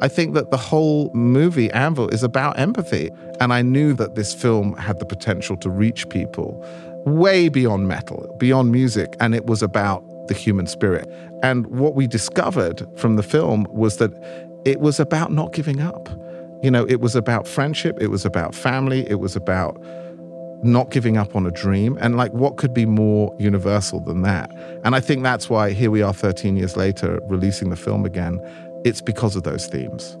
I think that the whole movie, Anvil, is about empathy. And I knew that this film had the potential to reach people way beyond metal, beyond music. And it was about the human spirit. And what we discovered from the film was that it was about not giving up. You know, it was about friendship, it was about family, it was about not giving up on a dream. And like, what could be more universal than that? And I think that's why here we are 13 years later, releasing the film again. It's because of those themes.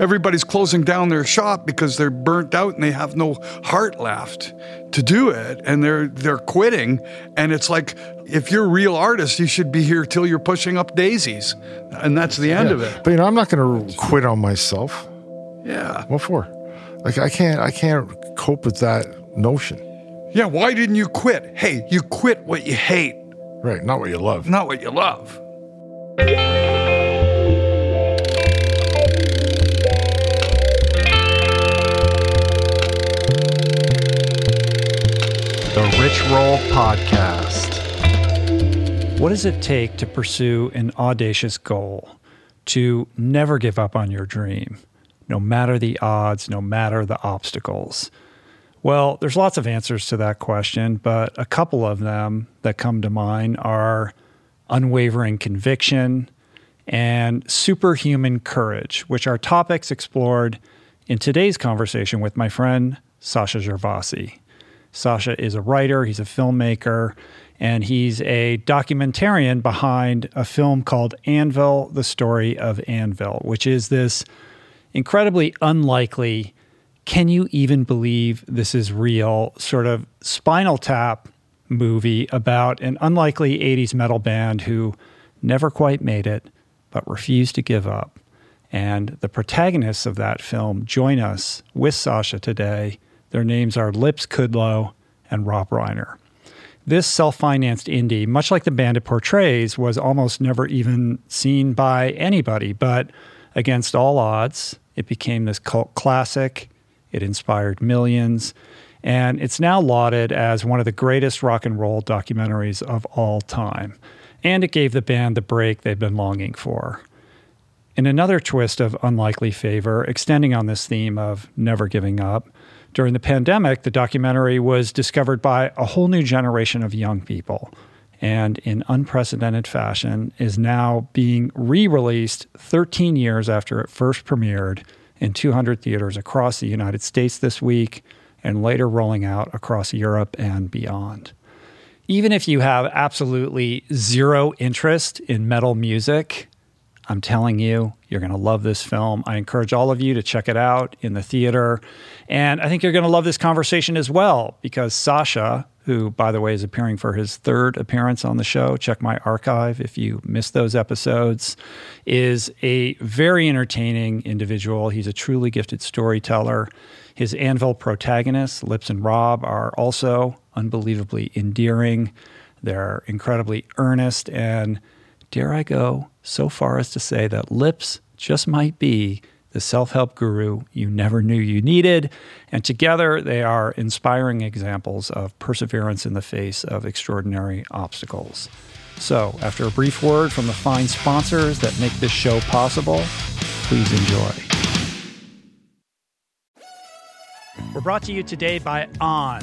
Everybody's closing down their shop because they're burnt out and they have no heart left to do it and they're they're quitting and it's like if you're a real artist you should be here till you're pushing up daisies and that's the end Yeah. of it. But you know, I'm not going to quit on myself. Yeah. What for? Like I can't I can't cope with that notion. Yeah, why didn't you quit? Hey, you quit what you hate, Right, not what you love. not what you love. Rich Roll Podcast. What does it take to pursue an audacious goal? To never give up on your dream, no matter the odds, no matter the obstacles? Well, there's lots of answers to that question, but a couple of them that come to mind are unwavering conviction and superhuman courage, which are topics explored in today's conversation with my friend Sasha Gervasi. Sasha is a writer, he's a filmmaker, and he's a documentarian behind a film called Anvil, the story of Anvil, which is this incredibly unlikely, can you even believe this is real sort of spinal tap movie about an unlikely 80s metal band who never quite made it, but refused to give up. And the protagonists of that film join us with Sasha today. Their names are Lips Kudlow and Rob Reiner. This self financed indie, much like the band it portrays, was almost never even seen by anybody, but against all odds, it became this cult classic. It inspired millions, and it's now lauded as one of the greatest rock and roll documentaries of all time. And it gave the band the break they've been longing for. In another twist of unlikely favor, extending on this theme of never giving up, during the pandemic, the documentary was discovered by a whole new generation of young people and in unprecedented fashion is now being re released 13 years after it first premiered in 200 theaters across the United States this week and later rolling out across Europe and beyond. Even if you have absolutely zero interest in metal music, I'm telling you, you're going to love this film. I encourage all of you to check it out in the theater. And I think you're going to love this conversation as well because Sasha, who, by the way, is appearing for his third appearance on the show, check my archive if you missed those episodes, is a very entertaining individual. He's a truly gifted storyteller. His Anvil protagonists, Lips and Rob, are also unbelievably endearing. They're incredibly earnest and dare I go so far as to say that Lips just might be the self help guru you never knew you needed. And together they are inspiring examples of perseverance in the face of extraordinary obstacles. So, after a brief word from the fine sponsors that make this show possible, please enjoy. We're brought to you today by On.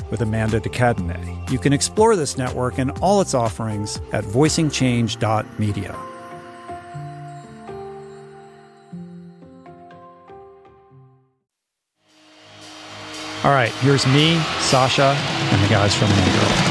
with Amanda de Cadenet. You can explore this network and all its offerings at voicingchange.media. All right, here's me, Sasha, and the guys from Mangrove.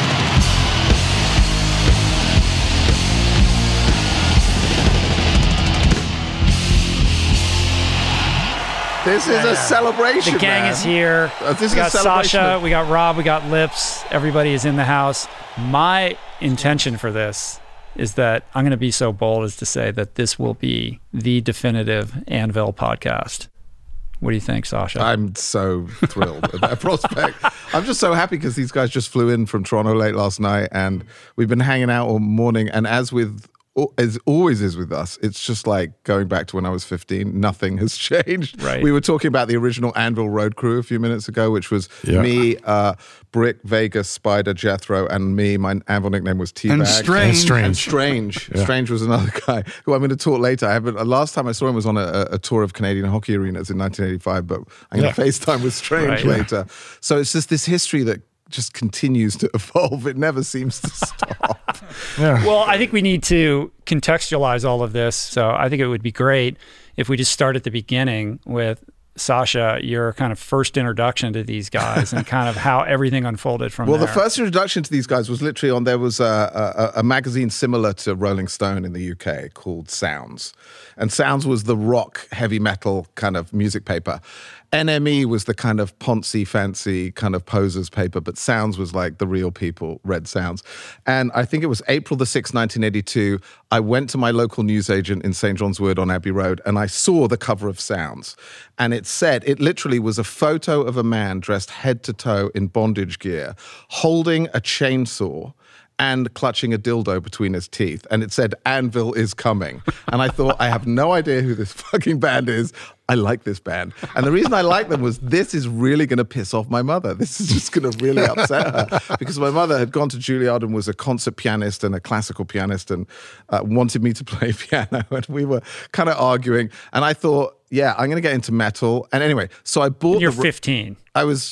This is a celebration. The gang man. is here. Uh, this we got is a celebration Sasha, of- we got Rob, we got Lips. Everybody is in the house. My intention for this is that I'm going to be so bold as to say that this will be the definitive Anvil podcast. What do you think, Sasha? I'm so thrilled at that prospect. I'm just so happy because these guys just flew in from Toronto late last night, and we've been hanging out all morning. And as with as always is with us, it's just like going back to when I was 15. Nothing has changed. Right. We were talking about the original Anvil Road Crew a few minutes ago, which was Yeah. me, uh, Brick, Vegas, Spider, Jethro, and me. My Anvil nickname was T-Bag. And Strange. And strange. And Strange. Strange was another guy who I'm going to talk later. I haven't. uh, Last time I saw him was on a, a tour of Canadian hockey arenas in 1985, but I'm going to Yeah. FaceTime with Strange Right. later. So it's just this history that just continues to evolve. It never seems to stop. Yeah. Well, I think we need to contextualize all of this. So I think it would be great if we just start at the beginning with Sasha, your kind of first introduction to these guys and kind of how everything unfolded from there. Well, there. the first introduction to these guys was literally on. There was a, a, a magazine similar to Rolling Stone in the UK called Sounds, and Sounds was the rock heavy metal kind of music paper. NME was the kind of poncy, fancy kind of posers paper, but Sounds was like the real people read Sounds. And I think it was April the 6th, 1982. I went to my local newsagent in St. John's Wood on Abbey Road and I saw the cover of Sounds. And it said, it literally was a photo of a man dressed head to toe in bondage gear, holding a chainsaw and clutching a dildo between his teeth. And it said, Anvil is coming. And I thought, I have no idea who this fucking band is. I like this band. And the reason I like them was this is really going to piss off my mother. This is just going to really upset her because my mother had gone to Juilliard and was a concert pianist and a classical pianist and uh, wanted me to play piano. And we were kind of arguing. And I thought, yeah, I'm going to get into metal. And anyway, so I bought. You're the, 15. I was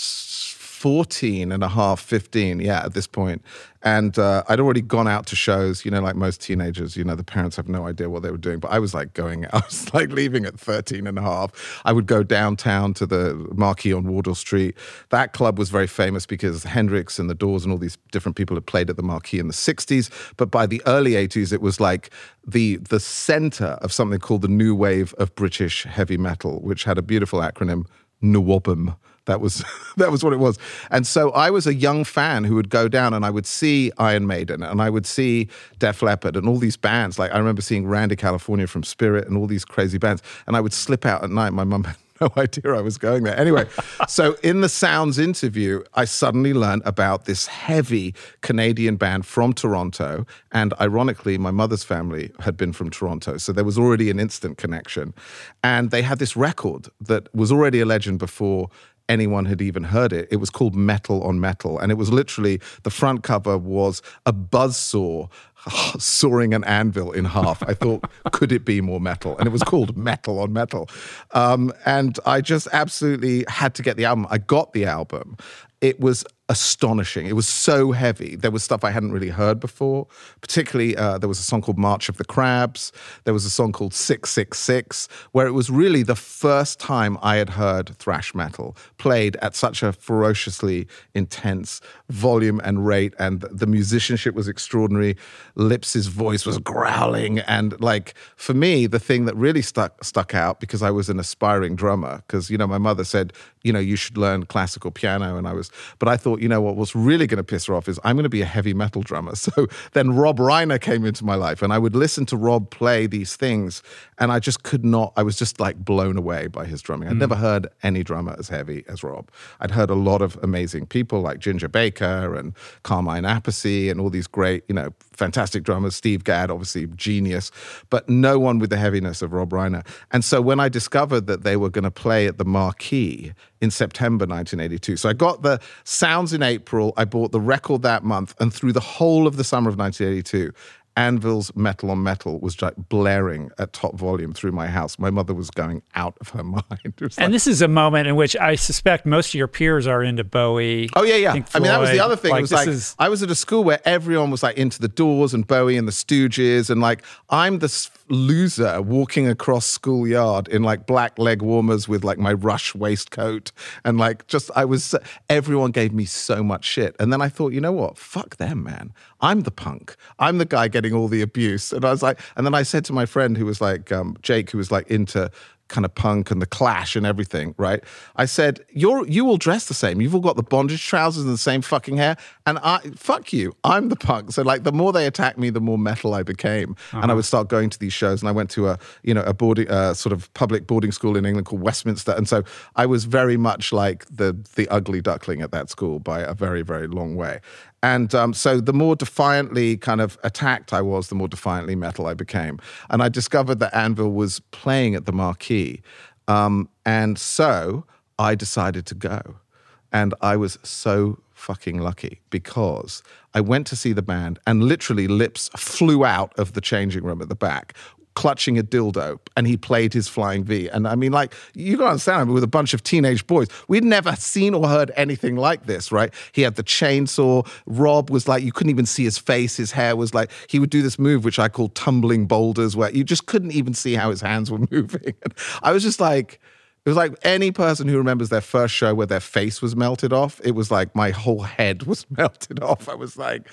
14 and a half, 15, yeah, at this point. And uh, I'd already gone out to shows, you know, like most teenagers, you know, the parents have no idea what they were doing. But I was like going, I was like leaving at 13 and a half. I would go downtown to the Marquee on Wardour Street. That club was very famous because Hendrix and the Doors and all these different people had played at the Marquee in the 60s. But by the early 80s, it was like the, the center of something called the new wave of British heavy metal, which had a beautiful acronym, NWOBHM. That was that was what it was. And so I was a young fan who would go down and I would see Iron Maiden and I would see Def Leppard and all these bands. Like I remember seeing Randy California from Spirit and all these crazy bands. And I would slip out at night. My mum had no idea I was going there. Anyway, so in the Sounds interview, I suddenly learned about this heavy Canadian band from Toronto. And ironically, my mother's family had been from Toronto. So there was already an instant connection. And they had this record that was already a legend before anyone had even heard it. It was called Metal on Metal. And it was literally the front cover was a buzzsaw sawing an anvil in half. I thought, could it be more metal? And it was called Metal on Metal. Um, and I just absolutely had to get the album. I got the album. It was astonishing. It was so heavy. There was stuff I hadn't really heard before. Particularly, uh, there was a song called March of the Crabs. There was a song called 666, where it was really the first time I had heard thrash metal played at such a ferociously intense volume and rate. And the musicianship was extraordinary. Lips's voice was growling. And like, for me, the thing that really stuck, stuck out because I was an aspiring drummer, because, you know, my mother said, you know, you should learn classical piano. And I was, but I thought, you know what, what's really going to piss her off is I'm going to be a heavy metal drummer. So then Rob Reiner came into my life and I would listen to Rob play these things and I just could not, I was just like blown away by his drumming. I'd Mm. never heard any drummer as heavy as Rob. I'd heard a lot of amazing people like Ginger Baker and Carmine Appice and all these great, you know, fantastic drummers. Steve Gadd, obviously genius, but no one with the heaviness of Rob Reiner. And so when I discovered that they were going to play at the Marquee in September 1982, so I got the sounds in April, I bought the record that month, and through the whole of the summer of 1982, Anvil's Metal on Metal was like blaring at top volume through my house. My mother was going out of her mind. And like- this is a moment in which I suspect most of your peers are into Bowie. Oh yeah, yeah. I mean, that was the other thing. Like, it was like is- I was at a school where everyone was like into the Doors and Bowie and the Stooges, and like I'm this loser walking across schoolyard in like black leg warmers with like my Rush waistcoat, and like just I was. Everyone gave me so much shit, and then I thought, you know what? Fuck them, man. I'm the punk. I'm the guy getting all the abuse, and I was like, and then I said to my friend who was like um, Jake, who was like into kind of punk and the clash and everything, right? I said, You're you all dress the same. You've all got the bondage trousers and the same fucking hair. And I fuck you. I'm the punk. So like the more they attacked me, the more metal I became. And I would start going to these shows. And I went to a, you know, a boarding uh, sort of public boarding school in England called Westminster. And so I was very much like the the ugly duckling at that school by a very, very long way. And um, so the more defiantly kind of attacked I was, the more defiantly metal I became. And I discovered that Anvil was playing at the Marquee. Um, and so I decided to go. And I was so fucking lucky because I went to see the band and literally Lips flew out of the changing room at the back. Clutching a dildo, and he played his flying V. And I mean, like, you gotta understand, I mean, with a bunch of teenage boys, we'd never seen or heard anything like this, right? He had the chainsaw. Rob was like, you couldn't even see his face. His hair was like, he would do this move, which I call tumbling boulders, where you just couldn't even see how his hands were moving. I was just like, it was like any person who remembers their first show where their face was melted off. It was like my whole head was melted off. I was like,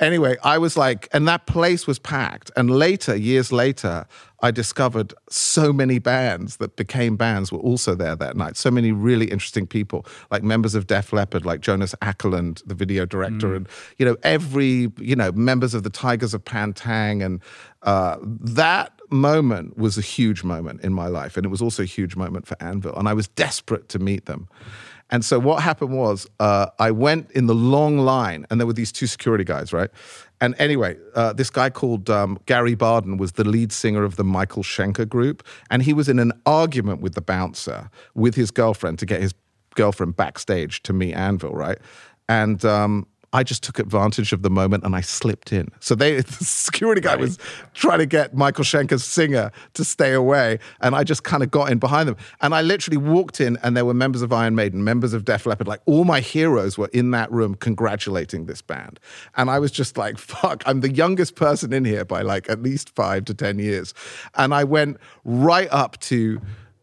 anyway, I was like, and that place was packed. And later, years later, I discovered so many bands that became bands were also there that night. So many really interesting people, like members of Def Leppard, like Jonas Åkerlund, the video director, and you know every you know members of the Tygers of Pan Tang, and uh, that moment was a huge moment in my life, and it was also a huge moment for Anvil. And I was desperate to meet them. And so what happened was uh, I went in the long line, and there were these two security guys, right? And anyway, uh, this guy called um, Gary Barden was the lead singer of the Michael Schenker group, and he was in an argument with the bouncer with his girlfriend to get his girlfriend backstage to meet Anvil, right? And um, I just took advantage of the moment and I slipped in. So they, the security guy was trying to get Michael Schenker's singer to stay away, and I just kind of got in behind them. And I literally walked in, and there were members of Iron Maiden, members of Def Leppard, like all my heroes were in that room congratulating this band. And I was just like, "Fuck!" I'm the youngest person in here by like at least five to ten years, and I went right up to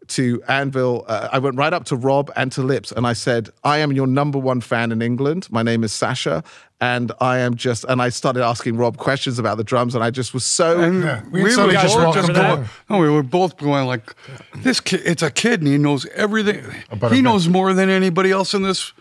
to Anvil. Uh, I went right up to Rob and to Lips and I said, I am your number one fan in England. My name is Sasha. And I am just, and I started asking Rob questions about the drums, and I just was so. And we we, sort were just both walked going, no, we were both going like, this kid, it's a kid and he knows everything. About he knows more than anybody else in this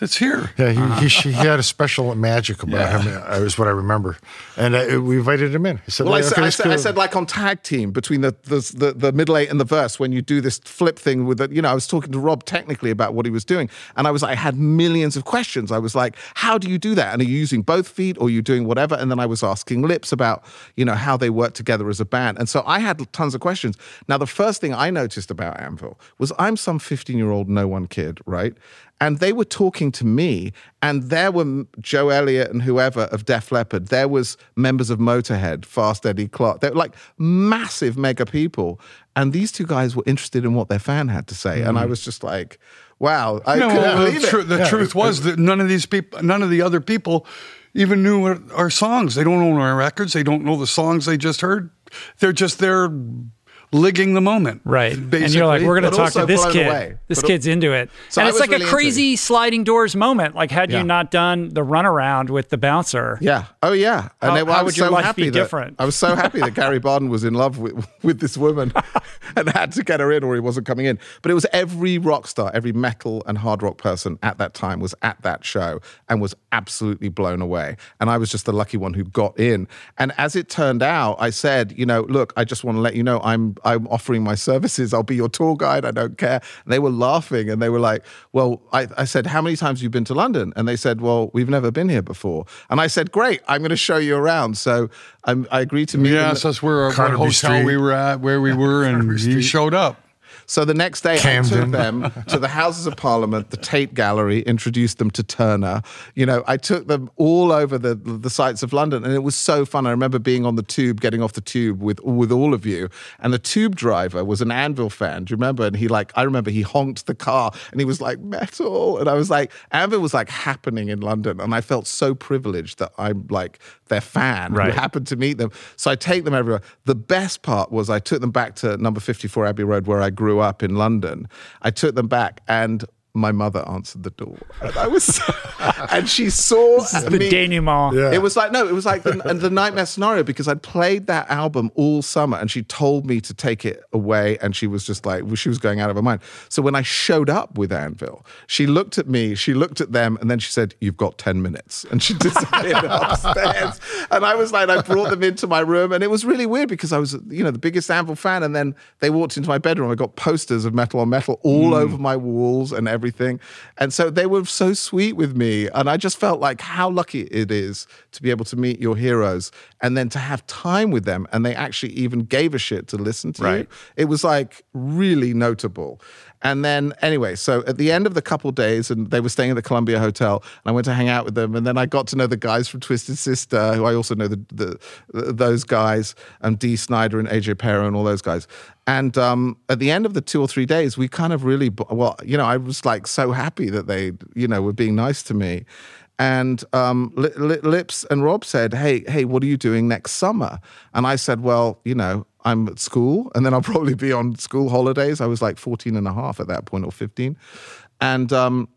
that's here. Yeah, he, he, he had a special magic about him. uh, Is what I remember, and uh, we invited him in. He said, Well, I, "Okay, said, I, let's said, I said, like on tag team between the, the the the middle eight and the verse when you do this flip thing with the, you know, I was talking to Rob technically about what he was doing, and I was like, I had millions of questions. I was like, how do you do that? And are you using both feet or are you doing whatever? And then I was asking Lips about you know how they work together as a band, and so I had tons of questions. Now, the first thing I noticed about Anvil was I'm some 15 year old no one kid, right? And they were talking to me, and there were Joe Elliott and whoever of Def Leppard. There was members of Motorhead, Fast Eddie Clarke. They were like massive mega people. And these two guys were interested in what their fan had to say. And I mm. was just like, wow, I No, couldn't well, the, believe it. tru- the truth was that none of these people, none of the other people, even knew what our songs. They don't own our records. They don't know the songs they just heard. They're just there, ligging the moment. Right. and you're like, we're going to talk to this kid. away. This But- kid's into it. So and I it's like really a into crazy sliding doors moment. Like, had Yeah. you not done the runaround with the bouncer, Yeah. Oh, yeah. And How- they- how I was would your so happy that- different? I was so happy that Gary Barden was in love with, with this woman and had to get her in or he wasn't coming in. But it was every rock star, every metal and hard rock person at that time was at that show and was absolutely blown away. And I was just the lucky one who got in. And as it turned out, I said, you know, look, I just want to let you know I'm I'm offering my services. I'll be your tour guide. I don't care. And they were laughing and they were like, well, I, I said, how many times have you been to London? And they said, well, we've never been here before. And I said, great, I'm going to show you around. So I'm, I agreed to meet them. Yes, that's where our what Carnaby hotel Street. we were at, where we were, and he showed up. So the next day, I took them to the Houses of Parliament, the Tate Gallery, introduced them to Turner. You know, I took them all over the the sites of London, and it was so fun. I remember being on the tube, getting off the tube with with all of you, and the tube driver was an Anvil fan. Do you remember? And he like, I remember he honked the car, and he was like metal, and I was like, Anvil was like happening in London, and I felt so privileged that I'm like their fan Right. who happened to meet them. So I take them everywhere. The best part was I took them back to number 54 Abbey Road where I grew up in London. I took them back and my mother answered the door. And I was and she saw the me. denouement. Yeah. It was like no, it was like the, and the nightmare scenario because I'd played that album all summer, and she told me to take it away, and she was just like she was going out of her mind. So when I showed up with Anvil, she looked at me, she looked at them, and then she said, "You've got ten minutes," and she disappeared upstairs. And I was like, I brought them into my room, and it was really weird because I was, you know, the biggest Anvil fan, and then they walked into my bedroom. I got posters of Metal on Metal all hmm. over my walls and everything, and so they were so sweet with me, and I just felt like how lucky it is to be able to meet your heroes and then to have time with them, and they actually even gave a shit to listen to you. It was like really notable. And then anyway, so at the end of the couple days, and they were staying at the Columbia Hotel, and I went to hang out with them, and then I got to know the guys from Twisted Sister, who I also know the, the, those guys, and Dee Snider and AJ Pero and all those guys. And um, at the end of the two or three days, we kind of really, well, you know, I was like so happy that they, you know, were being nice to me. And um, Li- Li- Lips and Rob said, "Hey, hey, what are you doing next summer?" And I said, "Well, you know, I'm at school, and then I'll probably be on school holidays." I was like 14 and a half at that point, or 15. And um,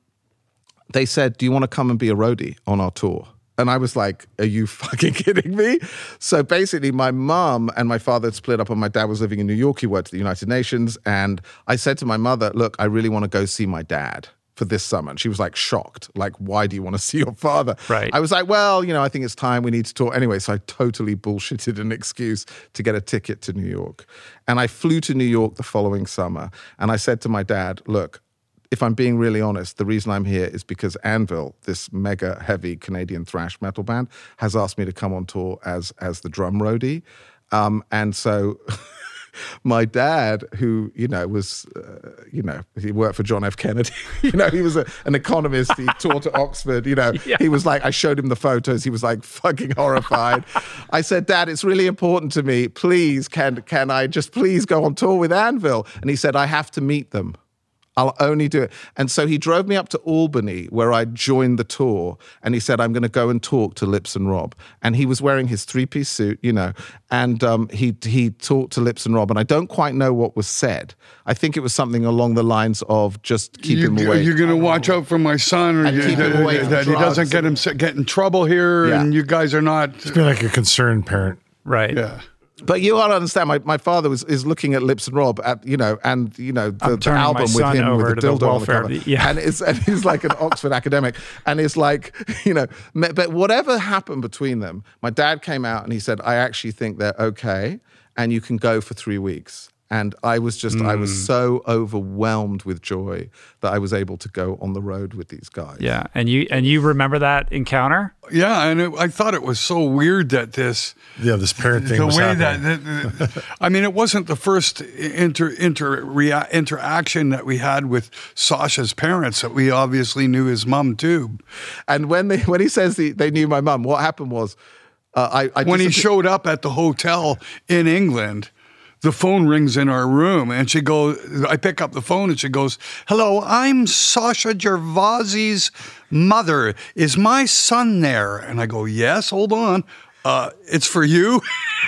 they said, "Do you want to come and be a roadie on our tour?" And I was like, "Are you fucking kidding me?" So basically, my mum and my father had split up, and my dad was living in New York. He worked at the United Nations, and I said to my mother, "Look, I really want to go see my dad." For this summer, and she was like shocked. Like, why do you want to see your father? Right. I was like, well, you know, I think it's time we need to talk. Anyway, so I totally bullshitted an excuse to get a ticket to New York. And I flew to New York the following summer. And I said to my dad, look, if I'm being really honest, the reason I'm here is because Anvil, this mega heavy Canadian thrash metal band, has asked me to come on tour as as the drum roadie, um, and so. my dad, who you know was, uh, you know, he worked for John F. Kennedy. you know, he was a, an economist. He taught at Oxford. You know, Yeah. he was like, I showed him the photos. He was like fucking horrified. I said, Dad, it's really important to me. Please, can can I just please go on tour with Anvil? And he said, I have to meet them. I'll only do it. And so he drove me up to Albany where I joined the tour and he said, I'm going to go and talk to Lips and Rob. And he was wearing his three piece suit, you know, and um, he, he talked to Lips and Rob. And I don't quite know what was said. I think it was something along the lines of just keep you, him away. You're going to watch out for my son, or you- keep him that, away from that he doesn't get him get in trouble here, Yeah. and you guys are not. It's been like a concerned parent. Right. Yeah. But you ought to understand, my, my father was is looking at Lips and Rob at you know, and you know the, the album with him with the the dildo on the cover, Yeah. and it's and he's like an Oxford academic, and it's like you know, but whatever happened between them, my dad came out and he said, I actually think they're okay, and you can go for three weeks. And I was just, I Mm. was so overwhelmed with joy that I was able to go on the road with these guys. Yeah. And you and you remember that encounter? Yeah, and it, I thought it was so weird that this Yeah, this parent thing the was way happening. that, that- I mean, it wasn't the first inter, inter rea- interaction that we had with Sasha's parents that we obviously knew his mom too. And when they when he says the, they knew my mum, what happened was, uh, I, I When he showed up at the hotel in England, the phone rings in our room, and she goes. I pick up the phone, and she goes, "Hello, I'm Sasha Gervasi's mother. Is my son there?" And I go, "Yes. Hold on." Uh, it's for you.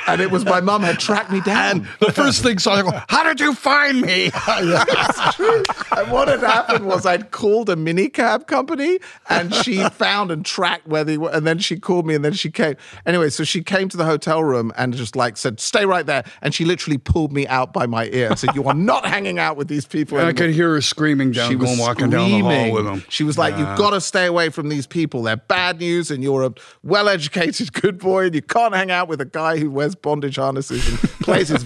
and it was my mum had tracked me down. And the first thing Sasha goes, How did you find me? and what had happened was I'd called a minicab company and she found and tracked where they were. And then she called me and then she came. Anyway, so she came to the hotel room and just like said, stay right there. And she literally pulled me out by my ear and said, You are not hanging out with these people. And I could hear her screaming down, she was going walking down the hall with him. She was like, "You've got to stay away from these people. They're bad news, and you're a well-educated, good boy, and you can't hang out with a guy who wears bondage harnesses and plays his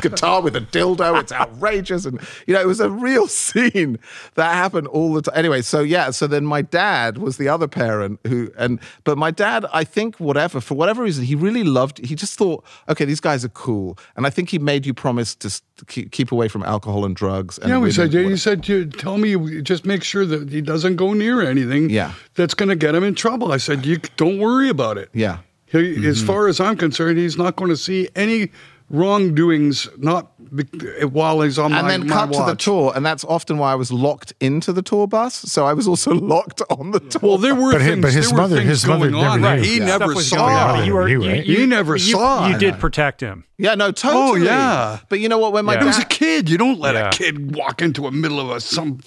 guitar with a dildo. It's outrageous." And you know, it was a real scene that happened all the time. Anyway, so yeah, so then my dad was the other parent who, and but my dad, I think, whatever for whatever reason, he really loved. He just thought, okay, these guys are cool, and I think he made you promise to keep, keep away from alcohol and drugs. And Yeah, we said, yeah, you said, you, tell me, just make sure that he doesn't go near anything Yeah. that's going to get him in trouble. I said, you don't worry about it. Yeah. He, As mm-hmm. far as I'm concerned, he's not going to see any wrongdoings not be- while he's on the ball. and my, then my cut to the tour, and that's often why I was locked into the tour bus. So I was also locked on the tour. Well, there were But things, but his there mother- things his mother going never on that knew. he Yeah. never saw. going on, Yeah. but you were He knew, you, you- He never you- saw You it. did protect him. yeah, no, totally. oh yeah. But you know what? When my Yeah. He was a kid. You don't let Yeah. a kid walk into a middle of a some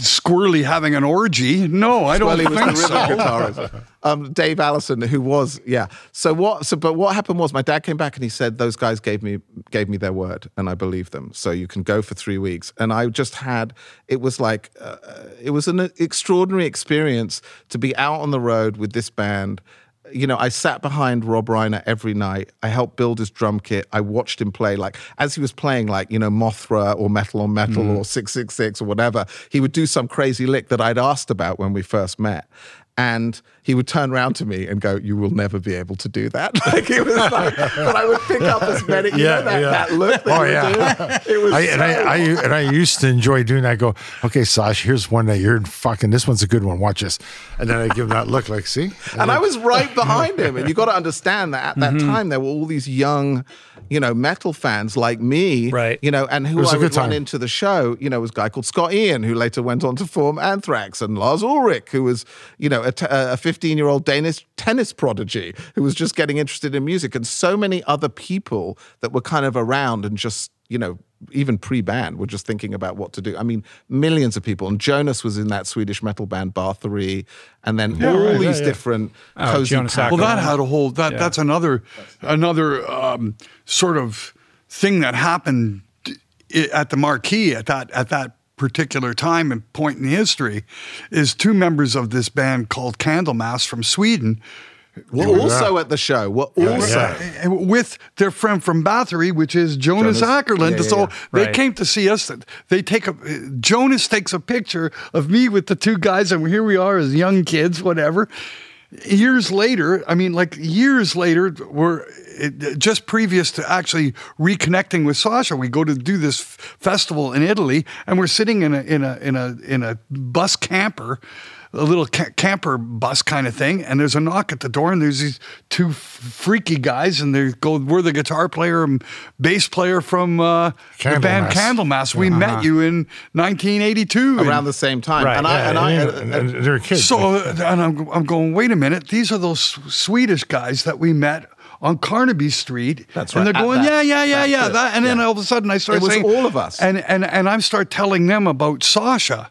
squirrely having an orgy. No, I don't well, he was think the so. guitarist. Um, Dave Allison, who was, yeah. So what? So, but what happened was, my dad came back and he said those guys gave me gave me their word, and I believed them. So you can go for three weeks, and I just had. It was like, uh, it was an extraordinary experience to be out on the road with this band. You know, I sat behind Rob Reiner every night. I helped build his drum kit. I watched him play, like as he was playing, like you know, Mothra or Metal on Metal mm. or Six Six Six or whatever. He would do some crazy lick that I'd asked about when we first met, and he would turn around to me and go, "You will never be able to do that." Like it was like, but I would pick up as many. You Yeah, know that, yeah. that look. That Oh, yeah. do? It was I, and, I, I, and I used to enjoy doing that. I go, okay, Sash, here's one that you're fucking, this one's a good one. Watch this. And then I give him that look like, see? and I was right behind him. And you got to understand that at that Mm-hmm. time there were all these young, you know, metal fans like me, Right. You know, and who was I would run into the show. You know, was a guy called Scott Ian, who later went on to form Anthrax, and Lars Ulrich, who was, you know, a 15 year old Danish tennis prodigy who was just getting interested in music, and so many other people that were kind of around and just, you know. Even pre-band, were just thinking about what to do. I mean, millions of people. And Jonas was in that Swedish metal band Bathory, and then all right, these yeah, yeah. different Oh, cozy Jonas pack- Well, that had a whole that Yeah. that's another another um, sort of thing that happened at the marquee at that at that particular time and point in history is two members of this band called Candlemass from Sweden Were also at the show. Were also. yeah. With their friend from Bathory, which is Jonas, Jonas. Åkerlund. Yeah, yeah, so yeah. they Right. came to see us. They take a Jonas takes a picture of me with the two guys, and here we are as young kids, whatever. Years later, I mean, like years later, we're it, just previous to actually reconnecting with Sasha. We go to do this f- festival in Italy, and we're sitting in a in a in a in a bus camper a little ca- camper bus kind of thing, and there's a knock at the door, and there's these two f- freaky guys, and they go, "We're the guitar player and bass player from uh, the band Candlemass. We met you in 1982." Around And the same time. Right, and I, Yeah, and I, and, and, and they're kids. so, uh, and I'm, I'm going, "Wait a minute! These are those Swedish guys that we met." On Carnaby Street, That's right. and they're going, that- yeah, yeah, yeah, yeah, that, and then yeah. all of a sudden I start It was saying, all of us. and and and I start telling them about Sasha,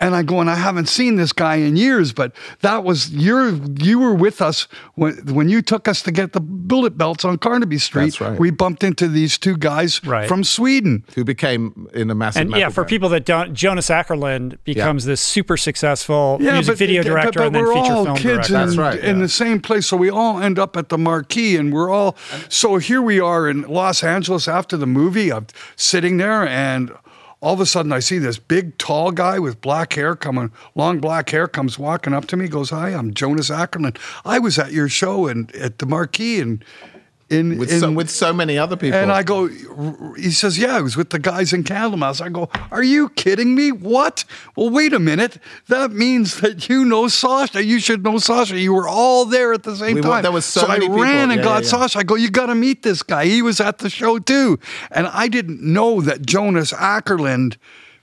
and I go, and I haven't seen this guy in years, but that was you're you were with us when when you took us to get the bullet belts on Carnaby Street. That's right. We bumped into these two guys Right. from Sweden. who became in a massive. And yeah, metal for band. people that don't, Jonas Åkerlund becomes this super successful yeah, music video director but and then we're feature all film kids director. in, That's right, in the same place, so we all end up at the marquee, and we're all. So here we are in Los Angeles after the movie. I'm sitting there, and all of a sudden I see this big, tall guy with black hair coming, long black hair, comes walking up to me, goes, "Hi, I'm Jonas Ackerman. I was at your show and at the marquee, and." In, with in, so with so many other people. and I go, he says, yeah, I was with the guys in Candlemass. I go, are you kidding me? What? Well, wait a minute. That means that you know Sasha. You should know Sasha. You were all there at the same We were- time. there was so many I people. ran and Yeah, got yeah, yeah. Sasha. I go, you got to meet this guy. He was at the show too. And I didn't know that Jonas Åkerlund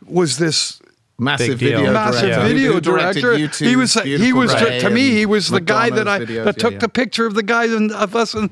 was this massive video massive director. video director. U2's he was he was to, Ray to me he was the guy that I videos. that took yeah. the picture of the guys and of us and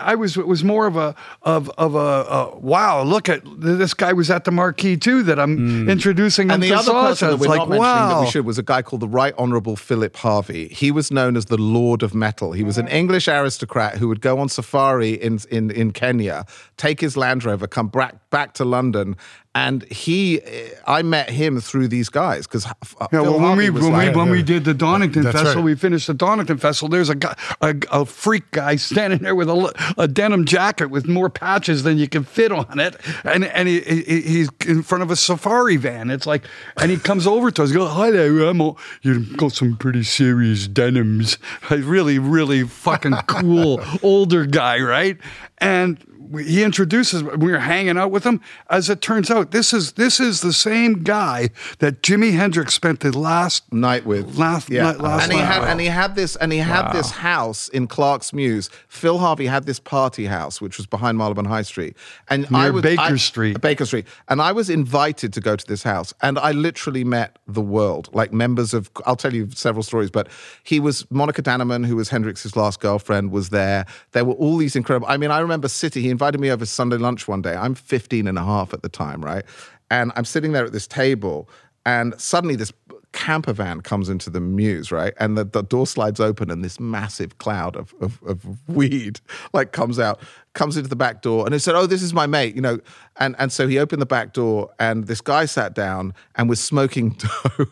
I was it was more of a of of a, a wow look at this guy was at the marquee too that I'm mm. introducing him And the other person that we're like not mentioning that we should was a guy called the Right Honourable Philip Harvey. He was known as the Lord of Metal. He was an English aristocrat who would go on safari in in, in Kenya, take his Land Rover, come back back to London, and he, I met him through these guys because uh, uh, Yeah, well, when we when, we, when we did the Donington That's Festival, right. we finished the Donington Festival. There's a guy, a, a freak guy standing there with a, a denim jacket with more patches than you can fit on it, and and he, he, he's in front of a safari van. It's like, and he comes over to us, go, "Hi there, I'm all, you've got some pretty serious denims." A really, really fucking cool older guy, right? And we- he introduces we were hanging out with him as it turns out this is this is the same guy that Jimi Hendrix spent the last night with Last yeah. night- last and he night. had and he had this and he had this house in Clark's Mews. Phil Harvey had this party house which was behind Marylebone High Street, and I Near was Baker I- Street. Baker Street, and I was invited to go to this house, and I literally met the world, like members of. I'll tell you several stories, but he was Monika Dannemann, who was Hendrix's last girlfriend, was there. There were all these incredible. I mean, I remember sitting. He invited me over Sunday lunch one day. I'm 15 and a half at the time, right? And I'm sitting there at this table, and suddenly this camper van comes into the muse, right? And the, the door slides open, and this massive cloud of, of, of weed like comes out, comes into the back door, and he said, "Oh, this is my mate," you know. And and so he opened the back door, and this guy sat down and was smoking dope,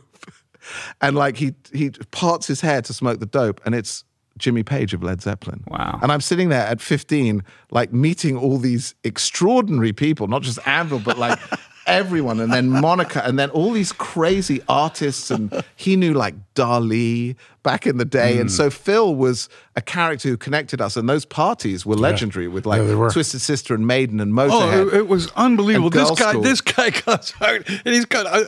and like he he parts his hair to smoke the dope, and it's. Jimmy Page of Led Zeppelin. Wow. And I'm sitting there at 15, like meeting all these extraordinary people, not just Anvil, but like everyone. And then Monica, and then all these crazy artists. And he knew like Dali back in the day. Hmm. And so Phil was a character who connected us. And those parties were legendary with like Yeah, were. Twisted Sister and Maiden and Oh, Motorhead. it, it was unbelievable. This guy, School. this guy comes out and he's got, uh,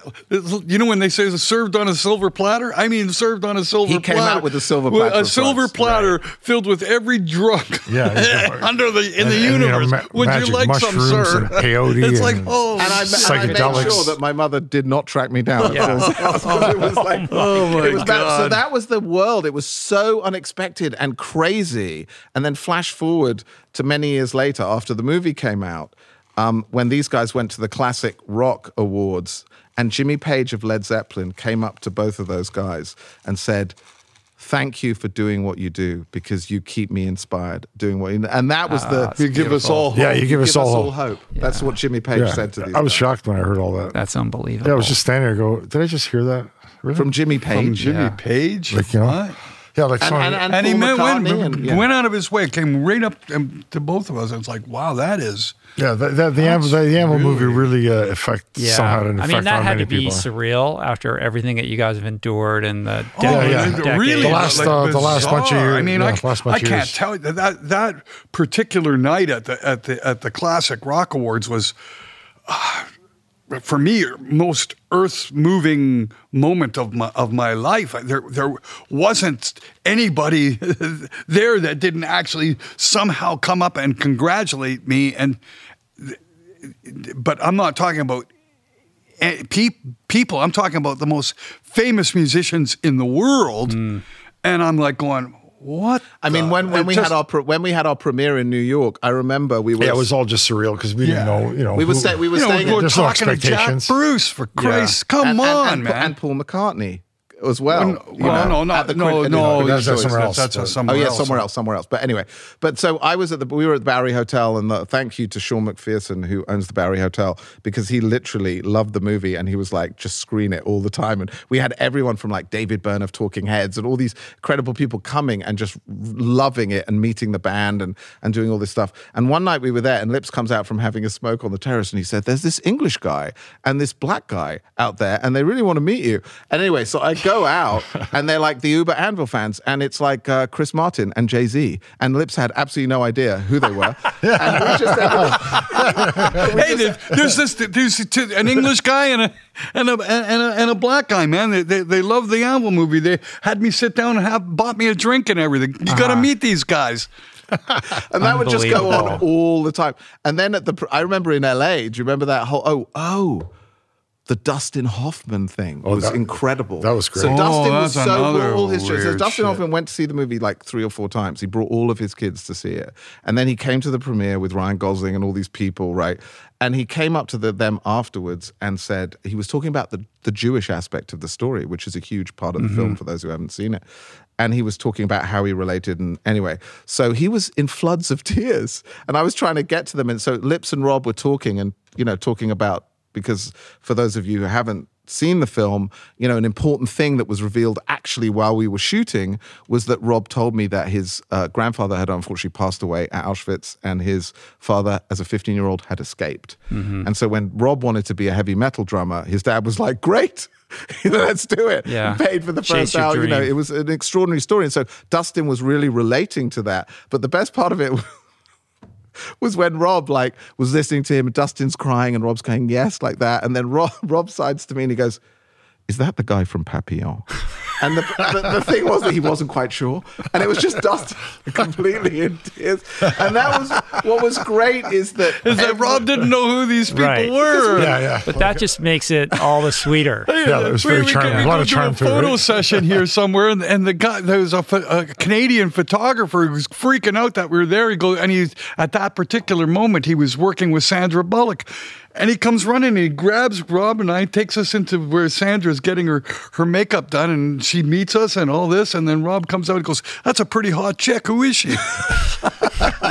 you know, when they say served on a silver platter, I mean, served on a silver He platter. came out with a silver platter a silver drugs. platter filled with every drug Yeah, under the in and- the and, you know, universe. ma- Would you like some, sir? and peyote it's like, oh, and I, and I made sure that my mother did not track me down. at Yeah. Phil's house, 'cause it was like, Oh, my it was that- so that was the world. It was so unexpected and crazy. And then flash forward to many years later, after the movie came out, um, when these guys went to the Classic Rock Awards, and Jimmy Page of Led Zeppelin came up to both of those guys and said. Thank you for doing what you do because you keep me inspired doing what you and that was the you give us all hope. Yeah, you give us all hope. hope. That's what Jimmy Page Yeah. said to these. I was guys. shocked when I heard all that. That's unbelievable. Yeah, I was just standing there. Go, did I just hear that? Really? from Jimmy Page. From Jimmy Yeah. Page? Like, you know, What? Yeah, like And, song- and, and, and he Paul went, and- yeah. went out of his way, came right up to both of us. And it's like, wow, that is. yeah, the, the, the, Anvil, the, the Anvil movie really uh, affect Yeah. somehow had an I mean, that on had to be people. surreal after everything that you guys have endured and the Oh, decade. yeah. the- really? The last, uh, the last bunch of years- I mean, yeah, I, last bunch I can't years. tell you that, that that particular night at the at the at the Classic Rock Awards was. uh, for me, most earth-moving moment of my of my life. There, there wasn't anybody there that didn't actually somehow come up and congratulate me. And but I'm not talking about people. I'm talking about the most famous musicians in the world, Hmm. and I'm like going, "What?" I mean, when, when we just- had our pre- when we had our premiere in New York, I remember we were Yeah, it was all just surreal because we didn't know, you know. we were who- stay, we were you know, staying we're in, There's no talking to Jack. Bruce for Christ, come and, on, and, and, man. and Paul McCartney as well. Well, you well, know, no, not at the no, Queen- no. That's- that's Joyce, somewhere else, That's, but- a somewhere oh yeah, else. somewhere else, somewhere else. But anyway, but so I was at the we were at the Bowery Hotel, and the, thank you to Sean MacPherson who owns the Bowery Hotel because he literally loved the movie and he was like just screen it all the time. And we had everyone from like David Byrne of Talking Heads and all these credible people coming and just loving it and meeting the band and and doing all this stuff. And one night we were there, and Lips comes out from having a smoke on the terrace, and he said, "There's this English guy and this black guy out there, and they really want to meet you." And anyway, so I go out, and they're like the Uber Anvil fans, and it's like uh, Chris Martin and Jay Z, and Lips had absolutely no idea who they were, and we just ended up, we Hey, just- there's this there's two- an English guy and a and a and a, and a black guy, man. They, they they love the Anvil movie. They had me sit down and have bought me a drink and everything. You got to meet these guys. and that would just go on all the time. And then at the, I remember in LA, do you remember that whole, oh, oh, the Dustin Hoffman thing was Oh, that- incredible. that was great. So Oh, Dustin was so another all his so Dustin shit. Hoffman went to see the movie like three or four times. He brought all of his kids to see it, and then he came to the premiere with Ryan Gosling and all these people, right? And he came up to the, them afterwards and said he was talking about the the Jewish aspect of the story, which is a huge part of the Mm-hmm. film for those who haven't seen it. And he was talking about how he related. And anyway, so he was in floods of tears. And I was trying to get to them. And so Lips and Rob were talking and, you know, talking about, because for those of you who haven't seen the film, you know, an important thing that was revealed actually while we were shooting was that Rob told me that his uh, grandfather had unfortunately passed away at Auschwitz and his father, as a 15 year old, had escaped. And so when Rob wanted to be a heavy metal drummer, his dad was like, great. Let's do it. Yeah. Paid for the Chase first hour. You know, it was an extraordinary story. And so Dustin was really relating to that. But the best part of it was when Rob like was listening to him and Dustin's crying and Rob's going, yes, like that. And then Rob, Rob sides to me and he goes, is that the guy from Papillon? And the, the, the thing was that he wasn't quite sure. And it was just Dustin completely in tears. And that was what was great is that, Is that Rob didn't know who these people Right. were? Yeah, yeah. But that just makes it all the sweeter. Yeah, it was very we, charming. We, A lot go of to charm a to it, photo right? session here somewhere, and, and the guy there was a, a Canadian photographer who was freaking out that we were there. He goes, and he's at that particular moment he was working with Sandra Bullock. And he comes running and he grabs Rob and I, takes us into where Sandra's getting her, her makeup done, and she meets us and all this. And then Rob comes out and goes, That's a pretty hot chick. Who is she? you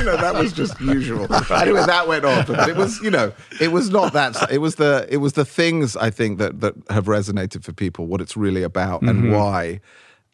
know, that was just usual. Anyway, that went on, but it was, you know, it was not that. It was the, it was the things I think that that have resonated for people. What it's really about and mm-hmm. why,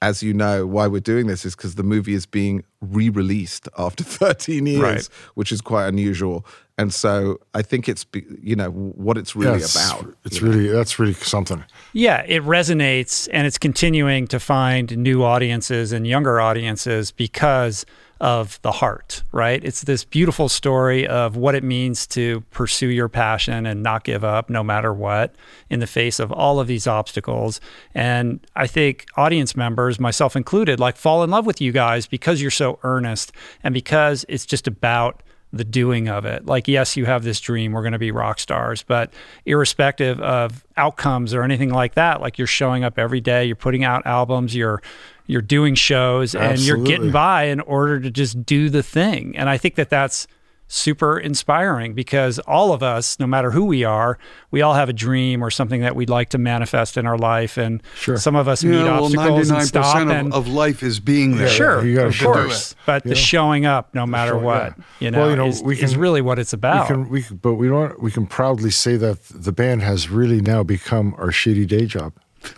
as you know, why we're doing this is because the movie is being re-released after 13 years, Right. which is quite unusual. And so I think it's, you know, what it's really Yeah, it's, about. It's you know. really that's really something. Yeah, it resonates and it's continuing to find new audiences and younger audiences because of the heart, right? It's this beautiful story of what it means to pursue your passion and not give up no matter what in the face of all of these obstacles. And I think audience members, myself included, like fall in love with you guys because you're so earnest and because it's just about the doing of it. Like, yes, you have this dream, we're going to be rock stars, but irrespective of outcomes or anything like that, like you're showing up every day, you're putting out albums, you're you're doing shows and you're getting by in order to just do the thing. And I think that that's super inspiring because all of us, no matter who we are, we all have a dream or something that we'd like to manifest in our life. And Sure. some of us meet obstacles and stop. and, of, of life is being there. Sure, you gotta of course. it. But the showing up, no matter Sure, what, yeah. you know, Well, you know, is, we is really what it's about. We can, we but we don't. We can proudly say that the band has really now become our shitty day job.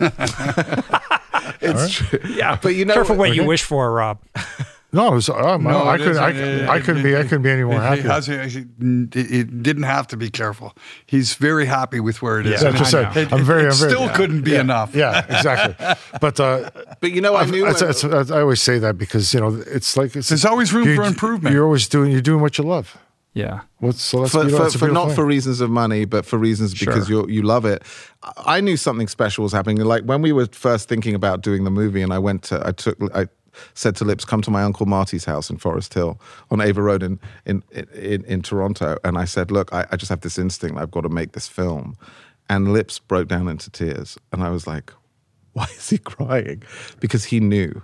it's true. Yeah, but you know, careful what you wish for, Rob. No, it was, um, No, I it couldn't. I, isn't. I couldn't be. I couldn't be any more happy. has- he- he- he didn't have to be careful. He's very happy with where it is. Yeah, just I- said, it- I'm very- it I'm very- still yeah. couldn't be enough. yeah, exactly. But uh, but you know, I knew. That's- when- that's- I always say that because you know it's like it's, There's always room for improvement. You're always doing. You're doing what you love. Yeah. What's so that's for, for, for beautiful not thing. for reasons of money, but for reasons because you you love it. I I knew something special was happening. Like when we were first thinking about doing the movie, and I went to, I took, I said to Lips, "Come to my uncle Marty's house in Forest Hill on Ava Road in in in, in Toronto." And I said, "Look, I, I just have this instinct. I've got to make this film." And Lips broke down into tears, and I was like, "Why is he crying?" Because he knew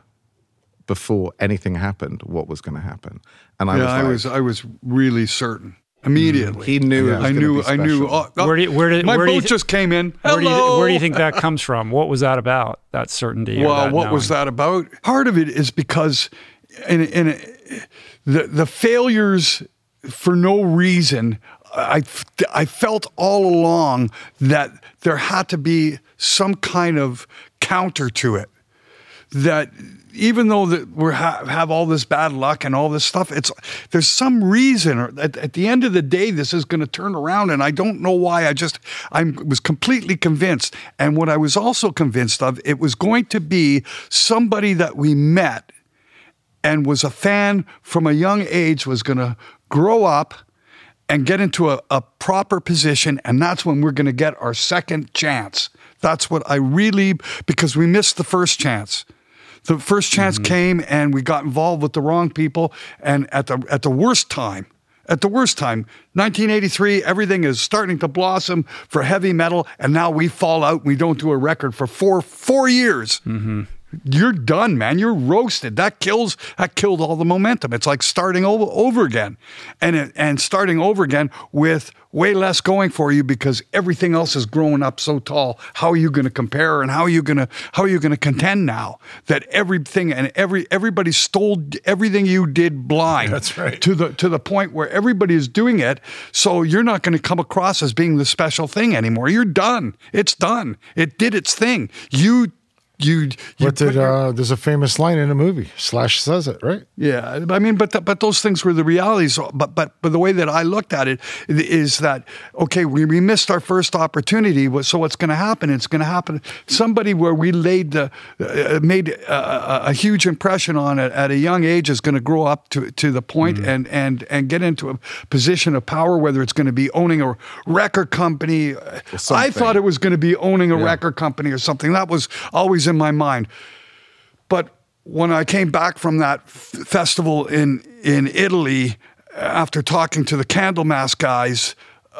before anything happened what was going to happen, and I yeah, was I was I was really certain immediately. He knew it was I knew. be I knew. special. Oh, oh, Where do you- where did- my where do boat thi- just came in. Where do, you, Hello. where do you think that comes from? What was that about? That certainty. Well, that what was that about? Part of it is because in, in the the failures for no reason. I, I felt all along that there had to be some kind of counter to it. That even though that we ha- have all this bad luck and all this stuff, it's there's some reason. Or at, at the end of the day, this is going to turn around, and I don't know why. I just I was completely convinced, and what I was also convinced of, it was going to be somebody that we met and was a fan from a young age was going to grow up and get into a, a proper position and that's when we're going to get our second chance that's what i really because we missed the first chance the first chance mm-hmm. came and we got involved with the wrong people. And at the at the worst time at the worst time 1983 everything is starting to blossom for heavy metal. And now we fall out. And we don't do a record for four four years mm-hmm. You're done, man. You're roasted. That kills. That killed all the momentum. It's like starting over, over again, and it, and starting over again with way less going for you because everything else is growing up so tall. How are you going to compare, and how are you going to how are you going to contend now that everything and every everybody stole everything you did blind. That's right. To the to the point where everybody is doing it, so you're not going to come across as being the special thing anymore. You're done. It's done. It did its thing. You. You, you What did your- uh, there's a famous line in a movie? Slash says it right. yeah, I mean, but th- but those things were the realities. Uh, but but but the way that I looked at it is that okay, we, we missed our first opportunity. So what's going to happen? It's going to happen. Somebody where we laid the uh, uh made a, a, a huge impression on it at a young age is going to grow up to to the point mm-hmm. and and and get into a position of power. Whether it's going to be owning a record company, I thought it was going to be owning a record company or something. That was always in my mind. But when I came back from that f- festival in in Italy, uh, after talking to the Candlemass guys,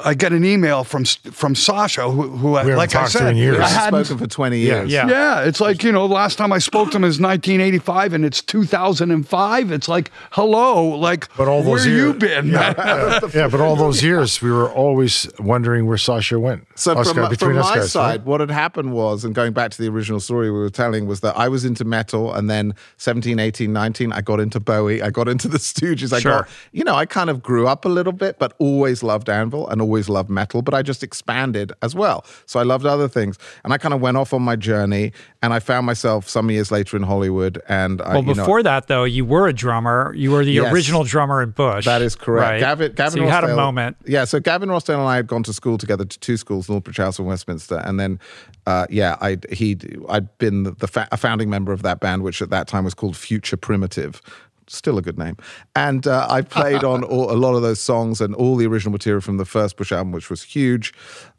I get an email from from Sacha, who, who I- haven't like I to said, years. I hadn't. spoken for 20 years. Yeah. Yeah, it's like you know, last time I spoke to him is 1985, and it's 2005. It's like, hello, like, But all those where years, you been. Yeah, yeah, but all those years we were always wondering where Sacha went. So Us from, guys- my- between from us my guys, side, right? what had happened was, and going back to the original story we were telling, was that I was into metal, and then 17, 18, 19, I got into Bowie, I got into the Stooges, I Sure. got, you know, I kind of grew up a little bit, but always loved Anvil and always loved metal, but I just expanded as well. So I loved other things, and I kind of went off on my journey, and I found myself some years later in Hollywood, and I, Well, you know, before that, though, you were a drummer. You were the Yes. original drummer in Bush. That is correct. Right? Gavin, Gavin so you had a moment. Yeah, so Gavin Rossdale and I had gone to school together to two schools, Northbridge House and Westminster, and then, uh, yeah, I he I'd been the fa- a founding member of that band, which at that time was called Future Primitive. Still a good name, and uh, I played on all, a lot of those songs and all the original material from the first Bush album, which was huge.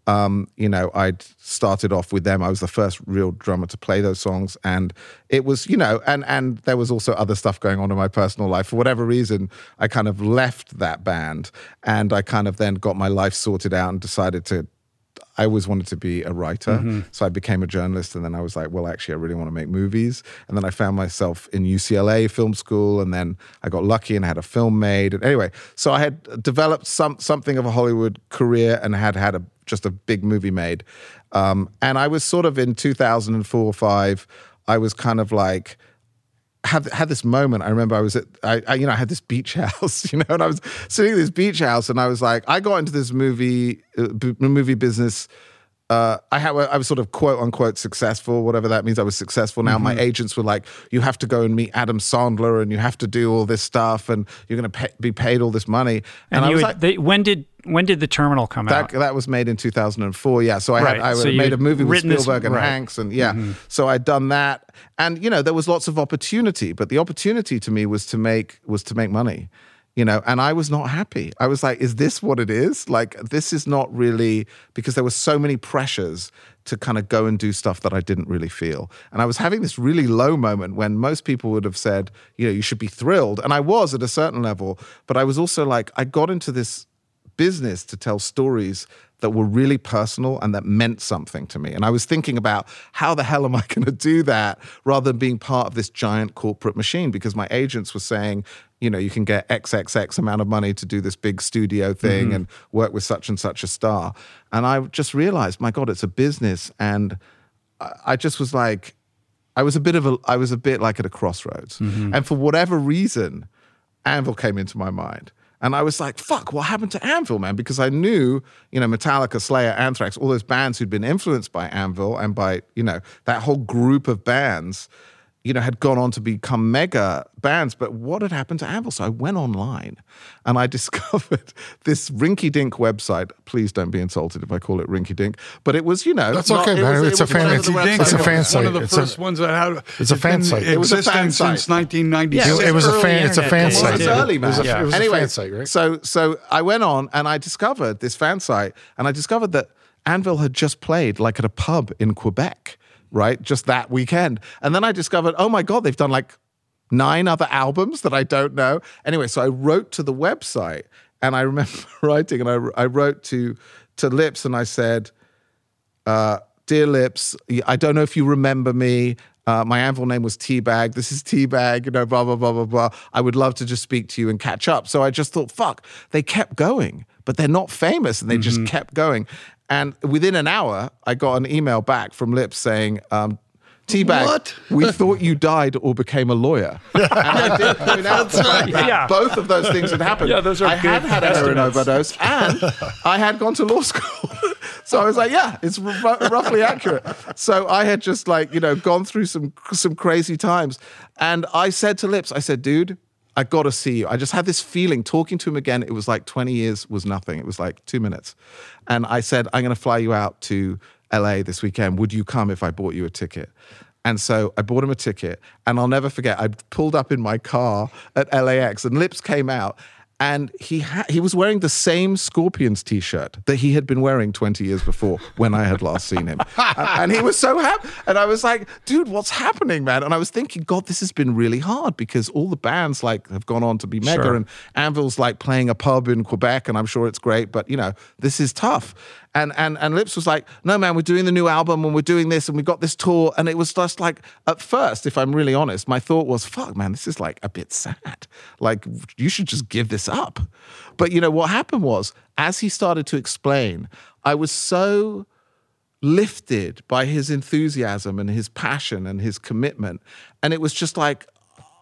Um, you know, I'd started off with them. I was the first real drummer to play those songs, and it was, you know, and and there was also other stuff going on in my personal life. For whatever reason, I kind of left that band, and I kind of then got my life sorted out and decided to. I always wanted to be a writer, so I became a journalist, and then I was like, well, actually, I really want to make movies. And then I found myself in UCLA film school, and then I got lucky and had a film made. And anyway, so I had developed some something of a Hollywood career and had had a just a big movie made. Um, and I was sort of in 2004 or five. I was kind of like had had this moment. I remember I was at I, I you know I had this beach house, you know, and I was sitting in this beach house, and I was like, I got into this movie uh, b- movie business uh, I had I was sort of quote unquote successful, whatever that means. I was successful. Now my agents were like, "You have to go and meet Adam Sandler, and you have to do all this stuff, and you're going to pay, be paid all this money." And, I was would, like, they, when did when did the terminal come that, out? that was made in 2004. Yeah. So I Right. had I So made a movie with written this- Spielberg and right. Mm-hmm. Hanks, and yeah. So I'd done that, and you know there was lots of opportunity, but the opportunity to me was to make was to make money. You know, and I was not happy. I was like, "Is this what it is? Like, this is not really because there were so many pressures to kind of go and do stuff that I didn't really feel. And I was having this really low moment when most people would have said, you know, you should be thrilled, and I was at a certain level, but I was also like, I got into this business to tell stories that were really personal and that meant something to me. And I was thinking about how the hell am I going to do that rather than being part of this giant corporate machine because my agents were saying, you know, you can get XXX amount of money to do this big studio thing mm-hmm. and work with such and such a star. And I just realized, my God, it's a business. And I- I just was like, I was a bit of a, I was a bit like at a crossroads. Mm-hmm. And for whatever reason, Anvil came into my mind. And I was like, fuck, what happened to Anvil, man? Because I knew, you know, Metallica, Slayer, Anthrax, all those bands who'd been influenced by Anvil and by, you know, that whole group of bands, you know, had gone on to become mega bands. But what had happened to Anvil? So I went online and I discovered this rinky dink website. Please don't be insulted if I call it rinky dink. But it was, you know, That's not- okay, it man. was- It's it a fan- it's- it's a fan One of the It's a- first ones that had. it's a fan site. It was a fan site. since 1996. Yeah, It, it was a fan. It's a fan days, site. It's early, It was man. it was anyway, a fan site, right? So so I went on and I discovered this fan site, and I discovered that Anvil had just played like at a pub in Quebec, right? Just that weekend. And then I discovered, oh my God, they've done like nine other albums that I don't know. Anyway, so I wrote to the website and I remember writing and I, I wrote to to Lips and I said, uh, Dear Lips, I don't know if you remember me. Uh, my anvil name was Teabag. This is Teabag, you know, blah, blah, blah, blah, blah. I would love to just speak to you and catch up. So I just thought, fuck, they kept going, but they're not famous and they just kept going. And within an hour, I got an email back from Lips saying, um, Teabag, What? we thought you died or became a lawyer. And I did point out that Yeah. both of those things had happened. Yeah, those are I had good had a heroin overdose and I had gone to law school. so I was like, yeah, it's r- roughly accurate. So I had just like, you know, gone through some some crazy times. And I said to Lips, I said, dude, I got to see you. I just had this feeling talking to him again. It was like 20 years was nothing. It was like two minutes. And I said, I'm going to fly you out to LA this weekend. Would you come if I bought you a ticket? And so I bought him a ticket, and I'll never forget. I pulled up in my car at LAX, and Lips came out, and he ha- he was wearing the same Scorpions T-shirt that he had been wearing 20 years before when I had last seen him, and, and he was so happy. And I was like, "Dude, what's happening, man?" And I was thinking, God, this has been really hard because all the bands like have gone on to be mega, Sure. and Anvil's like playing a pub in Quebec, and I'm sure it's great, but you know, this is tough. And and and Lips was like, no man, we're doing the new album and we're doing this and we got this tour. And it was just like at first, if I'm really honest, my thought was, fuck, man, this is like a bit sad. Like you should just give this up. But you know what happened was, as he started to explain, I was so lifted by his enthusiasm and his passion and his commitment. And it was just like,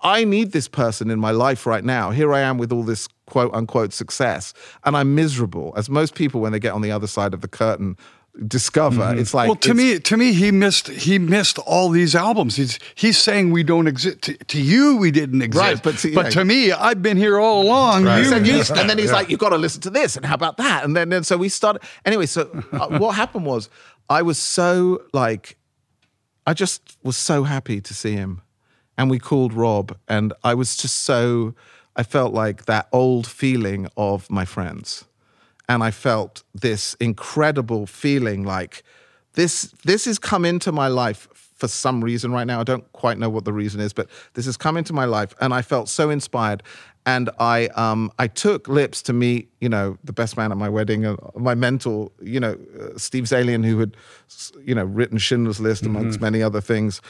I need this person in my life right now. Here I am with all this quote unquote success, and I'm miserable, as most people, when they get on the other side of the curtain, discover. It's like, well, to me, to me, he missed he missed all these albums. He's he's saying we don't exist. To, to you, we didn't exist. Right, but to- yeah. to me, I've been here all along. Right. You He said, "You-" missed and then he's like, you've got to listen to this, and how about that?" And then, then so we started. Anyway, so uh, what happened was, I was so like, I just was so happy to see him, and we called Rob, and I was just so, I felt like that old feeling of my friends, and I felt this incredible feeling like this. This has come into my life for some reason right now. I don't quite know what the reason is, but this has come into my life, and I felt so inspired. And I, um, I took Lips to meet, you know, the best man at my wedding, uh, my mentor, you know, uh, Steve Zaillian, who had, you know, written Schindler's List amongst many other things.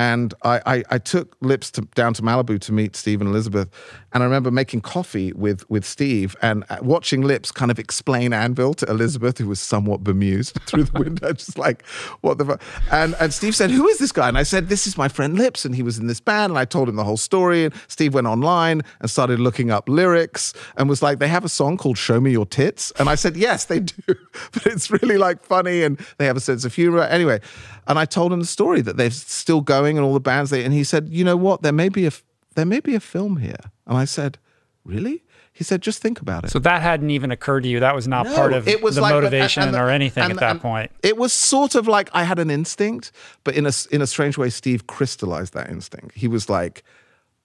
And I, I, I took Lips to, down to Malibu to meet Steve and Elizabeth. And I remember making coffee with, with Steve and uh, watching Lips kind of explain Anvil to Elizabeth, who was somewhat bemused through the window, just like, what the fuck? And, and Steve said, Who is this guy? And I said, This is my friend Lips. And he was in this band. And I told him the whole story. And Steve went online and started looking up lyrics and was like, They have a song called Show Me Your Tits. And I said, Yes, they do. but it's really like funny and they have a sense of humor. Anyway, and I told him the story that they're still going and all the bands they, and he said, You know what? There may be a, there may be a film here. And I said, Really? He said, just think about it. So that hadn't even occurred to you. That was not part of it was the like- motivation and- and- or anything and- at that point. It was sort of like I had an instinct, but in a in a strange way, Steve crystallized that instinct. He was like,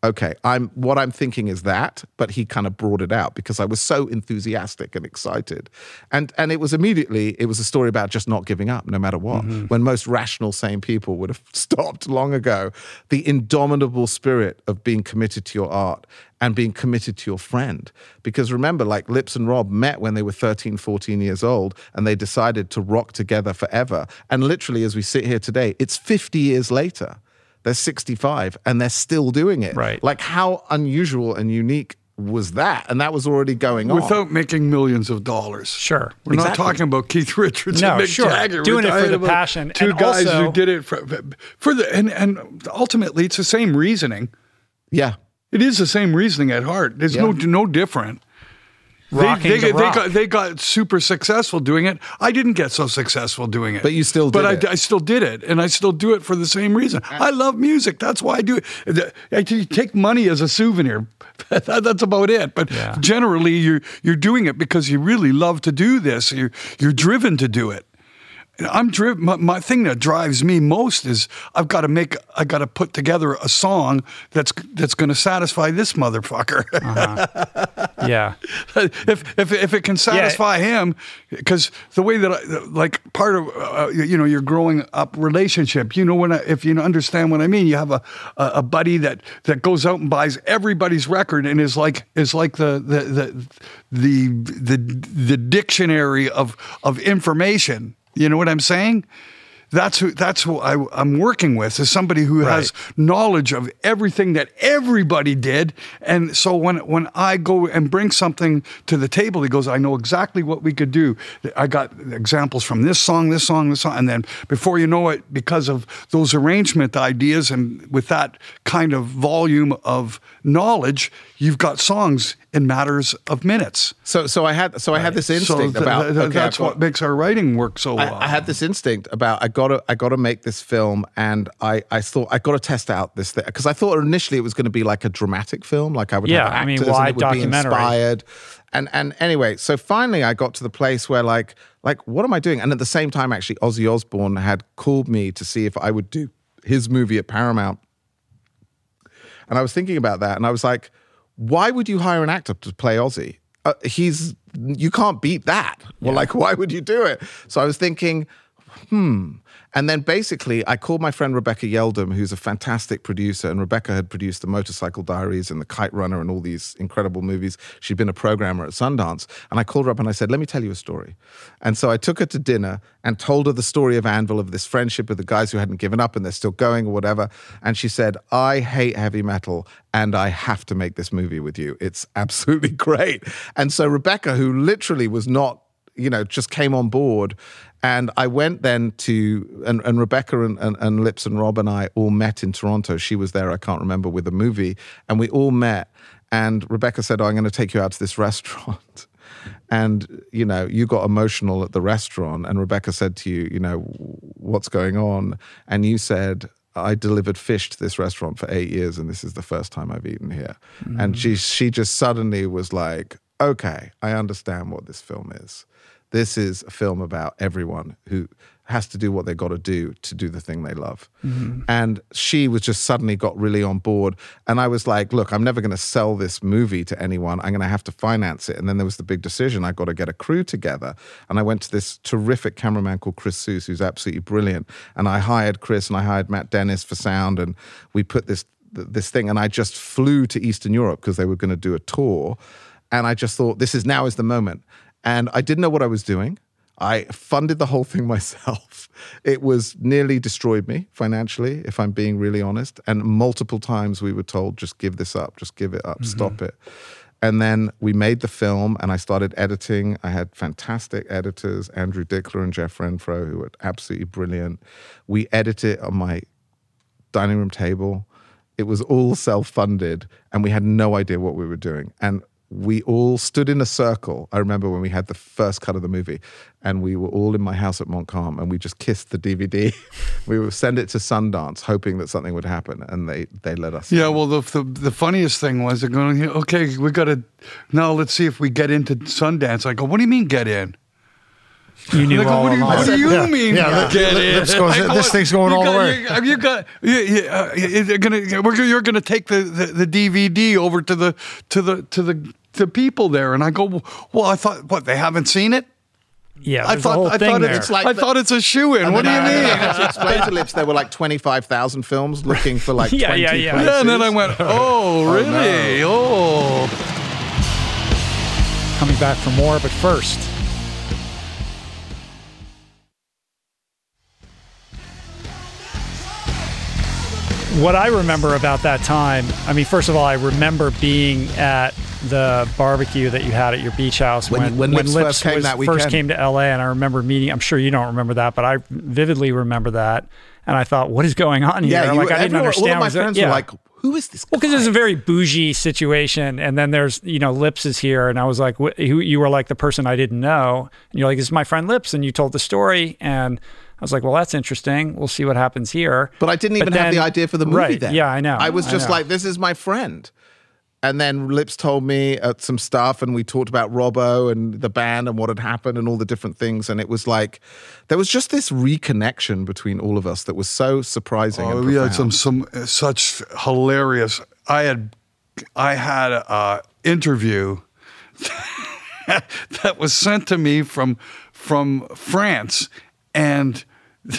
"Okay, I'm what I'm thinking is that," but he kind of brought it out because I was so enthusiastic and excited, and and it was immediately it was a story about just not giving up no matter what. Mm-hmm. When most rational, sane people would have stopped long ago, the indomitable spirit of being committed to your art and being committed to your friend. Because remember, like Lips and Rob met when they were 13, 14 years old, and they decided to rock together forever. And literally, as we sit here today, it's 50 years later. They're 65 and they're still doing it. Right. Like, how unusual and unique was that? And that was already going on. Without making millions of dollars. Sure. We're not talking about Keith Richards No, and Mick sure. Jagger. We're Doing it for the passion, Two and guys also- who did it for, for the and and ultimately it's the same reasoning. yeah. It is the same reasoning at heart. There's no no different. They, Rocking they, the they rock. got they got super successful doing it. I didn't get so successful doing it, But you still But did I, it. I still did it, and I still do it for the same reason. Uh, I love music. That's why I do it. I I t- take money as a souvenir. That- That's about it. But Yeah. generally, you're you're doing it because you really love to do this. You're you're driven to do it. I'm driven. My, my thing that drives me most is I've got to make. I got to put together a song that's that's going to satisfy this motherfucker. yeah. if if if it can satisfy him, because the way that I like part of uh, you know your growing up relationship, you know when I, if you understand what I mean, you have a a a buddy that that goes out and buys everybody's record and is like is like the the the the the, the dictionary of of information. You know what I'm saying? That's who. That's who I, I'm working with. Is somebody who has knowledge of everything that everybody did, and so when when I go and bring something to the table, he goes, "I know exactly what we could do. I got examples from this song, this song, this song, and then before you know it, because of those arrangement ideas and with that kind of volume of knowledge, you've got songs in matters of minutes. So, so I had, so I had this instinct so th- about. th- okay, that's I've got- what makes our writing work so well. I, I had this instinct about I gotta I gotta make this film, and I I thought I gotta test out this thing because I thought initially it was going to be like a dramatic film, like I would Yeah, have I mean, why and it would be documentary? inspired, and and anyway, so finally I got to the place where like like what am I doing? And at the same time, actually, Ozzy Osbourne had called me to see if I would do his movie at Paramount, and I was thinking about that, and I was like, why would you hire an actor to play Ozzy? Uh, he's you can't beat that. Well, like, why would you do it? So I was thinking, hmm. And then basically, I called my friend Rebecca Yeldham, who's a fantastic producer. And Rebecca had produced The Motorcycle Diaries and The Kite Runner and all these incredible movies. She'd been a programmer at Sundance. And I called her up and I said, Let me tell you a story. And so I took her to dinner and told her the story of Anvil, of this friendship with the guys who hadn't given up and they're still going or whatever. And she said, I hate heavy metal and I have to make this movie with you. It's absolutely great. And so Rebecca, who literally was not you know, just came on board. And I went then to, and, and Rebecca and, and, and Lips and Rob and I all met in Toronto. She was there, I can't remember, with a movie. And we all met. And Rebecca said, oh, I'm going to take you out to this restaurant. And, you know, you got emotional at the restaurant. And Rebecca said to you, you know, what's going on? And you said, I delivered fish to this restaurant for eight years, and this is the first time I've eaten here. And she she just suddenly was like, okay, I understand what this film is. This is a film about everyone who has to do what they got to do to do the thing they love. Mm-hmm. And she was just suddenly got really on board. And I was like, look, I'm never going to sell this movie to anyone. I'm going to have to finance it. And then there was the big decision I got to get a crew together. And I went to this terrific cameraman called Chris Soos, who's absolutely brilliant. And I hired Chris and I hired Matt Dennis for sound. And we put this this thing and I just flew to Eastern Europe because they were going to do a tour and I just thought this is now is the moment and I didn't know what I was doing I funded the whole thing myself. It was nearly destroyed me financially, if I'm being really honest. And multiple times we were told, just give this up, just give it up, mm-hmm. stop it. And then we made the film and I started editing. I had fantastic editors, Andrew Dickler and Jeff Renfroe, who were absolutely brilliant. We edited it on my dining room table. It was all self funded, and we had no idea what we were doing. And we all stood in a circle. I remember when we had the first cut of the movie, and we were all in my house at Montcalm, and we just kissed the DVD. we would send it to Sundance, hoping that something would happen, and they they let us. Yeah, well, the, the the funniest thing was they're going, okay, we got to now. Let's see if we get into Sundance. I go, what do you mean get in? You knew Like, all what do you, along. what do you Yeah, mean? yeah, Lip- get Lip- in? Lips goes- I go, this thing's going you all the way. You, you got. You, you, uh, you're gonna. We're, you're gonna take the, the, the DVD over to the to the to the to people there, and I go, well, I thought what they haven't seen it. Yeah, I there's a thought whole I thing thought there. it's like I the- thought it's a shoe in. What do you I- mean? I explain to Lips there were like 25,000 films looking for like Yeah, 20 yeah, yeah. Yeah, and then I went, oh, oh really? Oh. Coming back for more, but first, what I remember about that time, I mean, first of all, I remember being at the barbecue that you had at your beach house When- when, when Lips first came was- that first came to LA, and I remember meeting. I'm sure you don't remember that, but I vividly remember that, and I thought, what is going on here? Yeah, you, like I didn't understand. All of my friends yeah. were like, who is this Well, because guy? it's a very bougie situation, and then there's you know Lips is here, and I was like, wh- who you were like the person I didn't know, and you're like, this is my friend Lips, and you told the story, and I was like, well, that's interesting. We'll see what happens here. But I didn't even have the idea for the movie right, then. Yeah, I know. I was just know. like, this is my friend. And then Lips told me uh, some stuff, and we talked about Robbo and the band and what had happened and all the different things. And it was like, there was just this reconnection between all of us that was so surprising. Oh, we had some some uh, such hilarious. I had I had a interview that was sent to me from from France, and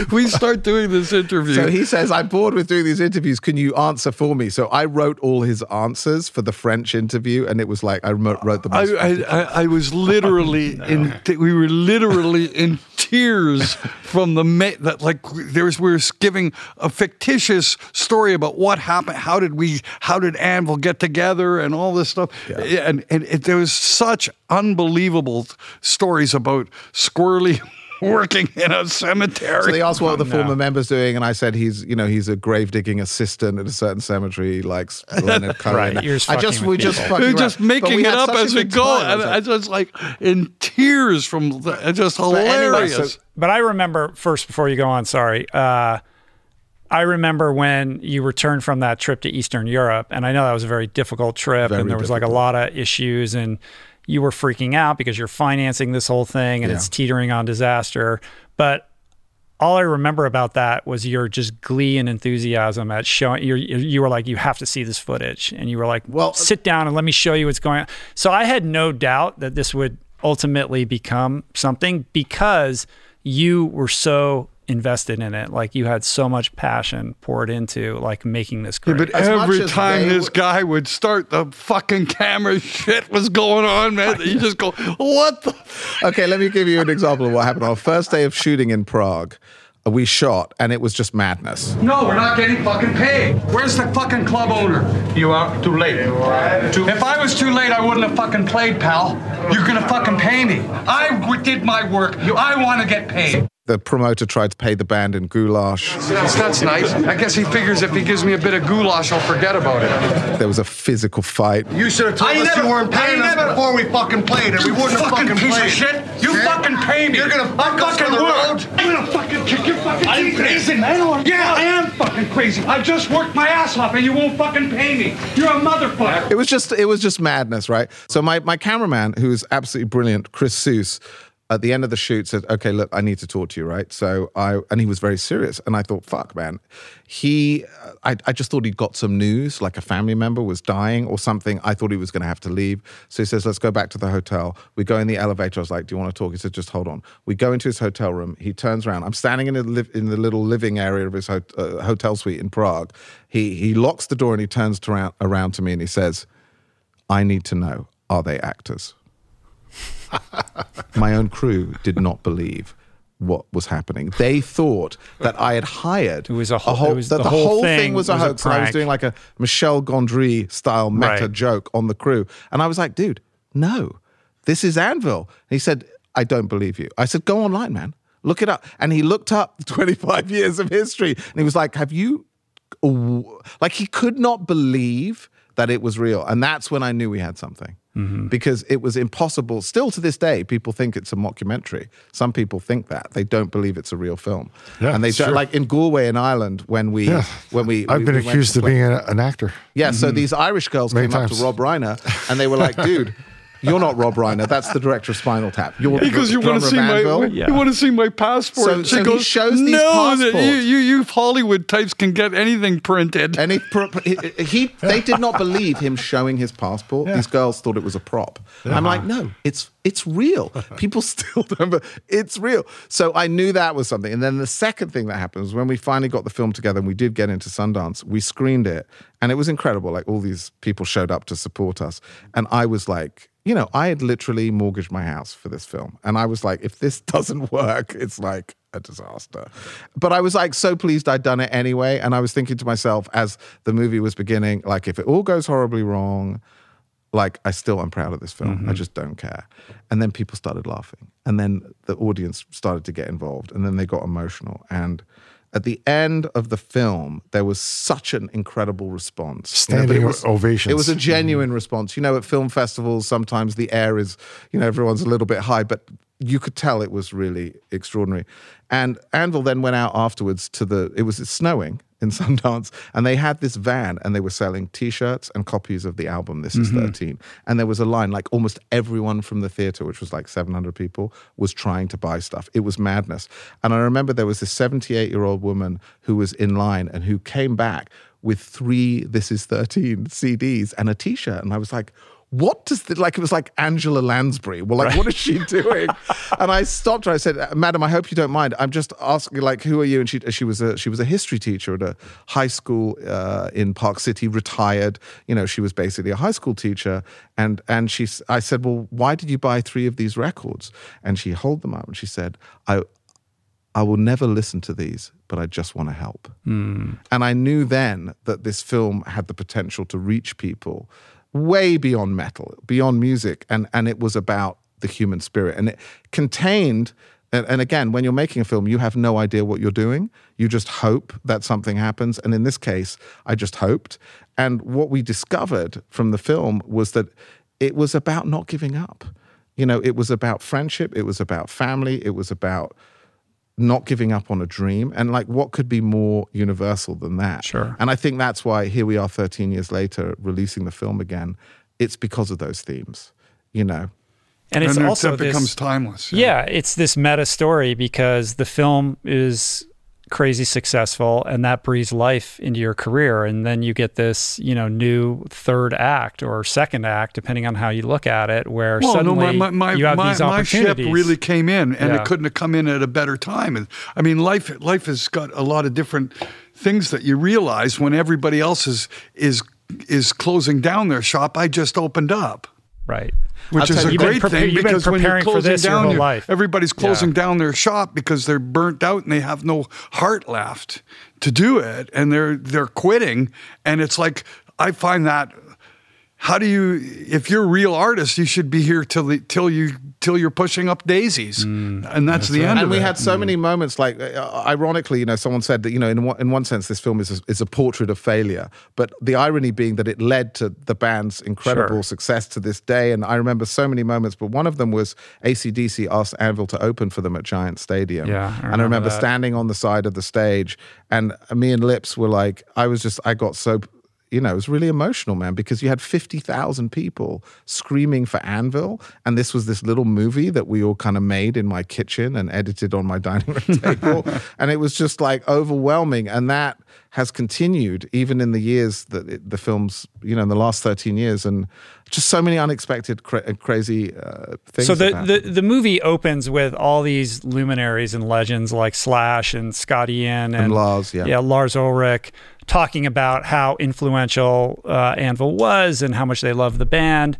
we start doing this interview. So he says, I'm bored with doing these interviews. Can you answer for me? So I wrote all his answers for the French interview, and it was like I wrote, the I. I, I, I was literally in. We were literally in tears from the ma- that like there was we were giving a fictitious story about what happened. How did we? How did Anvil get together and all this stuff? And and it, there was such unbelievable stories about Squirrely working in a cemetery. So they asked what Oh, were the former members doing, and I said he's, you know, he's a grave digging assistant at a certain cemetery, like Leonard Cohen. Right, you're just I just we with just fucking we were just making we it up as we go, time. and It I was just like in tears from the, it's just anyway, hilarious. so- But I remember first before you go on. Sorry. Uh, I remember when you returned from that trip to Eastern Europe, and I know that was a very difficult trip, Very and there was like a lot of issues, and you were freaking out because you're financing this whole thing, and Yeah. it's teetering on disaster. But all I remember about that was your just glee and enthusiasm at showing. You you were like, you have to see this footage, and you were like, Well- well, sit down and let me show you what's going on. So I had no doubt that this would ultimately become something because you were so invested in it. Like you had so much passion poured into like making this Yeah, great. but As every time this were- guy would start, the fucking camera shit was going on, man. You just go, what the? Okay, let me give you an example of what happened. On our first day of shooting in Prague, uh, we shot, and it was just madness. No, we're not getting fucking paid. Where's the fucking club owner? You are too late. If I was too late, I wouldn't have fucking played, pal. You're gonna fucking pay me. I did my work. I want to get paid. The promoter tried to pay the band in goulash. That's, that's nice. I guess he figures if he gives me a bit of goulash, I'll forget about it. There was a physical fight. You should have told I us never- you weren't I paying us never- before we fucking played, and we You wouldn't have fucking fucking piece played. of shit. You Yeah? fucking pay me. You're gonna fuck I us fucking for the road? I'm gonna fucking kick your fucking Are you crazy, man? Yeah, I am fucking crazy. I just worked my ass off and you won't fucking pay me. You're a motherfucker. It was just it was just madness, right? So my my cameraman, who is absolutely brilliant, Chris Soos, at the end of the shoot said, "Okay, look, I need to talk to you, right?" So I and he was very serious, and I thought, "Fuck, man." He, I, I just thought he'd got some news, like a family member was dying or something. I thought he was going to have to leave, so he says, "Let's go back to the hotel." We go in the elevator. I was like, "Do you want to talk?" He said, "Just hold on." We go into his hotel room. He turns around. I'm standing in the liv- in the little living area of his ho- uh, hotel suite in Prague. He he locks the door and he turns to around to me and he says. I need to know are they actors? my own crew did not believe what was happening. They thought that I had hired It was a whole- it was- that the the, whole whole thing thing was a was a hoax. and I was doing like a Michel Gondry style meta Right. joke on the crew, and I was like, "Dude, no, this is Anvil." And he said, "I don't believe you." I said, "Go online, man, look it up." And he looked up 25 years of history, and he was like, "Have you?" Like he could not believe that it was real, and that's when I knew we had something Mm-hmm. because it was impossible. Still to this day, people think it's a mockumentary. Some people think that they don't believe it's a real film. Yeah, and they don't, like in Galway in Ireland when we Yeah. when we I've we- been we accused of being a, an actor. yeah. So these Irish girls Many came up to Rob Reiner and they were like, "Dude." You're not Rob Reiner. That's the director of Spinal Tap. You're Because you the want to see my Yeah. you want to see my passport. So- she so he goes, shows these no, that passports." you, you you Hollywood types can get anything printed. And he, he, he, they did not believe him showing his passport. These girls thought it was a prop. I'm like, uh-huh. no, it's it's real. People still don't, but it's real. So I knew that was something. And then the second thing that happened was when we finally got the film together and we did get into Sundance, we screened it, and it was incredible. Like all these people showed up to support us, and I was like. You know, I had literally mortgaged my house for this film. And I was like, if this doesn't work, it's like a disaster. But I was like so pleased I'd done it anyway. And I was thinking to myself as the movie was beginning, like, if it all goes horribly wrong, like, I still am proud of this film. I mm-hmm. just don't care. And then people started laughing. And then the audience started to get involved. And then they got emotional. And at the end of the film, there was such an incredible response. You know, Standing it was, ovations. It was a mm-hmm. genuine response. You know, at film festivals, sometimes the air is, you know, everyone's a little bit high, but you could tell it was really extraordinary. And Anvil then went out afterwards to the, it was snowing in Sundance, and they had this van and they were selling t shirts and copies of the album, This is mm-hmm. 13. And there was a line, like almost everyone from the theater, which was like 700 people, was trying to buy stuff. It was madness. And I remember there was this 78 year old woman who was in line and who came back with three This Is 13 CDs and a t shirt. And I was like, what does the, like it was like Angela Lansbury. Well, like what is she doing? and I stopped her. I said, "Madam, I hope you don't mind. I'm just asking, like, who are you?" And she she was a she was a history teacher at a high school uh, in Park City, retired. You know, she was basically a high school teacher. And and she, I said, "Well, why did you buy three of these records?" And she held them up and she said, "I I will never listen to these, but I just want to help. And I knew then that this film had the potential to reach people way beyond metal, beyond music, and and it was about the human spirit, and it contained. And, again, when you're making a film, you have no idea what you're doing. You just hope that something happens. And in this case, I just hoped. And what we discovered from the film was that it was about not giving up. You know, it was about friendship. It was about family. It was about not giving up on a dream. And like, what could be more universal than that? Sure. And I think that's why here we are 13 years later, releasing the film again. It's because of those themes, you know? And it's and also it this, becomes timeless. Yeah, it's this meta story because the film is crazy successful and that breathes life into your career and then you get this, you know, new third act or second act depending on how you look at it where Well, no, suddenly my, my, my, you have my, these my ship really came in, and Yeah. it couldn't have come in at a better time. And I mean, life life has got a lot of different things that you realize when everybody else is is is closing down their shop. I just opened up. right. Which I'll is a great prepa- thing because when you're preparing for closing this down, your- life. everybody's closing Yeah. down their shop because they're burnt out and they have no heart left to do it, and they're they're quitting. And it's like I find that how do you if you're a real artist, you should be here till the, till you till you're pushing up daisies, Mm. and that's, the end. and of we it. had so many moments like uh, ironically you know someone said that you know in one, in one sense this film is a, is a portrait of failure but the irony being that it led to the band's incredible Sure. success to this day and i remember so many moments but one of them was acdc asked anvil to open for them at giant stadium Yeah, I and i remember remember that. standing on the side of the stage and me and lips were like i was just i got so you know, it was really emotional, man, because you had 50,000 people screaming for Anvil. And this was this little movie that we all kind of made in my kitchen and edited on my dining room table. and it was just like overwhelming. And that has continued even in the years that it, the films, you know, in the last 13 years. And just so many unexpected, cra- crazy uh, things. So the, the the movie opens with all these luminaries and legends like Slash and Scotty Ian and, Lars, yeah. Lars Ulrich talking about how influential uh, Anvil was and how much they loved the band.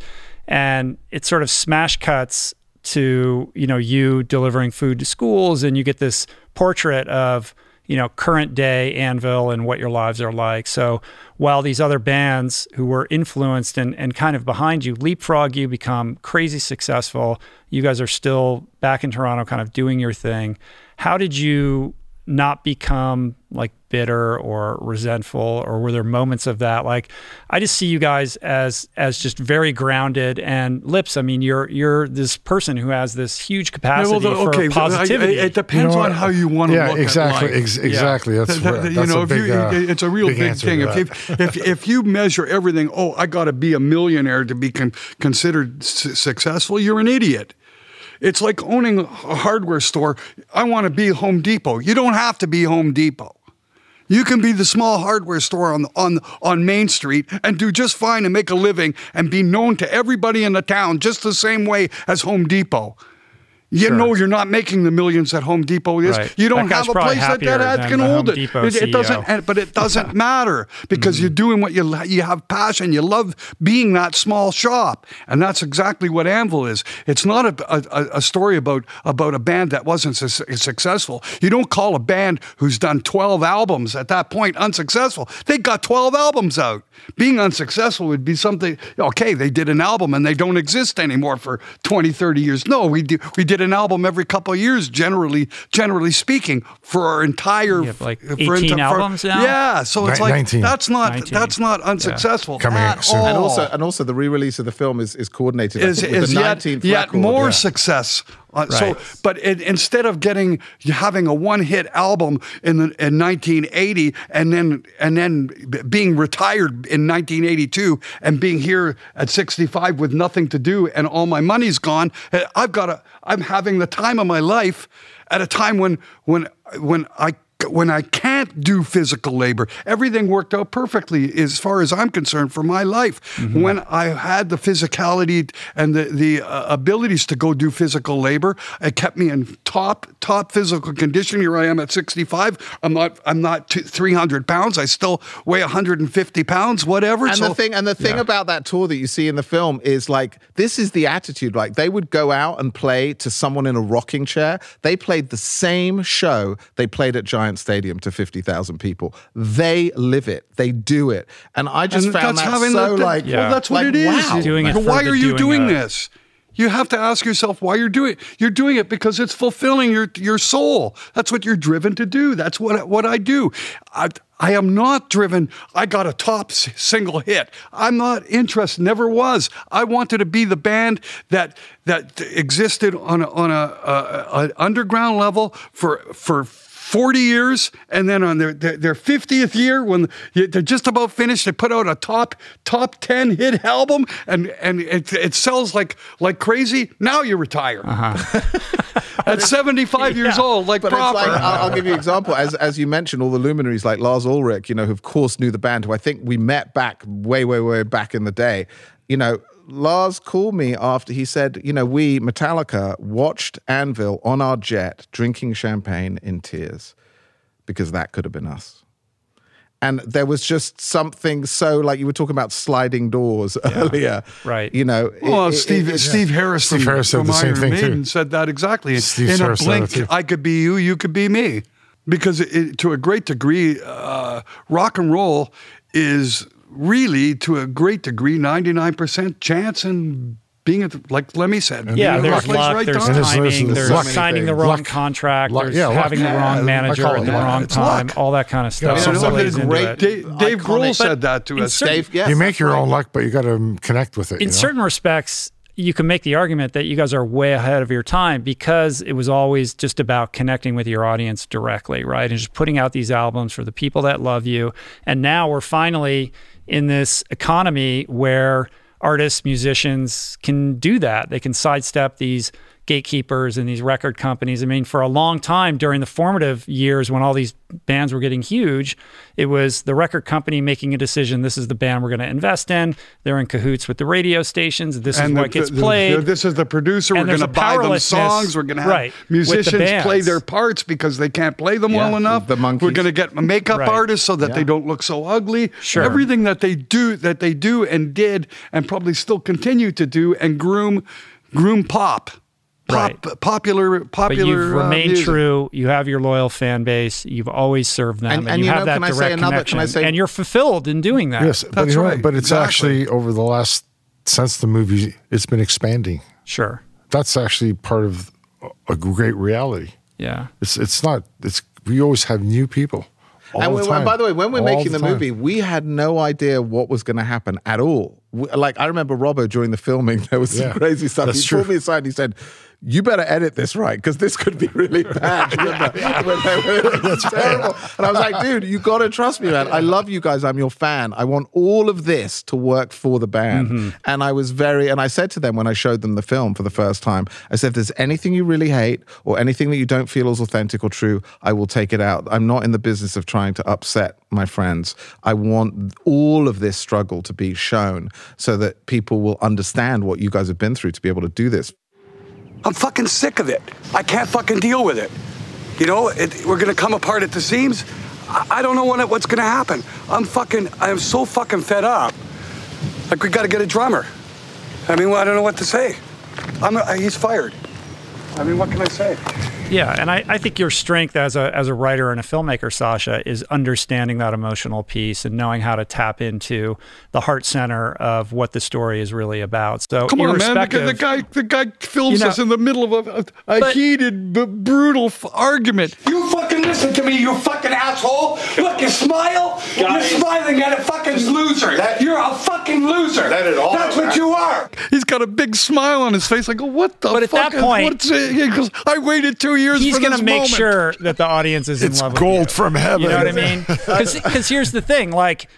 and it sort of smash cuts to you know you delivering food to schools, and you get this portrait of you know current day Anvil and what your lives are like. So while these other bands who were influenced and, and kind of behind you leapfrog you, become crazy successful, you guys are still back in Toronto, kind of doing your thing. How did you not become like bitter or resentful or were there moments of that like i just see you guys as as just very grounded and lips i mean you're you're this person who has this huge capacity Yeah, well, okay, for positivity It, it depends You know on how you want to yeah, look exactly, at life. ex- exactly. That's, That- that- that's you know, a if big, you, uh, it's a real big, answer thing. to If you, if if you measure everything, oh, I got to be a millionaire to be con- considered su- successful, you're an idiot. It's like owning a hardware store. I want to be Home Depot. You don't have to be Home Depot. You can be the small hardware store on on on Main Street and do just fine and make a living and be known to everybody in the town just the same way as Home Depot. You know you're not making the millions that Home Depot is. Right. You don't have a place that, that, can hold it. It, it doesn't, but it doesn't matter because you're doing what you you have passion. You love being that small shop, and that's exactly what Anvil is. It's not a, a, a story about about a band that wasn't su- successful. You don't call a band who's done 12 albums at that point unsuccessful. They got 12 albums out. Being unsuccessful would be something. Okay, they did an album and they don't exist anymore for 20, 30 years. No, we do, we did an album every couple of years. Generally, generally speaking, for our entire You have, like, for 18 enti- for- albums now? Yeah, so it's Ni- like 19. that's not 19. that's not unsuccessful Coming at soon. all. And also, and also, the re-release of the film is is coordinated I is, think, with is the yet, nineteenth yet more Yeah. success. Uh, So, but it, instead of getting having a one-hit album in the, in 1980 and then and then being retired in 1982 and being here at 65 with nothing to do and all my money's gone, uh, I've got a I'm having the time of my life at a time when when when I when I can't do physical labor, everything worked out perfectly as far as I'm concerned for my life. Mm-hmm. When I had the physicality and the the uh, abilities to go do physical labor, it kept me in top top physical condition. Here I am at 65. I'm not I'm not t- 300 pounds. I still weigh 150 pounds. Whatever. And so, the thing, and the thing about that tour that you see in the film is like this is the attitude. Like they would go out and play to someone in a rocking chair. They played the same show they played at Giant Stadium to fifty thousand people. They live it. They do it. And I just and found that's that having so the, like well, that's what like, it is. Wow. Doing it But why are you doing doing this? You have to ask yourself why you're doing it. You're doing it because it's fulfilling your your soul. That's what you're driven to do. That's what what I do. I, I am not driven. I got a top single hit. I'm not interested. Never was. I wanted to be the band that that existed on a, on a, a, a underground level for for 40 years, and then on their, their, their 50th year, when they're just about finished, they put out a top top 10 hit album, and and it, it sells like like crazy. Now you retire uh-huh. at 75 years Yeah. old, like But proper. it's like I'll, I'll give you an example. As as you mentioned, all the luminaries like Lars Ulrich, you know, who of course knew the band, who I think we met back way, way, way back in the day. You know, Lars called me after he said, you know, we Metallica watched Anvil on our jet drinking champagne in tears because that could have been us. And there was just something so like you were talking about sliding doors earlier, Right. You know, it- Well, it- Steve it- Steve Harrison, Steve Harris said from the same Iron thing, too. Maiden said that exactly. Steve In a Harris said that, blink. I could be you, you could be me, because it, it- to a great degree, uh, rock and roll is really to a great degree ninety nine percent chance in being at the, like Lemmy said. Yeah, being there's the luck, right there's time. And there's- timing, there's there's luck. signing the Luck. wrong contract, Luck. there's Yeah, luck. having the wrong I manager at the luck. wrong time, luck. all that kind of stuff. Yeah, You know, Something there's great- Dave, Dave Grohl said that to in us. certain- Dave, yes, you make your right. own luck, but you got to connect with it. in you know? certain respects, you can make the argument that you guys are way ahead of your time because it was always just about connecting with your audience directly, right? And just putting out these albums for the people that love you. And now we're finally in this economy where artists, musicians can do that. They can sidestep these gatekeepers and these record companies. I mean, for a long time during the formative years when all these bands were getting huge, it was the record company making a decision. This is the band we're going to invest in. They're in cahoots with the radio stations. This is the- what gets the- the- played. this is the producer. And We're going to a buy them songs. We're going to have right, with the musicians play their parts because they can't play them well enough. the Monkees. We're going to get makeup Right. artists so that Yeah. they don't look so ugly. Sure. Everything that they do, that they do and did, and probably still continue to do, and groom, groom pop. Pop, popular, but popular. you've uh, remained music. true. You have your loyal fan base. You've always served them, And- and, and you, you, have know, that direct another, connection. Say, and you're fulfilled in doing that. Yes, but, That's you know, right. but it's Exactly. actually over the last since the movie, it's been expanding. Sure. That's actually part of a great reality. Yeah. It's it's not. It's we always have new people. all and the we- time. by the way, when we're All making the, time. movie, we had no idea what was going to happen at all. We- Like I remember Robbo during the filming, there was some crazy stuff. he true. pulled me aside and he said, "You better edit this right because this could be really bad." Remember? When they were- it was terrible. And I was like, "Dude, you got to trust me, man. I love you guys. I'm your fan. I want all of this to work for the band." Mm-hmm. And I was very, and I said to them when I showed them the film for the first time, I said, "If there's anything you really hate or anything that you don't feel is authentic or true, I will take it out. I'm not in the business of trying to upset my friends. I want all of this struggle to be shown so that people will understand what you guys have been through to be able to do this. I'm fucking sick of it. I can't fucking deal with it. You know, it, we're gonna come apart at the seams. I, I don't know what's gonna happen. I'm fucking, I am so fucking fed up. Like we gotta get a drummer. I mean, I don't know what to say. I'm, uh, he's fired. I mean, what can I say? Yeah, and I, I think your strength as a as a writer and a filmmaker, Sacha, is understanding that emotional piece and knowing how to tap into the heart center of what the story is really about. So Come on, man! The, guy- the guy, the guy films You know- us in the middle of a, a But- heated, b- brutal f- argument. You fucking listen to me, you fucking asshole! Look, you smile. Guys. You're smiling at a fucking loser. Let- You're a fucking loser. Let it all That's what man. you are. He's got a big smile on his face. I go, what the But at fuck? that point- what's it? He goes, I waited two years he's going to make moment. sure that the audience is It's in love gold with you. from heaven. You know what I mean? Because here's the thing, like,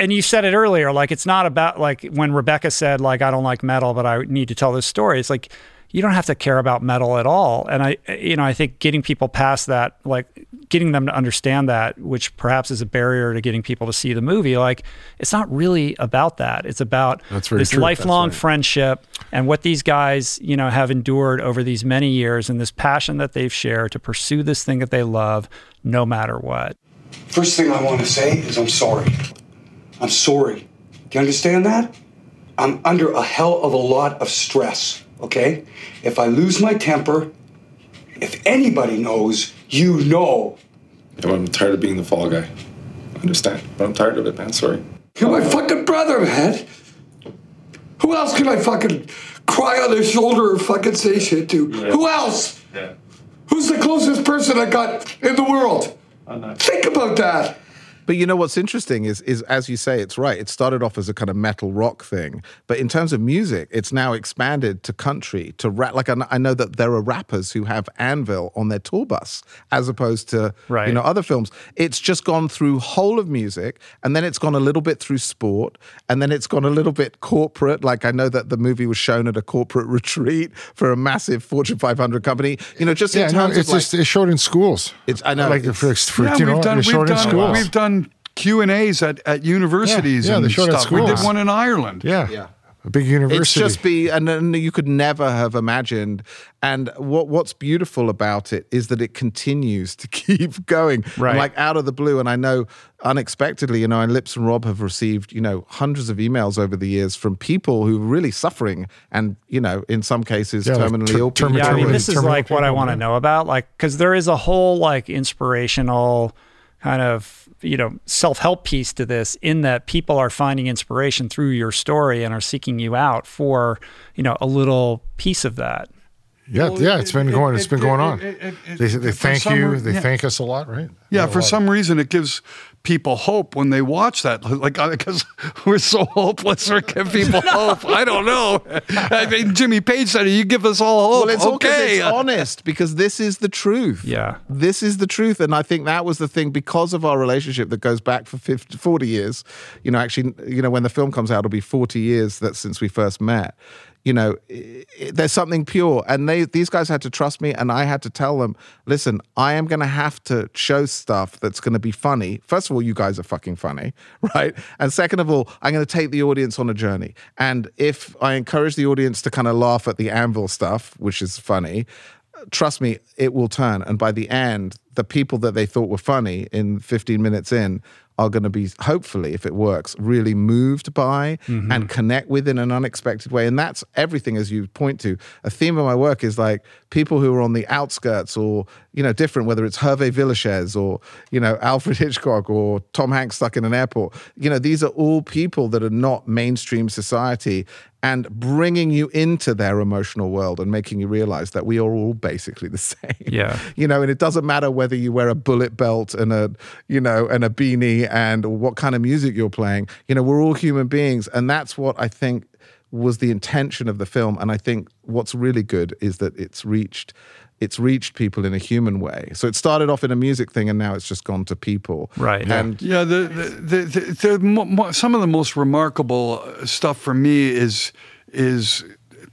and you said it earlier, like it's not about like when Rebecca said like I don't like metal, but I need to tell this story. It's like you don't have to care about metal at all. And I, you know, I think getting people past that, like getting them to understand that, which perhaps is a barrier to getting people to see the movie. Like it's not really about that. It's about That's this true. lifelong right. friendship and what these guys, you know, have endured over these many years and this passion that they've shared to pursue this thing that they love no matter what. First thing I want to say is I'm sorry. I'm sorry. Do you understand that? I'm under a hell of a lot of stress, okay? If I lose my temper, if anybody knows, you know. Yeah, I'm tired of being the fall guy. I understand, but I'm tired of it, man. Sorry. You're my fucking brother, man. Who else can I fucking cry on their shoulder or fucking say shit to? Who else? Yeah. Who's the closest person I got in the world? Think about that. But you know what's interesting is, is as you say, it's right. It started off as a kind of metal rock thing, but in terms of music, it's now expanded to country, to rap. Like I know that there are rappers who have Anvil on their tour bus, as opposed to Right. you know other films. It's just gone through whole of music, and then it's gone a little bit through sport, and then it's gone a little bit corporate. Like I know that the movie was shown at a corporate retreat for a massive Fortune 500 company. You know, just Yeah, in no, terms it's of like, just it showed in schools. It's- I know, like it's- for, for Yeah, you know, we've done, we've showed in done, schools. we've done Q and A's at, at universities Yeah, yeah, and they showed at stuff. We did one in Ireland. yeah, Yeah. a big university. It's just be, and, and you could never have imagined. And what what's beautiful about it is that it continues to keep going, And Right. like out of the blue. And I know unexpectedly, you know, and Lips and Rob have received, you know, hundreds of emails over the years from people who are really suffering, and you know, in some cases, Yeah, like terminally ter- ill people. terminally Yeah, I mean, this is like what I want to know about, like, because there is a whole like inspirational kind of you know self-help piece to this in that people are finding inspiration through your story and are seeking you out for you know a little piece of that yeah, Well, yeah. It's been it- going. it- It's been it- going on. it- it- it- they they thank you. re- They yeah. thank us a lot, right? Yeah, for some reason it gives people hope when they watch that. Like because we're so hopeless, or give people hope. I don't know. I mean, Jimmy Page said, "You give us all hope." Well, it's all 'cause okay. it's honest because this is the truth. Yeah. This is the truth. And I think that was the thing because of our relationship that goes back for 50, 40 years. You know, actually, you know, when the film comes out, it'll be 40 years that since we first met. You know, there's something pure. And they these guys had to trust me, and I had to tell them, listen, I am going to have to show stuff that's going to be funny. First of all, you guys are fucking funny, right? And second of all, I'm going to take the audience on a journey. And if I encourage the audience to kind of laugh at the anvil stuff, which is funny, trust me, it will turn. And by the end, the people that they thought were funny in 15 minutes in are going to be, hopefully, if it works, really moved by mm-hmm. and connect with in an unexpected way. And that's everything, as you point to. A theme of my work is like people who are on the outskirts or, you know, different, whether it's Hervé Villechaize or, you know, Alfred Hitchcock or Tom Hanks stuck in an airport. You know, these are all people that are not mainstream society and bringing you into their emotional world and making you realize that we are all basically the same. Yeah. You know, and it doesn't matter whether you wear a bullet belt and a, you know, and a beanie and what kind of music you're playing. You know, we're all human beings. And that's what I think was the intention of the film. And I think what's really good is that it's reached it's reached people in a human way. So it started off in a music thing and now it's just gone to people. Right. And Yeah, the, the, the, the, the mo- mo- some of the most remarkable uh, stuff for me is is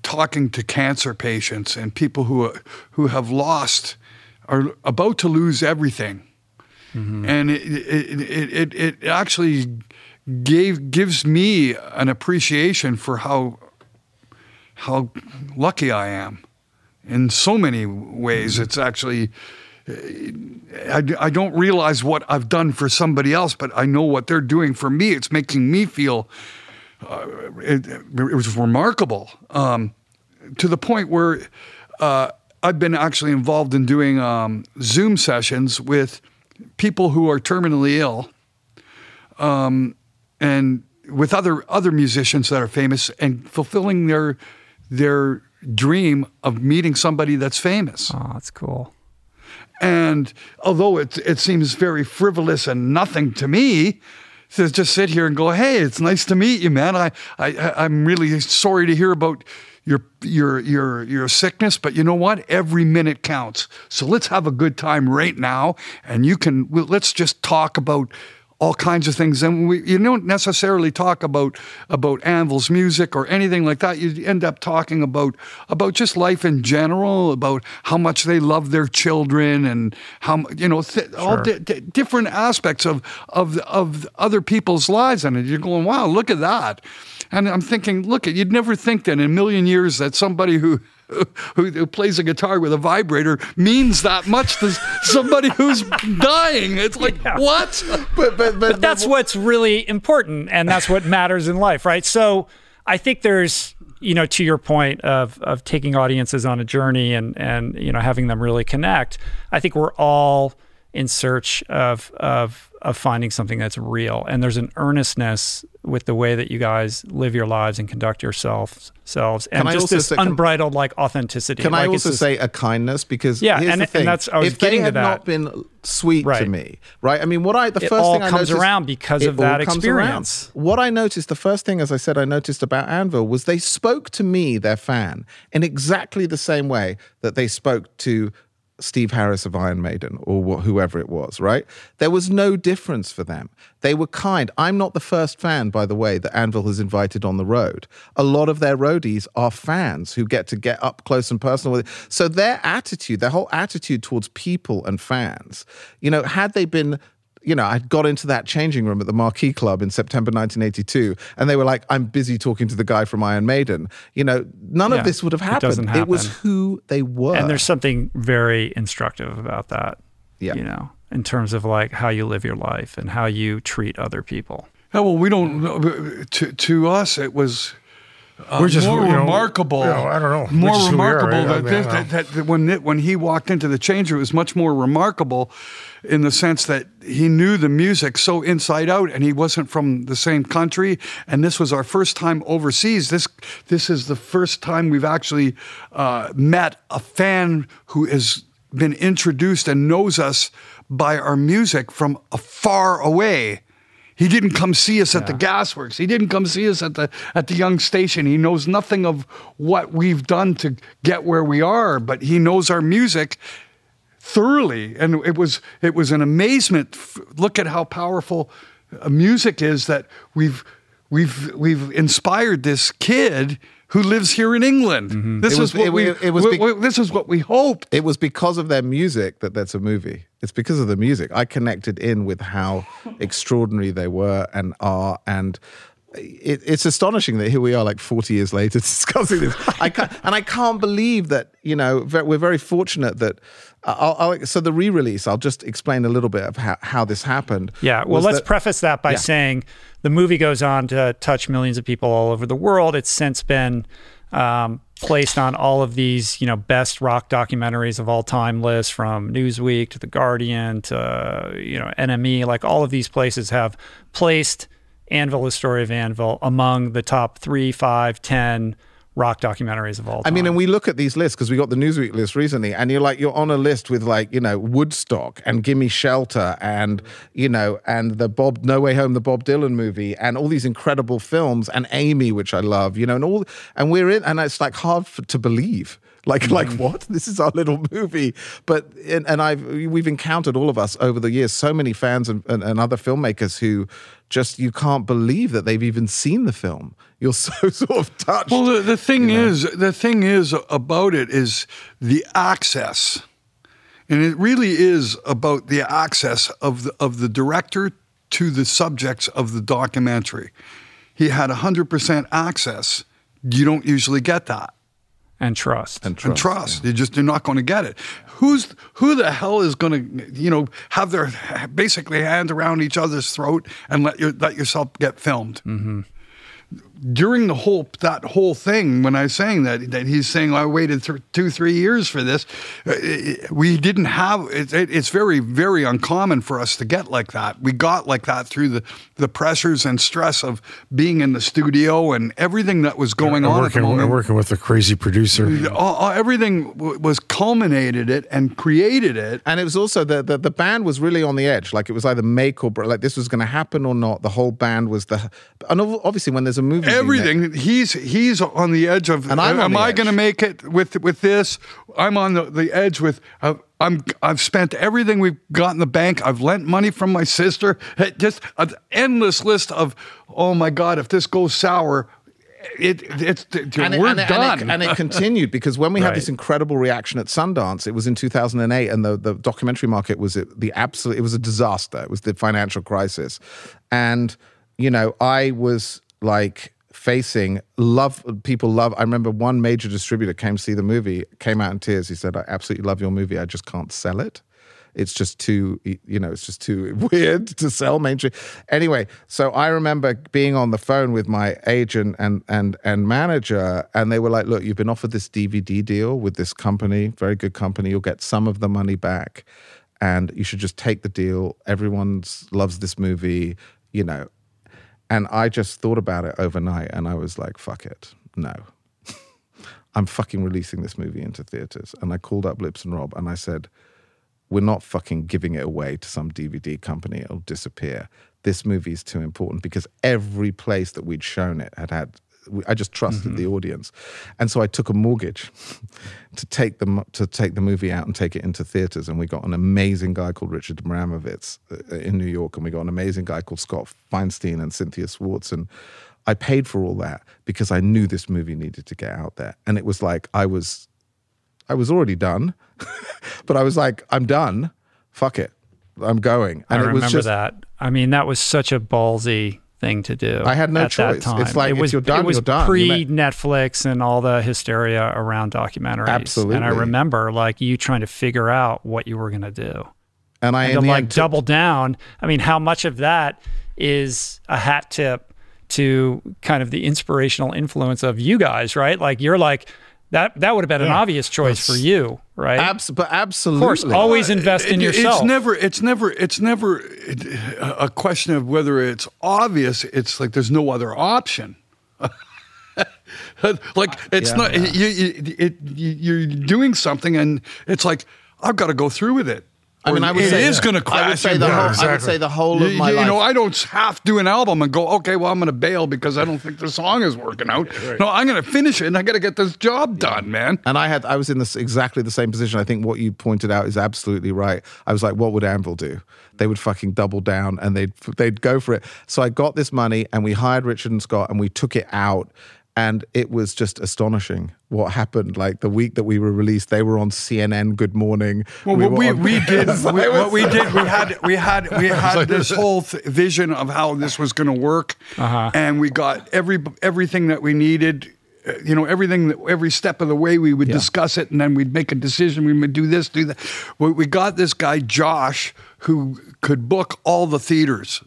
talking to cancer patients and people who who have lost are about to lose everything, and it it, it it it actually gave gives me an appreciation for how how lucky I am in so many ways. It's actually I, I don't realize what I've done for somebody else, but I know what they're doing for me. It's making me feel uh, it, it was remarkable um, to the point where uh, I've been actually involved in doing um, Zoom sessions with people who are terminally ill um, and with other other musicians that are famous and fulfilling their their dream of meeting somebody that's famous. Oh, that's cool. And although it it seems very frivolous and nothing to me, to just sit here and go, "Hey, it's nice to meet you, man. I I I'm really sorry to hear about your your your your sickness, but you know what? Every minute counts. So let's have a good time right now, and you can well, let's just talk about." All kinds of things. And we, you don't necessarily talk about about Anvil's music or anything like that. You end up talking about about just life in general, about how much they love their children, and how you know th- all di- di- different aspects of of of other people's lives. And you're going, wow, look at that. And I'm thinking, look, you'd never think that in a million years that somebody who who, who plays a guitar with a vibrator means that much to somebody who's dying. It's like what? but, but, but, that's what's really important and that's what matters in life right so i think there's you know to your point of of taking audiences on a journey and and you know having them really connect i think we're all in search of of of finding something that's real and there's an earnestness with the way that you guys live your lives and conduct yourselves selves and just this say- unbridled like authenticity Can like I also this- say a kindness? Because Yeah, and- the and that's- I was if they getting to had that. not been sweet to me, right? I mean, what I the It first all thing I comes noticed, around because of that comes around. experience. What I noticed, the first thing, as I said, I noticed about Anvil was they spoke to me, their fan, in exactly the same way that they spoke to. Steve Harris of Iron Maiden or wh- whoever it was, right? There was no difference for them. They were kind. I'm not the first fan, by the way, that Anvil has invited on the road. A lot of their roadies are fans who get to get up close and personal with it. So their attitude, their whole attitude towards people and fans, you know, had they been you know, I got into that changing room at the Marquee Club in September 1982, and they were like, "I'm busy talking to the guy from Iron Maiden." You know, none Yeah, of this would have it happened. doesn't It was who they were. and there's something very instructive about that Yeah. you know in terms of like how you live your life and how you treat other people Yeah, well, we don't. To to us, it was. Uh, We're just, more you know, remarkable. you know, I don't know. More just who we are, remarkable right? I that, mean, I this- that, that, that when it, when he walked into the change room, it was much more remarkable, in the sense that he knew the music so inside out, and he wasn't from the same country. And this was our first time overseas. This this is the first time we've actually uh, met a fan who has been introduced and knows us by our music from far away. He didn't come see us at the gasworks. He didn't come see us at the at the young station. He knows nothing of what we've done to get where we are, but he knows our music thoroughly. And it was it was an amazement. Look at how powerful uh, music is that we've we've we've inspired this kid who lives here in England. This Mm-hmm. It is was- what it- we, it was we- be- this is what we hoped. It was because of their music that that's a movie. It's because of the music. I connected in with how extraordinary they were and are, and it, it's astonishing that here we are, like forty years later, discussing this. I can't, and I can't believe that you know we're very fortunate that. I'll, I'll, so the re-release, I'll just explain a little bit of how, how this happened. Yeah. Well, let's that- preface that by Yeah. saying the movie goes on to touch millions of people all over the world. It's since been um, placed on all of these, you know, best rock documentaries of all time lists, from Newsweek to The Guardian to you know NME. Like all of these places have placed Anvil: The Story of Anvil among the top three, five, ten rock documentaries of all time. I mean, and we look at these lists because we got the Newsweek list recently, and you're like, you're on a list with like, you know, Woodstock and Gimme Shelter and, you know, and the Bob, No Way Home, the Bob Dylan movie, and all these incredible films, and Amy, which I love, you know, and all, and we're in, and it's like hard for, to believe. Like, like mm. what? This is our little movie, but and, and I've we've encountered all of us over the years so many fans and, and, and other filmmakers who just you can't believe that they've even seen the film. You're so sort of touched. Well, the, the thing is, the thing is about it is the access, and it really is about the access of the, of the director to the subjects of the documentary. He had hundred percent access. You don't usually get that. And trust. and and trust. You just you're not going to get it. Who's who the hell is going to you know have their basically hand around each other's throat and let your let yourself get filmed? Mm-hmm. During the whole that whole thing, when I was saying that that he's saying I waited th- two three years for this, uh, uh, we didn't have. It, it, it's very very uncommon for us to get like that. We got like that through the the pressures and stress of being in the studio and everything that was going And on at the working, moment working with a crazy producer. all, all- uh, uh, everything w- was culminated it and created it. And it was also the, the the band was really on the edge. Like it was either make or break. Like this was going to happen or not. The whole band was the. And obviously, when there's a movie, being Everything he's he's on the edge of. And I'm am I going to make it with with this? I'm on the, the edge with. Uh, I'm I've spent everything we've got in the bank. I've lent money from my sister. Just an endless list of. Oh my God! If this goes sour, it it's and it, we're and it- done. And it, and it continued because when we had this incredible reaction at Sundance, it was in 2008, and the, the documentary market was it, the absolute. It was a disaster. It was the financial crisis, and you know, I was like facing love. People love. I remember one major distributor came see the movie, came out in tears. He said, "I absolutely love your movie. I just can't sell it." it's just too you know it's just too weird to sell mainstream anyway so i remember being on the phone with my agent and and and manager and they were like look you've been offered this dvd deal with this company very good company you'll get some of the money back and you should just take the deal everyone loves this movie you know and i just thought about it overnight and i was like fuck it no i'm fucking releasing this movie into theaters and i called up lips and rob and i said we're not fucking giving it away to some DVD company. It'll disappear. This movie is too important because every place that we'd shown it had had. I just trusted the audience, and so I took a mortgage to take the to take the movie out and take it into theaters. And we got an amazing guy called Richard Abramowitz uh, in New York, and we got an amazing guy called Scott Feinstein and Cynthia Swartz, and I paid for all that because I knew this movie needed to get out there. And it was like I was I was already done, but I was like, I'm done. Fuck it. I'm going. I And it remember was just, that. I mean, that was such a ballsy thing to do. I had no choice. It's like, it if was, you're done, it was you're done. Pre Netflix and all the hysteria around documentaries. Absolutely. And I remember like you trying to figure out what you were going to do. And I and to like double down. I mean, how much of that is a hat tip to kind of the inspirational influence of you guys, right? Like you're like that. That would have been an obvious choice for you, right? Abs- but of absolutely. course, always uh, invest in It- yourself. It's never, it's never, it's never a question of whether it's obvious. It's like there's no other option. like it's Yeah, not yeah. You, you, it, you, you're doing something, and it's like I've got to go through with it. I mean, I would it say is going to crash. I would say the burn. whole. I would say the whole You, of my you life. know, I don't have to do an album and go, okay, well, I'm going to bail because I don't think the song is working out. No, I'm going to finish it and I got to get this job done, man. And I had I was in this exactly the same position. I think what you pointed out is absolutely right. I was like, what would Anvil do? They would fucking double down and they'd they'd go for it. So I got this money and we hired Richard and Scott and we took it out. And it was just astonishing what happened. Like the week that we were released, they were on CNN Good Morning. Well, We what we, on- we did we, what we did we had we had we had this whole th- vision of how this was going to work, Uh-huh. and we got every everything that we needed. Uh, You know everything, that, every step of the way, we would discuss it, and then we'd make a decision. We would do this, do that. We, we got this guy Josh who could book all the theaters,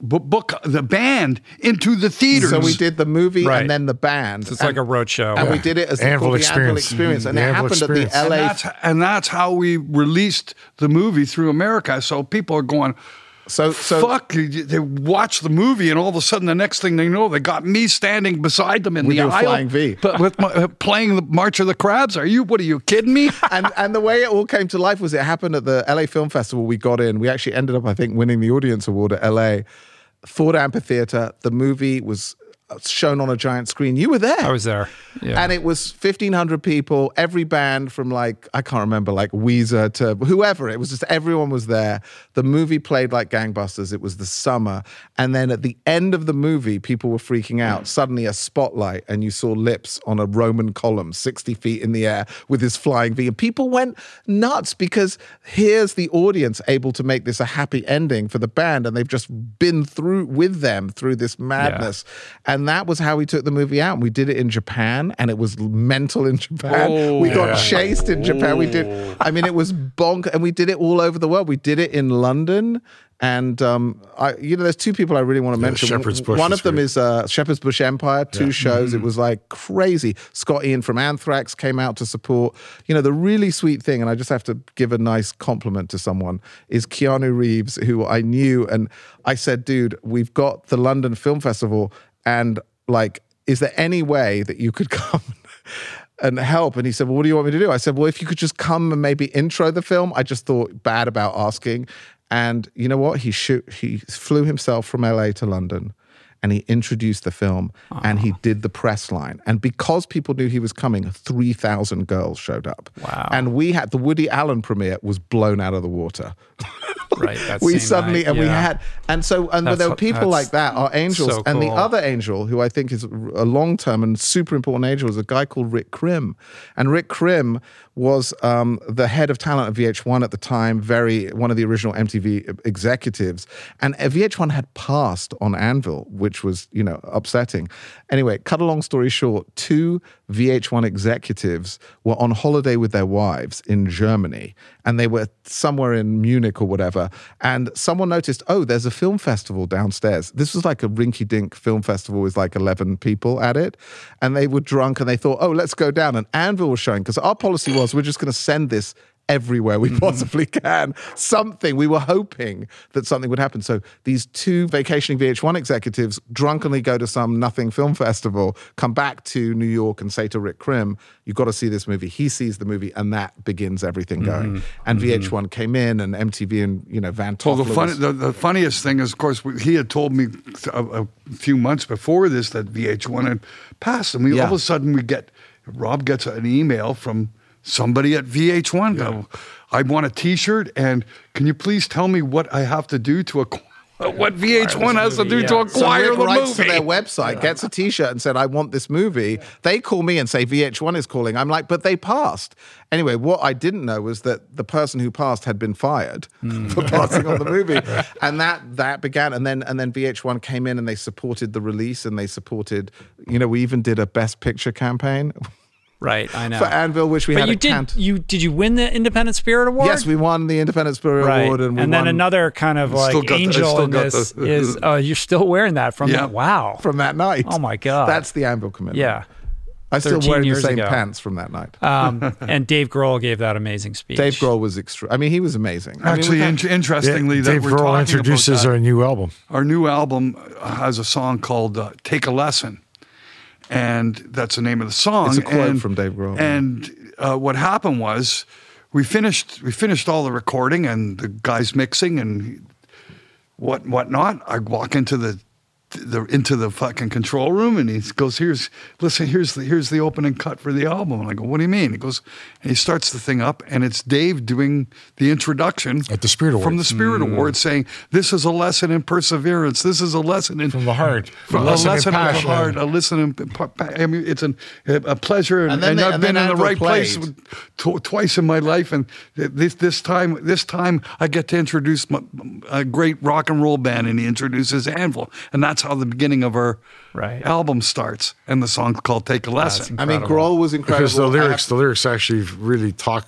bu- book the band into the theaters. So we did the movie Right. and then the band. It's like a road show. And we did it as Anvil called the Anvil Experience. Experience. And The it Anvil happened Experience. at the LA that's and that's how we released the movie through America. So people are going, So so fuck, they watch the movie, and all of a sudden, the next thing they know, they got me standing beside them in With the your aisle, flying V. but with my, uh, playing the March of the Crabs. Are you? What are you kidding me? and and the way it all came to life was it happened at the LA Film Festival. We got in. We actually ended up, I think, winning the audience award at LA. Ford Amphitheater. The movie was shown on a giant screen. You were there. I was there. Yeah. And it was 1,500 people, every band from like, I can't remember, like Weezer to whoever. It was just everyone was there. The movie played like gangbusters. It was the summer. And then at the end of the movie, people were freaking out. Suddenly, a spotlight, and you saw lips on a Roman column 60 feet in the air with this flying V. And people went nuts because here's the audience able to make this a happy ending for the band. And they've just been through with them through this madness. And that was how we took the movie out. And we did it in Japan, and it was mental in Japan. we got chased in Japan. We did. I mean, it was bonk, and we did it all over the world. We did it in London. And um, I, you know, there's two people I really want to mention. Shepherd's Bush One of them great. is uh, Shepherd's Bush Empire. Two shows. It was like crazy. Scott Ian from Anthrax came out to support. You know, the really sweet thing, and I just have to give a nice compliment to someone is Keanu Reeves, who I knew, and I said, dude, we've got the London Film Festival, and like, is there any way that you could come? and help. And he said, Well, what do you want me to do? I said, Well, if you could just come and maybe intro the film. I just thought bad about asking. And you know what? He shoot, he flew himself from LA to London and he introduced the film and he did the press line. And because people knew he was coming, 3,000 girls showed up. Wow. And we had the Woody Allen premiere was blown out of the water. right. We suddenly night, and we had and so and That's- there were people like that our angels so and the other angel who i think is a long-term and super important angel is a guy called rick krim and rick krim was um, the head of talent at vh1 at the time very one of the original mtv executives and vh1 had passed on anvil which was you know upsetting anyway cut a long story short two vh1 executives were on holiday with their wives in germany and they were somewhere in munich or whatever and someone noticed, oh, there's a film festival downstairs. This was like a rinky dink film festival with like 11 people at it. And they were drunk and they thought, oh, let's go down. And Anvil was showing, because our policy was we're just going to send this everywhere we mm-hmm. possibly can. Something. We were hoping that something would happen. So these two vacationing VH1 executives drunkenly go to some nothing film festival, come back to New York and say to Rick Krim, you've got to see this movie. He sees the movie and that begins everything mm-hmm. going. And mm-hmm. VH1 came in and MTV and, you know, Van Well, the, funny, the, the funniest thing is, of course, he had told me a, a few months before this that VH1 had passed, and we Yeah. all of a sudden we get Rob gets an email from somebody at VH1. go, I want a T-shirt, and can you please tell me what I have to do to acquire? What VH1 has to do to yeah. So acquire Rick the writes movie? to their website, gets a T-shirt, and said, "I want this movie." They call me and say VH1 is calling. I'm like, "But they passed." Anyway, what I didn't know was that the person who passed had been fired hmm. for passing on the movie, and that that began. And then and then VH1 came in and they supported the release and they supported. You know, we even did a Best Picture campaign Right. I know. for Anvil, which we but had you a did. cant- You did you win the Independent Spirit Award? Yes, we won the Independent Spirit Right. Award, and we then won another kind of like Still got the- angel still in this the- is uh, you're still wearing that from Yeah. that. Wow. from that night. Oh my God. that's the Anvil commitment. yeah. I still 13 wearing the same ago. pants from that night. Um, and Dave Grohl gave that amazing speech. Dave Grohl was extra. I mean, he was amazing. I mean, Actually, we had- in- interestingly, that Dave we're Grohl talking introduces about our new album. Our new album has a song called uh, "Take a Lesson," and that's the name of the song. It's a quote and, from Dave Grohl. And uh, what happened was, we finished we finished all the recording and the guys mixing and what whatnot. I walk into the the into the fucking control room and he goes, "Here's listen, here's the here's the opening cut for the album." And I go, "What do you mean?" He goes, and he starts the thing up, and it's Dave doing the introduction At the Spirit from the Awards. Spirit mm. Awards, saying, "This is a lesson in perseverance. This is a lesson in From the heart. from A a lesson in lesson of the heart, a lesson in. pa- pa- I mean, it's an, a pleasure, and, And and they- I've and been in the Anvil right place played. tw- twice in my life, and this this time this time I get to introduce my, a great rock and roll band, and he introduces Anvil, and that's how the beginning of her Right. album starts, and the song's called "Take a Lesson." I mean, Grohl was incredible. Because the lyrics, the lyrics actually really talk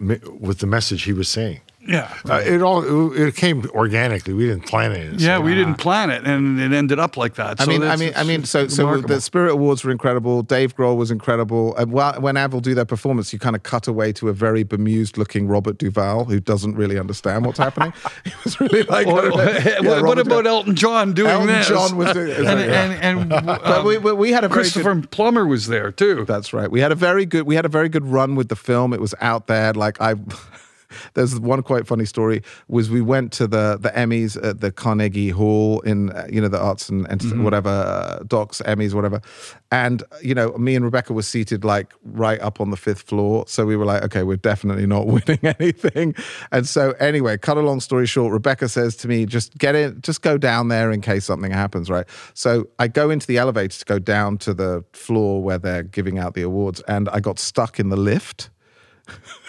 with the message he was saying. Yeah. Uh, it all it came organically. We didn't plan it. It's Yeah, like, we didn't plan it, and it ended up like that. I mean, I mean, I mean. So, so the Spirit Awards were incredible. Dave Grohl was incredible. And while, when Anvil do their performance, you kind of cut away to a very bemused-looking Robert Duvall who doesn't really understand what's happening. he was really like, Or- I don't know. Yeah, what, what about Duvall. Elton John doing that. Elton this? John was doing- and, like, yeah. and, and, But we, we, we had a very Christopher good, Plummer was there too. That's right. We had a very good we had a very good run with the film. It was out there. Like I there's one quite funny story was we went to the the Emmys at the Carnegie Hall in you know the arts and, and Mm-hmm. whatever uh, docs Emmys whatever, and you know me and Rebecca were seated like right up on the fifth floor. So we were like, okay, we're definitely not winning anything. And so anyway, cut a long story short, Rebecca says to me, just get in, just go down there in case something happens, right? So I go into the elevator to go down to the floor where they're giving out the awards, and I got stuck in the lift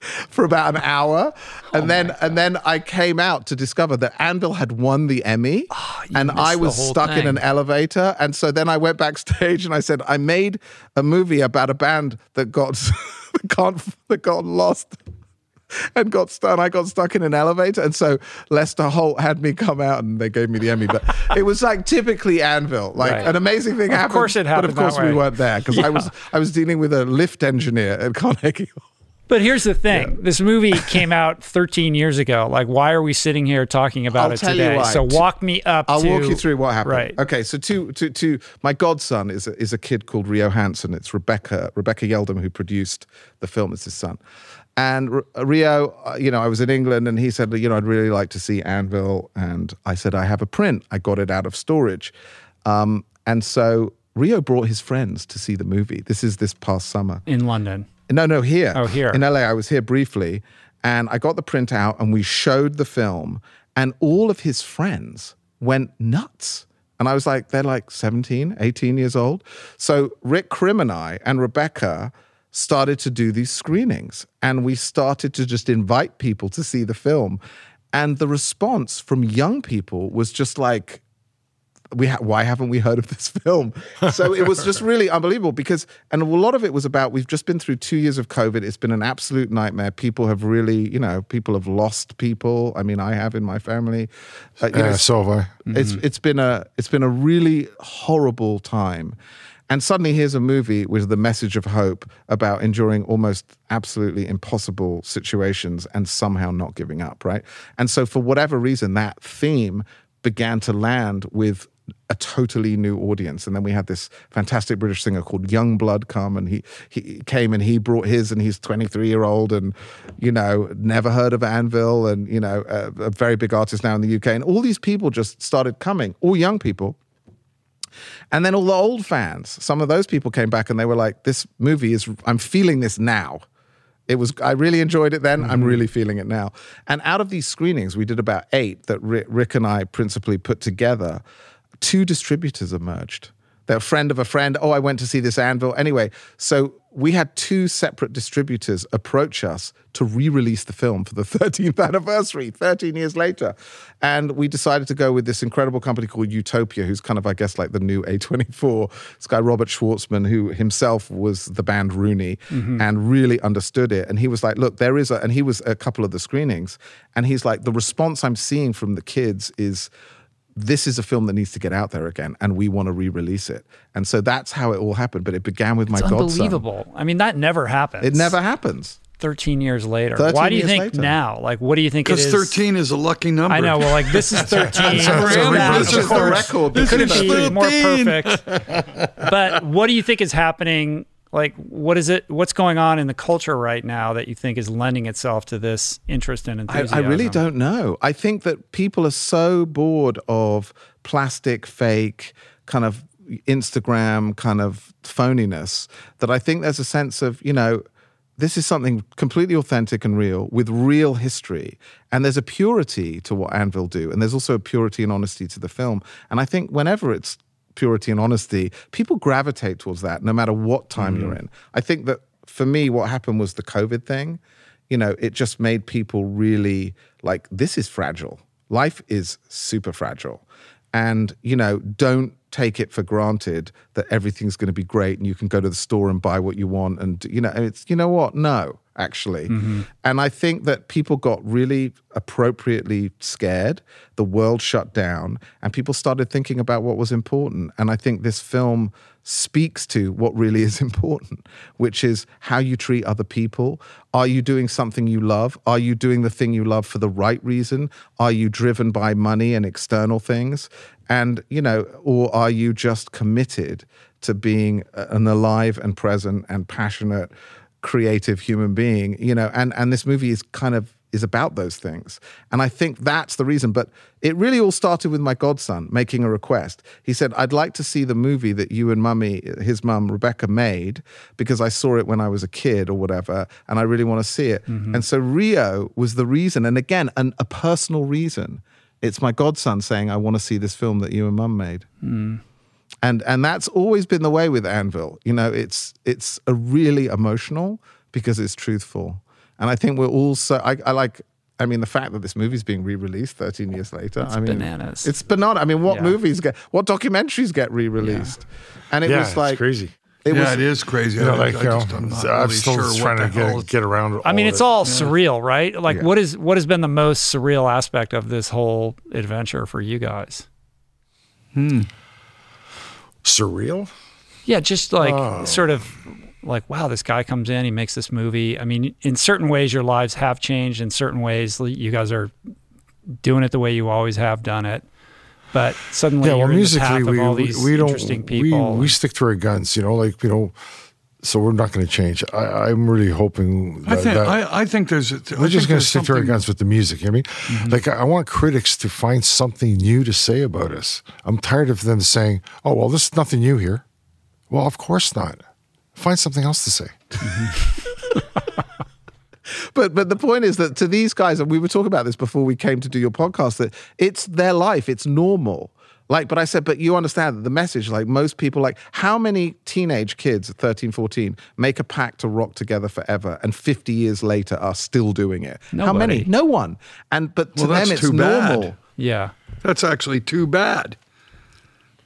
for about an hour, and then and then I came out to discover that Anvil had won the Emmy, and I was stuck in an elevator. And so then I went backstage and I said, I made a movie about a band that got that got that got lost. And got stuck. I got stuck in an elevator, and so Lester Holt had me come out, and they gave me the Emmy. But it was like typically Anvil, like Right. an amazing thing Of happened. course it happened. but of course we weren't there because I was I was dealing with a lift engineer at Carnegie. Hall. But here's the thing: this movie came out 13 years ago. Like, why are we sitting here talking about I'll it today? So walk me up. I'll to, walk you through what happened. Right. Okay. So to to to my godson is a, is a kid called Rio Hansen. It's Rebecca Rebecca Yeldham who produced the film. It's his son. And Rio, uh, you know, I was in England, and he said, you know, I'd really like to see Anvil, and I said, I have a print. I got it out of storage, um, and so Rio brought his friends to see the movie. This is this past summer. In London. No, no, here. Oh, here. In LA, I was here briefly, and I got the print out, and we showed the film, and all of his friends went nuts. And I was like, they're like 17, 18 years old. So Rick Krim and I and Rebecca started to do these screenings, and we started to just invite people to see the film. And the response from young people was just like, we ha- why haven't we heard of this film? So it was just really unbelievable because, and a lot of it was about we've just been through two years of COVID. It's been an absolute nightmare. People have really, you know, people have lost people. I mean, I have in my family. Uh, you know, Yeah, so have I. it's it's been a it's been a really horrible time. And suddenly here's a movie with the message of hope about enduring almost absolutely impossible situations and somehow not giving up, right? And so for whatever reason that theme began to land with a totally new audience. And then we had this fantastic British singer called Yungblud come and he he came and he brought his and he's 23 year old and you know never heard of Anvil and you know a, a very big artist now in the UK and all these people just started coming, all young people. And then all the old fans, some of those people came back and they were like, this movie is, I'm feeling this now. It was, I really enjoyed it then. I'm mm-hmm. really feeling it now. And out of these screenings, we did about eight that Rick and I principally put together. Two distributors emerged. They're a friend of a friend. Oh, I went to see this anvil. Anyway, so we had two separate distributors approach us to re-release the film for the 13th anniversary 13 years later and we decided to go with this incredible company called utopia who's kind of i guess like the new a24 this guy robert schwartzman who himself was the band rooney mm-hmm. and really understood it and he was like look there is a and he was a couple of the screenings and he's like the response i'm seeing from the kids is this is a film that needs to get out there again and we want to re-release it and so that's how it all happened but it began with my It's godson unbelievable. I mean, that never happens. it never happens 13 years later. 13 Why do you think later. now? Like, what do you think Because 13 is a lucky number. I know. Well, like this is 13. for him, That, this of is the record. It couldn't This is be more perfect. but what do you think is happening Like, what is it? What's going on in the culture right now that you think is lending itself to this interest and I, enthusiasm? I really don't know. I think that people are so bored of plastic, fake, kind of Instagram kind of phoniness that I think there's a sense of, you know, this is something completely authentic and real with real history. And there's a purity to what Anvil do. And there's also a purity and honesty to the film. And I think whenever it's purity and honesty, people gravitate towards that no matter what time you're mm. in. I think that for me, what happened was the COVID thing. You know, it just made people really like, this is fragile. Life is super fragile. And, you know, don't take it for granted that everything's going to be great and you can go to the store and buy what you want. And, you know, it's, you know what? No, actually. Mm-hmm. And I think that people got really appropriately scared. The world shut down and people started thinking about what was important. And I think this film speaks to what really is important, which is how you treat other people. Are you doing something you love? Are you doing the thing you love for the right reason? Are you driven by money and external things? And, you know, or are you just committed to being an alive and present and passionate, creative human being? You know, and, and this movie is kind of is about those things. And I think that's the reason. But it really all started with my godson making a request. He said, I'd like to see the movie that you and mummy, his mum, Rebecca, made because I saw it when I was a kid or whatever, and I really want to see it. Mm-hmm. And so Rio was the reason. And again, an, a personal reason. It's my godson saying, I want to see this film that you and mum made. Hmm. And and that's always been the way with Anvil. You know, it's it's a really emotional because it's truthful. And I think we're also I, I like I mean the fact that this movie's being re-released 13 years later. It's I mean bananas. It's banana. I mean what Yeah. movies get what documentaries get re-released? And it yeah, was like it's crazy. It yeah, was it is crazy. You know, I- like I you know, just- I'm not I'm really still sure trying to get, get around. I mean, it's of it. all surreal, right? Like, Yeah. what is what has been the most surreal aspect of this whole adventure for you guys? Hmm. Surreal. Yeah, just like Oh. sort of like, wow, this guy comes in, he makes this movie. I mean, in certain ways, your lives have changed. In certain ways, you guys are doing it the way you always have done it. But suddenly, yeah, well, you're in the path musically, we, all we, these we don't interesting we, people. we stick to our guns, you know, like you know. So we're not going to change. I, I'm really hoping that, I think that I, I think there's. A, we're just going to stick to our guns with the music. You know what I Mm-hmm. mean, like I I want critics to find something new to say about us. I'm tired of them saying, "Oh, well, this is nothing new here." Well, of course not. Find something else to say. but but the point is that to these guys, and we were talking about this before we came to do your podcast, that it's their life, it's normal. Like, but I said, but you understand that the message, like most people, like how many teenage kids at 13, 14 make a pact to rock together forever and 50 years later are still doing it? How many? No one. And but to Well, them it's too bad. normal. yeah. That's actually too bad.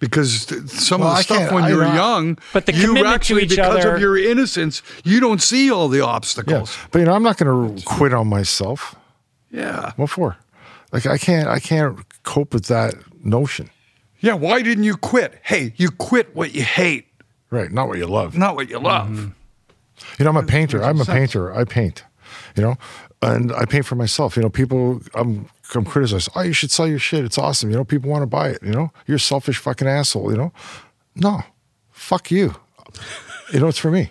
Because some Well, of the I stuff when I you're don't- young, But the you commitment to actually, each because other- of your innocence, you don't see all the Yeah, obstacles. but you know, I'm not going to quit on myself. Yeah. What for? Like I can't, I can't cope with that notion. Yeah. Why didn't you quit? Hey, you quit what you hate, Right? Not what you love. not what you love. Mm-hmm. You know, I'm a painter. I'm a painter. I paint. You know, and I paint for myself. You know, people I'm I'm criticized. Oh, you should sell your shit. It's awesome. You know, people want to buy it. You know, you're a selfish fucking asshole. You know, no, fuck you. You know, it's for me.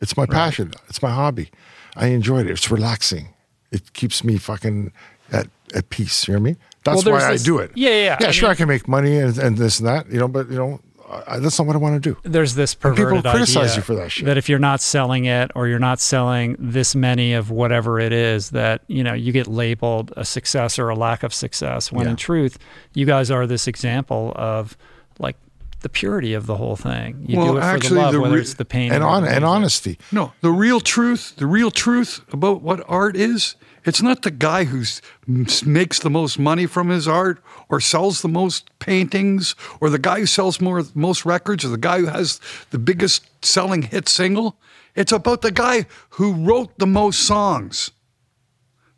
It's my passion. It's my hobby. I enjoy it. It's relaxing. It keeps me fucking at at peace. You I mean? That's Well, there's why this- I do it. Yeah, yeah, yeah. Yeah, I sure, mean- I can make money and, and this and that. You know, but you know, I, that's not what I want to do. there's this And people criticize idea you for that shit. That if you're not selling it or you're not selling this many of whatever it is that you know you get labeled a success or a lack of success when in truth you guys are this example of like the purity of the whole thing you Well, do it for actually, the love the whether it's the pain And or on the and honesty. No, the real truth, the real truth about what art is, it's not the guy who makes the most money from his art or sells the most paintings or the guy who sells more most records or the guy who has the biggest selling hit single. It's about the guy who wrote the most songs.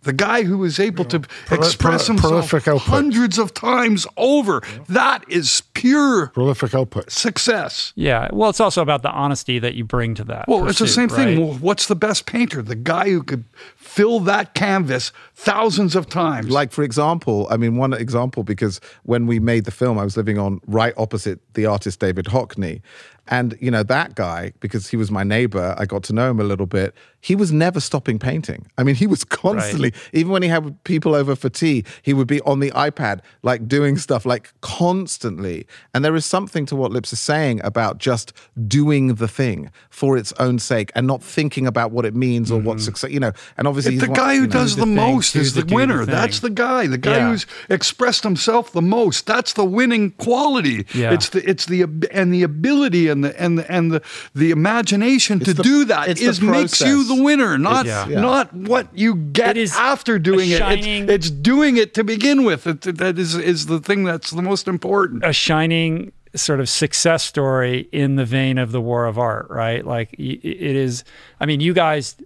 The guy who was able to express pro- himself prolific output. hundreds of times over. That is pure Prolific output. success. yeah well it's also about the honesty that you bring to that Well, it's the pursuit, same thing. Well, what's the best painter? The guy who could fill that canvas thousands of times. Like for example, I mean one example because when we made the film, I was living on right opposite the artist David Hockney, And, you know, that guy, because he was my neighbor, I got to know him a little bit. He was never stopping painting. I mean, he was constantly, even when he had people over for tea, he would be on the iPad, like doing stuff like constantly. And there is something to what Lips is saying about just doing the thing for its own sake and not thinking about what it means or what mm-hmm. success, you know. And obviously, the guy who you know, does do the, the most is the- the do the winner. That's the guy. The guy Yeah. who's expressed himself the most. That's the winning quality. Yeah. It's the it's the and the ability and the and the and the the imagination to the- do that it's the is makes you process. The winner, not Yeah. Yeah. not what you get It is after doing it. shining- It's, it's doing it to begin with. It, that is is the thing that's the most important. a shining sort of success story in the vein of the war of art, right? Like it is. I mean, you guys,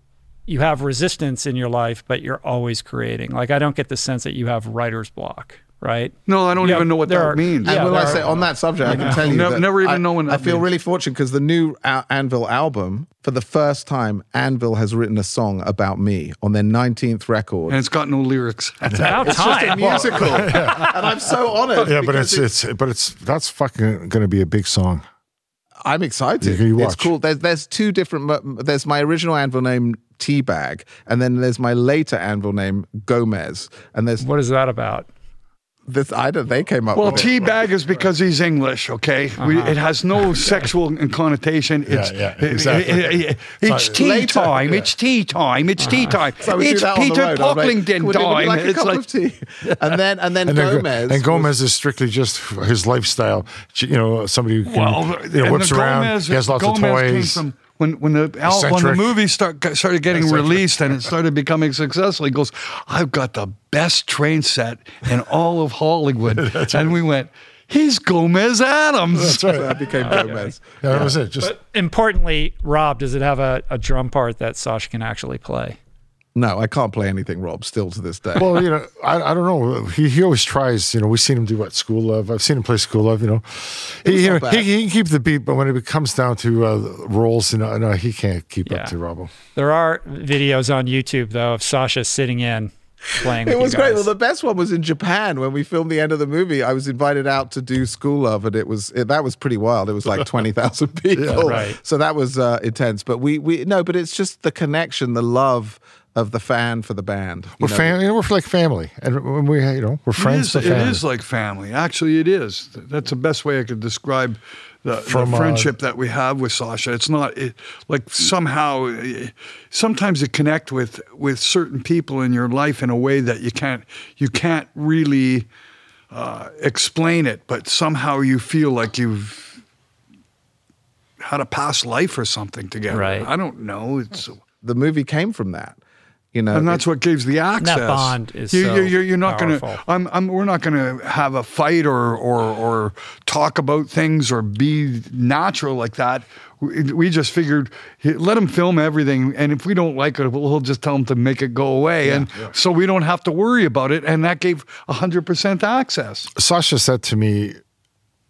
you have resistance in your life, but you're always creating. Like I don't get the sense that you have writer's block, right? No, I don't Yeah, even know what that are- means. And Yeah, when there I are- say on that subject, I can tell you Never- that never even I, known what I feel means. really fortunate because the new uh, Anvil album, for the first time, Anvil has written a song about me on their 19th record. and it's got no lyrics. It's about it's just a musical, and I'm so honored. Yeah, but because it's it's but it's that's fucking going to be a big song. I'm excited. You- you It's watch. cool. There's there's two different. There's my original Anvil name Teabag, and then there's my later Anvil name Gomez, and there's What is that about? This. I don't. They came up Well, with it. teabag is because he's English, okay? We, uh-huh. it has no sexual connotation. It's, yeah, it- exactly. it- it- it's So- tea Later, time. yeah. It's tea time. It's tea uh-huh. time. So we do it's that on the Peter road. I'm like, Pocklington would time. like a it's cup like of tea, and then and then And then, Gomez and was- Gomez is strictly just his lifestyle. You know, somebody who can, well, you know, whips around. Gomez- he has lots Gomez of came toys. From- when when the al- when the movie start, started getting Eccentric. released and it started becoming successful, he goes, "I've got the best train set in all of Hollywood," and we went, "He's Gomez Addams." That's right. that became Gomez. Yeah, that was it. Just But importantly, Rob, does it have a, a drum part that Sacha can actually play? No, I can't play anything, Rob. Still to this day. well, you know, I, I don't know. He he always tries. You know, we've seen him do what School Love. I've seen him play School Love. You know, he was you know, he, he can keep the beat, but when it comes down to uh, roles, you know, no, he can't keep Yeah. up to Robbo. There are videos on YouTube though of Sacha sitting in playing. with It was you great. Well, the best one was in Japan when we filmed the end of the movie. I was invited out to do School Love, and it was it, that was pretty wild. It was like twenty thousand people. right. So that was uh, intense. But we we no, but it's just the connection, the love of the fan for the band. you We're know. fam- you know, we're like family, and we, you know, we're friends. is, but it like family. Actually, it is. That's the best way I could describe the, the From, uh, friendship that we have with Sacha. It's not it, like somehow. eh, Sometimes you connect with with certain people in your life in a way that you can't you can't really uh, explain it, but somehow you feel like you've had a past life or something together. Right. I don't know. It's The movie came from that. You know, and that's what gives the access. That bond is you, so you're, you're, you're not going powerful. to. I'm, I'm. We're not going to have a fight or or or talk about things or be natural like that. We, we just figured let him film everything, and if we don't like it, we'll just tell him to make it go away, and so we don't have to worry about it. And that gave hundred percent access. Sacha said to me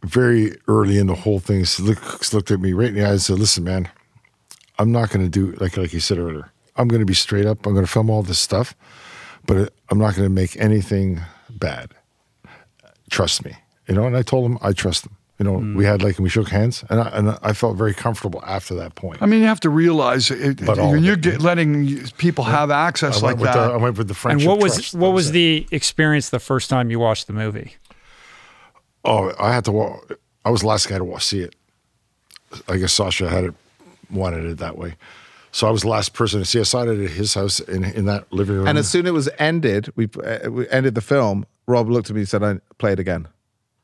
very early in the whole thing, she looked, looked at me right in the eyes and said, Listen, man, I'm not going to do like like you said earlier. I'm going to be straight up. I'm going to film all this stuff, but I'm not going to make anything bad. Trust me, you know. And I told him I trust him. You know, Hmm. we had like and we shook hands, and I, and I felt very comfortable after that point. I mean, you have to realize it, But all when you're get, letting people have access like with that. the I went with the and what was trust. what That was it. the experience the first time you watched the movie? Oh, I had to. wa- I was the last guy to see it. I guess Sacha had it, wanted it that way. So I was the last person to see. I saw it at his house in, in that living room. And as soon as it was ended, we, uh, we ended the film. Rob looked at me and said, "I play it again."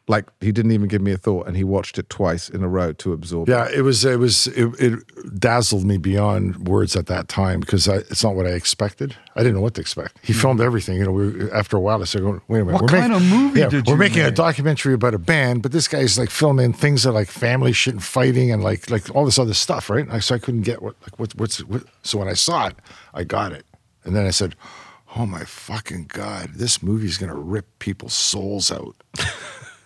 Like he didn't even give me a thought, and he watched it twice in a row to absorb. it. yeah, it was it was it, it dazzled me beyond words at that time because I, it's not what I expected. I didn't know what to expect. He hmm. filmed everything. You know, we, after a while, I said, "Wait a minute, What we're kind making, of movie yeah, did we're you making a documentary about a band, but this guy's like filming things that like family shit and fighting and like like all this other stuff, right? I, so I couldn't get what like what, what's what. So when I saw it, I got it, and then I said, "Oh my fucking god, this movie's gonna rip people's souls out."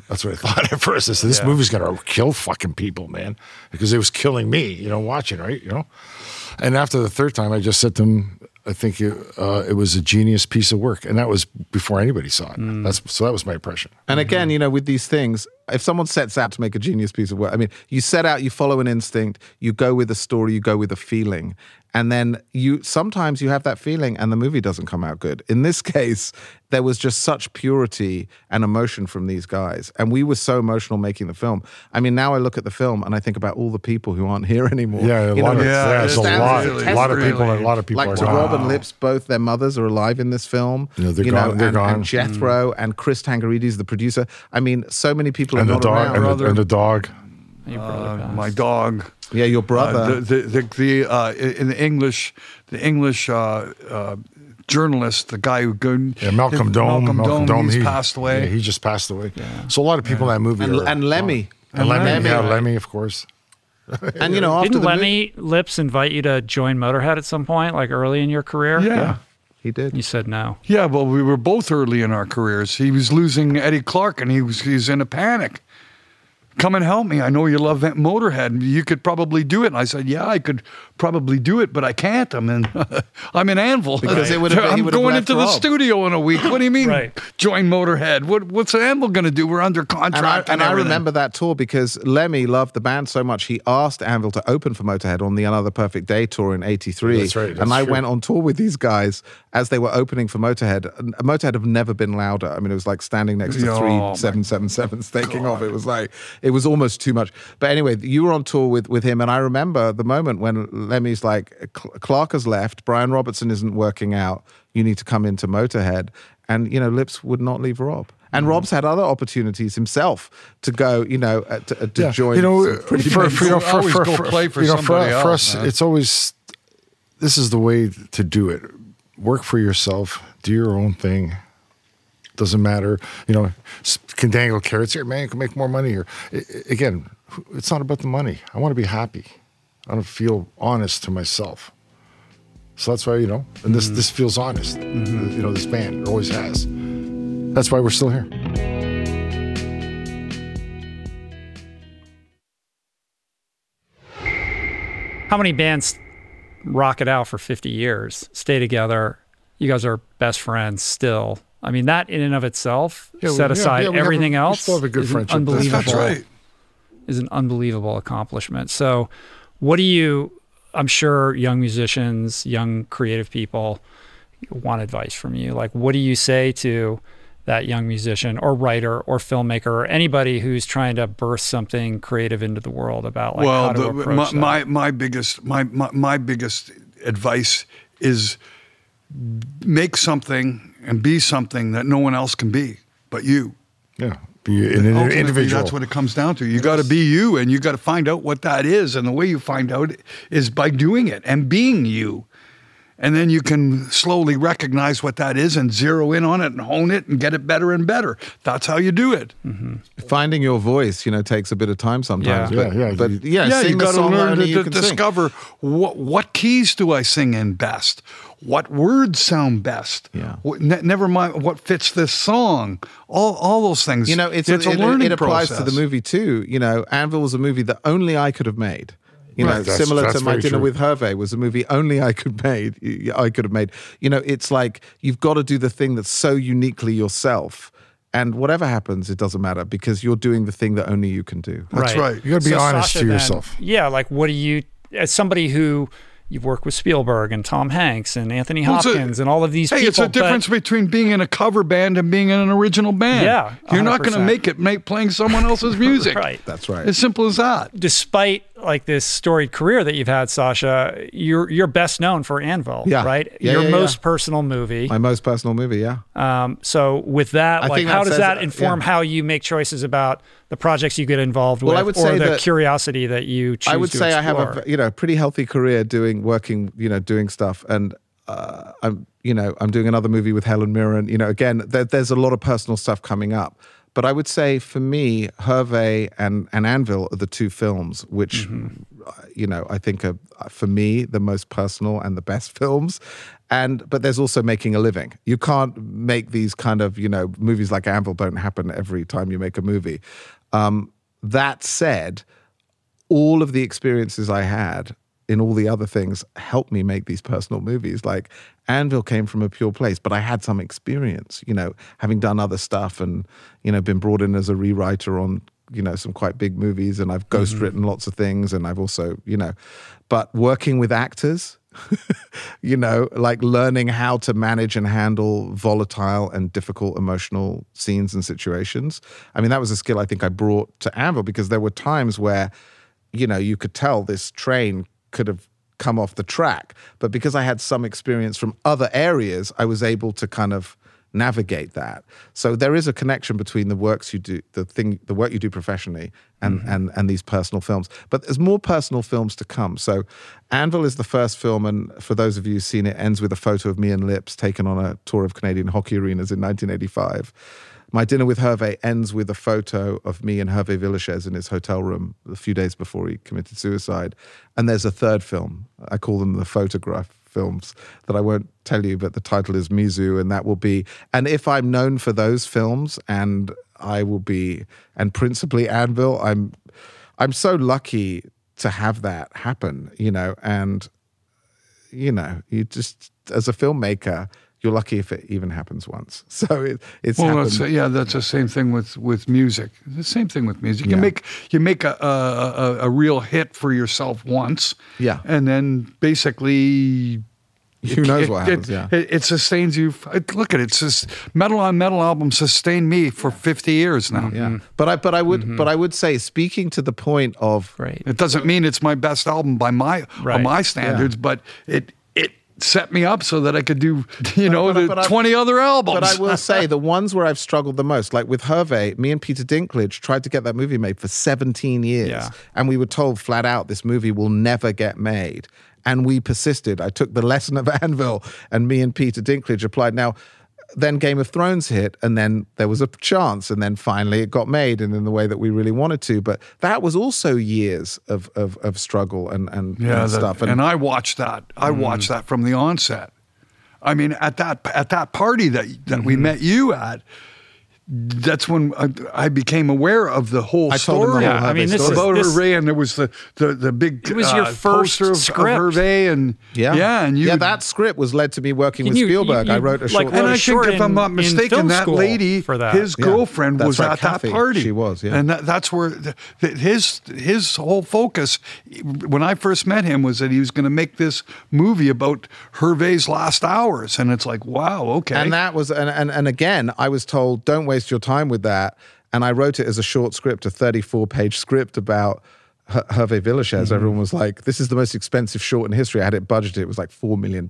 That's what I thought at first. I said, "This movie's gonna kill fucking people, man," because it was killing me, you know, watching, right? You know. And after the third time, I just said to him, "I think it, uh, it was a genius piece of work," and that was before anybody saw it. That's so that was my impression. And again, you know, with these things, if someone sets out to make a genius piece of work, I mean, you set out, you follow an instinct, you go with a story, you go with a feeling. And then you sometimes you have that feeling and the movie doesn't come out good. In this case, there was just such purity and emotion from these guys. And we were so emotional making the film. I mean, now I look at the film and I think about all the people who aren't here anymore. Yeah, a You lot know, of, yeah, yeah, it's a lot. as a A lot of people. really. A lot of people like are to gone. Rob and Lips, both their mothers are alive in this film. Yeah, they're you gone- know, they're and, gone. and Jethro and Chris Tsangarides, the producer. I mean, so many people and are the not dog, around. and the, brother. and the dog. Uh, my dog. Yeah, your Uh, brother. the the, the, the uh, in the English, the English uh, uh, journalist, the guy who go, Yeah, Malcolm Dome. Malcolm, Dome, he's he passed away. Yeah, he just passed away. So a lot of people in that movie and, are, and Lemmy. and Lemmy, Lemmy. yeah, Lemmy, of course. And you know, Didn't the mo- Lemmy Lips invite you to join Motorhead at some point, like early in your career? yeah. he did. You said no. Yeah, well, we were both early in our careers. He was losing Eddie Clarke, and he was he was in a panic. Come and help me. I know you love that Motorhead. You could probably do it. And I said, Yeah, I could probably do it, but I can't. I'm in I'm in Anvil. Because it would have- he I'm would have going left into the Rob. studio in a week. What do you mean? Right. Join Motorhead. What what's Anvil going to do? We're under contract. And I, and I remember that tour because Lemmy loved the band so much he asked Anvil to open for Motorhead on the Another Perfect Day tour in '83. That's right, that's and I true. went on tour with these guys as they were opening for Motorhead. And Motorhead have never been louder. I mean, it was like standing next to Oh, three my 777s taking off. It was like it was almost too much. But anyway, you were on tour with with him, and I remember the moment when Lemmy's like, Clarke has left, Brian Robertson isn't working out. You need to come into Motorhead, and you know, Lips would not leave Rob. And Mm-hmm. Rob's had other opportunities himself to go, you know, uh, to, uh, to Yeah, join. you know, some pretty for, for, you know, for, always for, for, for for, for us, man. it's always this is the way to do it. Work for yourself. Do your own thing. Doesn't matter. You know, can dangle carrots here, man. You can make more money here. I- I- again, it's not about the money. I want to be happy. I want to feel honest to myself. So that's why you know, and this mm-hmm. this feels honest. Mm-hmm. You know, this band always has. That's why we're still here. How many bands rock it out for 50 years, stay together? You guys are best friends still. I mean, that in and of itself, Yeah, set yeah, aside yeah, we have a- everything else, still have a good is friendship. That's- unbelievable. That's right. Is an unbelievable accomplishment. So, what do you? I'm sure young musicians, young creative people want advice from you. Like, what do you say to that young musician or writer or filmmaker or anybody who's trying to birth something creative into the world about like how well, to the, approach my, that? my my biggest my, my my biggest advice is make something and be something that no one else can be but you. Yeah, be an, an individual. That's what it comes down to. You got to be you, and you got to find out what that is. And the way you find out is by doing it and being you. And then you can slowly recognize what that is and zero in on it and hone it and get it better and better. That's how you do it. Mm-hmm. finding your voice, you know, takes a bit of time sometimes. Yeah. But, Yeah, yeah, but you- yeah, yeah, sing you got to learn to, to discover what what keys do I sing in best, what words sound best. Yeah. What, ne- never mind what fits this song. All all those things. You know, it's, it's a it, learning It applies to the movie too. You know, Anvil was a movie that only I could have made. You know, Right, that's- similar that's to my dinner true. with Hervé was a movie only I could made. I could have made. You know, it's like you've got to do the thing that's so uniquely yourself, and whatever happens, it doesn't matter because you're doing the thing that only you can do. That's right. You got to be So, honest Sacha, to then, yourself. yeah, like what do you, as somebody who you've worked with Spielberg and Tom Hanks and Anthony Well, it's a- Hopkins and all of these Hey, people. it's a but- difference between being in a cover band and being in an original band. Yeah, you're not going to make it make playing someone else's music. Right. That's right. As simple as that. Despite like this storied career that you've had, Sacha, you're you're best known for Anvil, Yeah. right? Yeah, Your yeah, most personal movie. My most personal movie, yeah. Um, so with that, I like, how that does that that, inform yeah. how you make choices about the projects you get involved Well, with, or the curiosity that you choose? I would to say I have a you know pretty healthy career doing working you know doing stuff and uh, I'm you know I'm doing another movie with Helen Mirren you know again there, there's a lot of personal stuff coming up but I would say for me Hervé and and Anvil are the two films which uh, you know I think are uh, for me the most personal and the best films. And but there's also making a living. You can't make these kind of you know movies like Anvil don't happen every time you make a movie. Um, that said all of the experiences I had in all the other things helped me make these personal movies. Like Anvil came from a pure place, but I had some experience, you know, having done other stuff and, you know, been brought in as a rewriter on you know some quite big movies, and I've mm-hmm. ghost written lots of things, and I've also you know, but working with actors. you know, like learning how to manage and handle volatile and difficult emotional scenes and situations. I mean, that was a skill I think I brought to Anvil because there were times where, you know, you could tell this train could have come off the track. But because I had some experience from other areas, I was able to kind of navigate that. So there is a connection between the works you do, the thing, the work you do professionally, and mm-hmm. and and these personal films. But there's more personal films to come. So Anvil is the first film, and for those of you who've seen it, ends with a photo of me and Lips taken on a tour of Canadian hockey arenas in 1985. My dinner with Hervé ends with a photo of me and Hervé Villechaize in his hotel room a few days before he committed suicide. And there's a third film. I call them the photograph films that I won't tell you, but the title is Mizu, and that will be. And if I'm known for those films, and I will be, and principally Anvil, I'm, I'm so lucky to have that happen, you know, and you know, you just as a filmmaker, you're lucky if it even happens once. So it, it's Well, happened. that's, yeah, that's the same thing with, with music. The same thing with music. You Yeah. make you make a, a a- a real hit for yourself once, Yeah. and then basically. Who knows what happens, It, yeah. it, it sustains you. It, look at it. It's just metal on metal album sustained me for fifty years now. yeah, but I but I would but I would say speaking to the point of Right. It doesn't mean it's my best album by my by my standards, but it it set me up so that I could do you know but I- the but I- twenty other albums. But I will say the ones where I've struggled the most, like with Hervé, me and Peter Dinklage tried to get that movie made for 17 years. Yeah. And we were told flat out this movie will never get made. And we persisted. I took the lesson of Anvil and me and Peter Dinklage applied. Now, then Game of Thrones hit, and then there was a chance, and then finally it got made, and in the way that we really wanted to. But that was also years of of, of struggle and and, yeah, and that- stuff. And, I watched that. I mm. watched that from the onset. I mean, at that at that party that that we mm-hmm. met you at, that's when I, I became aware of the whole I told him the story. whole Yeah, I mean, Hervé this story. is- about this- Hervé, and there was the the, the big It was your uh, first poster of, of script. Hervé, and Yeah, yeah, and you yeah, that script was led to me working with you- you- Spielberg. I wrote a like, short. wrote And a I short think, if I'm not mistaken, film that lady, for that. his Yeah. girlfriend, was right, at Kathy. that party. She was, yeah. And that, that's where the, the, his his whole focus, when I first met him, was that he was going to make this movie about Hervé's last hours. And it's like, wow, okay. And that was, and, and, and again, I was told, don't waste your time with that. And I wrote it as a short script, a 34 page script about Her- Hervé Villechaize. Mm-hmm. Everyone was like, this is the most expensive short in history. I had it budgeted. It was like $4 million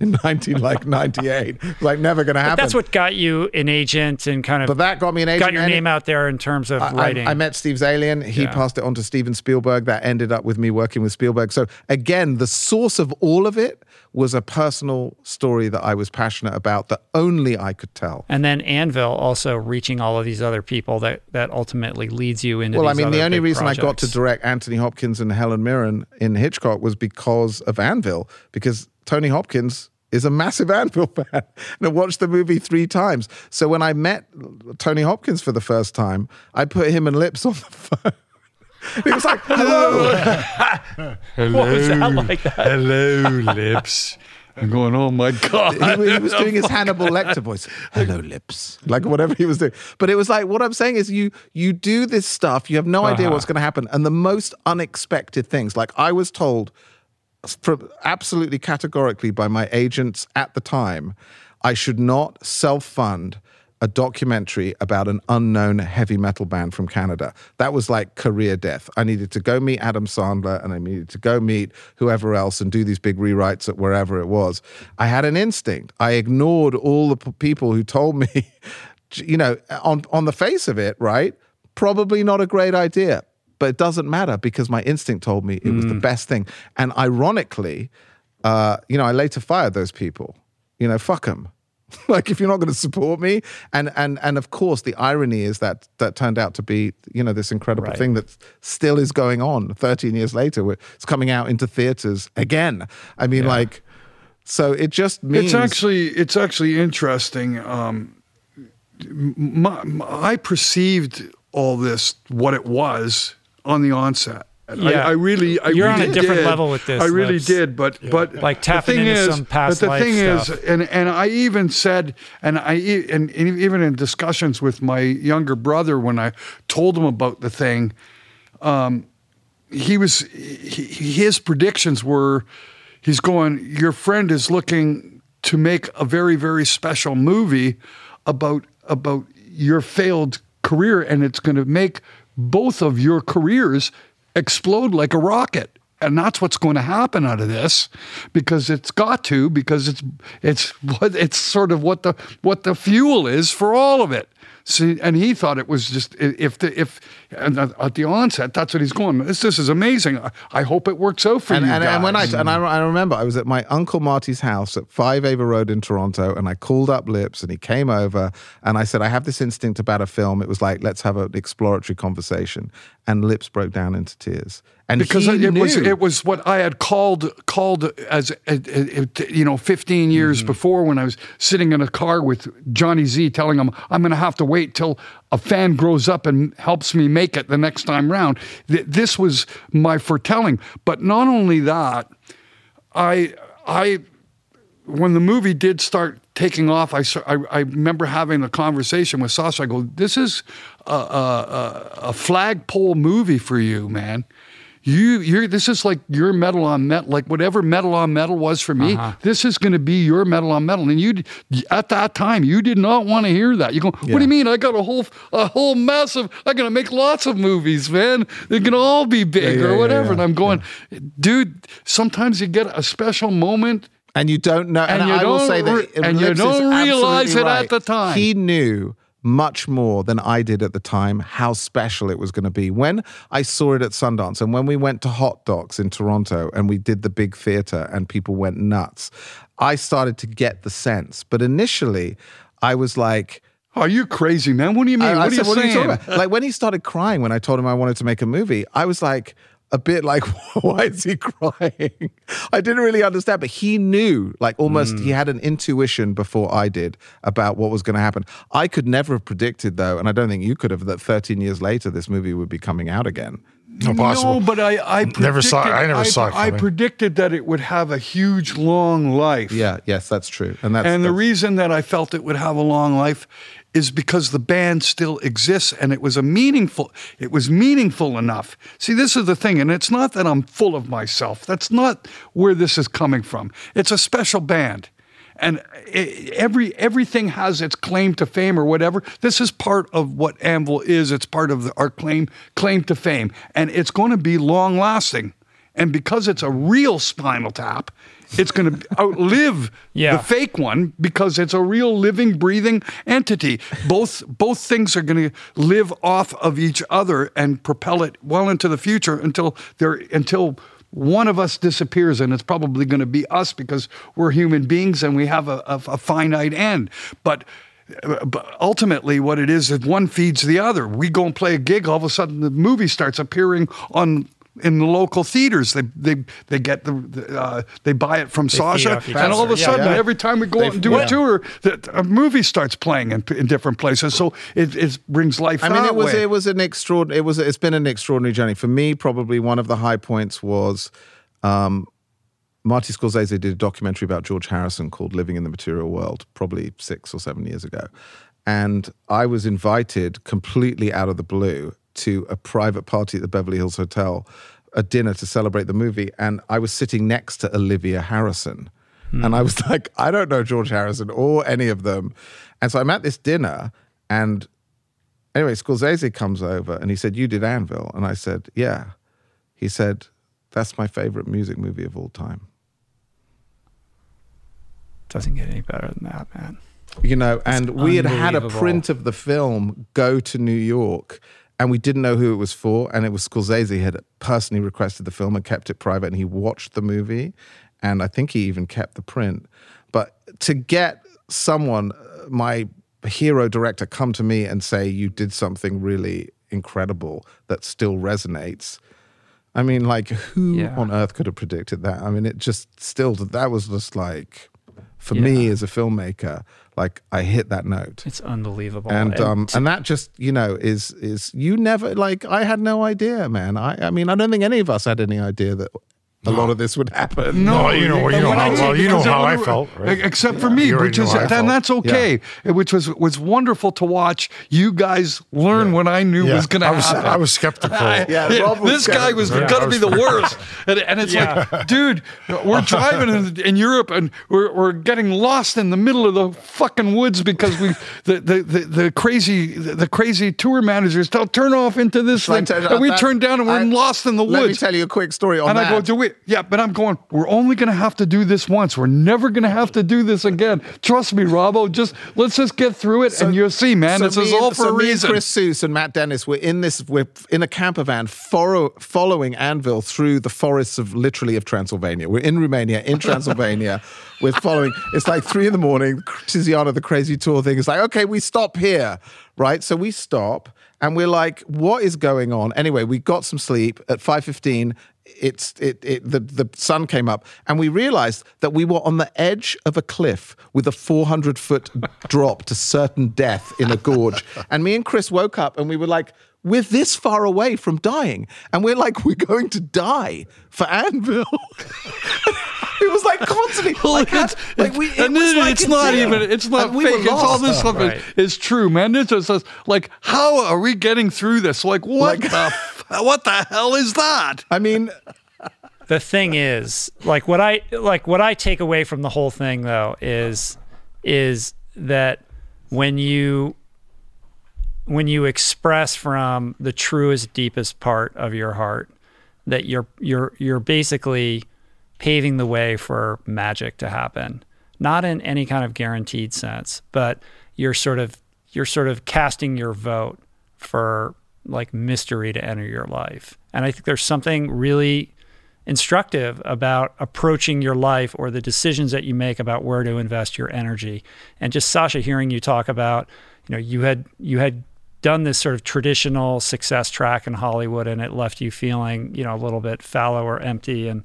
in 19, like 98. Like never going to happen. That's what got you an agent and kind of But that got me an agent. got your name out there in terms of I- writing. I, I met Steve Zaillian. He Yeah. passed it on to Steven Spielberg. That ended up with me working with Spielberg. So again, the source of all of it was a personal story that I was passionate about that only I could tell. and then Anvil also reaching all of these other people that that ultimately leads you into. Well, I mean, the only reason I got to direct Anthony Hopkins and Helen Mirren in Hitchcock was because of Anvil, because Tony Hopkins is a massive Anvil fan and I watched the movie three times. So when I met Tony Hopkins for the first time, I put him and Lips on the phone. He was like, hello. What was that like? That? Hello, lips. I'm going, oh my God. he, he was oh doing his Hannibal Lecter voice. Hello, lips. Like whatever he was doing. But it was like what I'm saying is you you do this stuff, you have no idea uh-huh. what's going to happen, and the most unexpected things. Like I was told, from absolutely categorically by my agents at the time, I should not self fund a documentary about an unknown heavy metal band from Canada. That was like career death. I needed to go meet Adam Sandler and I needed to go meet whoever else and do these big rewrites at wherever it was. I had an instinct. I ignored all the p- people who told me, you know, on, on the face of it, right? Probably not a great idea. But it doesn't matter because my instinct told me it was the best thing. And ironically, uh, you know, I later fired those people. You know, fuck them. like if you're not going to support me, and and and of course the irony is that that turned out to be you know this incredible Right. thing that still is going on 13 years later. where It's coming out into theaters again. I mean, like, so it just means It's actually it's actually interesting. Um, my, my- I perceived all this what it was on the onset, Yeah. I, I really, I You're on a different did. level with this, I really Lips. did, but but Like the tapping thing into is, some past but the thing stuff. is, and and I even said, and I e- and even in discussions with my younger brother when I told him about the thing, um, he was he, his predictions were, he's going, your friend is looking to make a very very special movie about about your failed career, and it's going to make both of your careers explode like a rocket. And that's what's going to happen out of this because it's got to because it's it's what it's sort of what the what the fuel is for all of it See, and he thought it was just if the if and at the onset that's what he's going this this is amazing I, I hope it works out for and, you and, guys. and when I and I, I remember I was at my uncle Marty's house at Five Ava Road in Toronto, and I called up Lips, and he came over, and I said I have this instinct about a film. It was like let's have an exploratory conversation, and Lips broke down into tears, and because it was it was what I had called called as uh, uh, you know 15 years Mm-hmm. before when I was sitting in a car with Johnny Z telling him I'm going to have to wait till a fan grows up and helps me make it the next time round. Th- This was my foretelling, but not only that, I I when the movie did start taking off, I, I, I remember having a conversation with Sacha. I go, "This is a, a, a flagpole movie for you, man. You, you're. This is like your metal on metal, like whatever metal on metal was for me. Uh-huh. This is going to be your metal on metal." And you, at that time, you did not want to hear that. You go, "What do you mean? I got a whole, a whole mess of I'm going to make lots of movies, man. They're going to all be big yeah, or whatever." yeah. And I'm going, "Dude, sometimes you get a special moment." and you don't know. And, And I will say that, re- and you don't realize it at the time. He knew much more than I did at the time how special it was going to be. When I saw it at Sundance, and when we went to Hot Docs in Toronto, and we did the big theater, and people went nuts, I started to get the sense. But initially, I was like. Are you crazy, man? What do you mean? I- I what are you said, saying? talking about? Like when he started crying when I told him I wanted to make a movie, I was like a bit like, why is he crying? I didn't really understand, but he knew, like almost Hmm. he had an intuition before I did about what was going to happen. I could never have predicted though, and I don't think you could have, that 13 years later this movie would be coming out again. No possible. No, but I, I Never saw- I never saw it I predicted that it would have a huge, long life. Yeah, yes, that's true. And that's and the that's- reason that I felt it would have a long life is because the band still exists and it was a meaningful it was meaningful enough. See, this is the thing and it's not that I'm full of myself. That's not where this is coming from. It's a special band. And every everything has its claim to fame or whatever. This is part of what Anvil is. It's part of the, our claim claim to fame, and it's going to be long lasting. And because it's a real Spinal Tap, it's going to outlive Yeah. the fake one because it's a real living, breathing entity. Both both things are going to live off of each other and propel it well into the future until they're until one of us disappears, and it's probably going to be us because we're human beings and we have a, a, a finite end. But but ultimately, what it is is one feeds the other. We go and play a gig, all of a sudden the movie starts appearing on in the local theaters. They they they get the, the uh, they buy it from feed Sacha, and all of a other. Yeah, sudden, yeah. every time we go They- out and do yeah. a tour, that a movie starts playing in, in different places. So it, it brings life. I mean, it was way. it was an extraordinary. It was it's been an extraordinary journey for me. Probably one of the high points was um, Marty Scorsese did a documentary about George Harrison called "Living in the Material World," probably six or seven years ago, and I was invited completely out of the blue to a private party at the Beverly Hills Hotel, a dinner to celebrate the movie, and I was sitting next to Olivia Harrison. Hmm. And I was like, I don't know George Harrison or any of them. And so I'm at this dinner, and Anyway, Scorsese comes over and he said, You did Anvil. And I said, Yeah. He said, That's my favorite music movie of all time. Doesn't get any better than that, man. You know, and we had had a print of the film go to New York and we didn't know who it was for. And it was Scorsese had personally requested the film and kept it private. And he watched the movie. And I think he even kept the print. But to get someone, uh, my hero director, come to me and say, You did something really incredible that still resonates. I mean, like, who Yeah. on earth could have predicted that? I mean, it just still, that was just like for me as a filmmaker, like I hit that note. It's unbelievable. and um and that just you know is is you never like I had no idea, man. I I mean I don't think any of us had any idea that a lot of this would happen. No, you know, you know how well, you know how I would- felt, right? Except for me, which is and that's okay. Which was was wonderful to watch you guys learn what I knew Yeah. was going to happen. I was skeptical. Yeah, Rob was this guy was skeptical. going to be the worst. And, and it's Yeah. like, dude, we're driving in, in Europe and we're, we're getting lost in the middle of the fucking woods because we the the, the, the crazy the crazy tour managers tell turn off into this Like, thing. And we that- turn down and we're I- lost in the woods. Let me tell you a quick story on And that. I go, do we? Yeah, but I'm going, we're only going to have to do this once. We're never going to have to do this again. Trust me, Robbo. Just let's just get through it and you'll see, man. So this is and- all for so a reason. Chris Soos and Matt Dennis were in this. We're in a camper van, follow, following Anvil through the forests of literally of Transylvania. We're in Romania, in Transylvania. we're following. It's like three in the morning. Tiziana, the crazy tour thing, is like, okay, we stop here, right? So we stop, and we're like, what is going on? Anyway, we got some sleep at five fifteen. It's it, it the the sun came up and we realized that we were on the edge of a cliff with a 400 foot drop to certain death in a gorge. And me and Chris woke up and we were like we're this far away from dying. And we're like we're going to die for Anvil it was like constantly like, it's, like we, it and was then like it's not insane. even it's not And we were fake. It's all lost. this stuff Right. is, is true, man. It's just it's like how are we getting through this? Like what Like- the what the hell is that? I mean the thing is like what i like what i take away from the whole thing though is is that when you when you express from the truest deepest part of your heart that you're you're you're basically paving the way for magic to happen not in any kind of guaranteed sense but you're sort of you're sort of casting your vote for like mystery to enter your life and i think there's something really instructive about approaching your life or the decisions that you make about where to invest your energy. And just Sacha hearing you talk about, you know, you had you had done this sort of traditional success track in Hollywood and it left you feeling, you know, a little bit fallow or empty and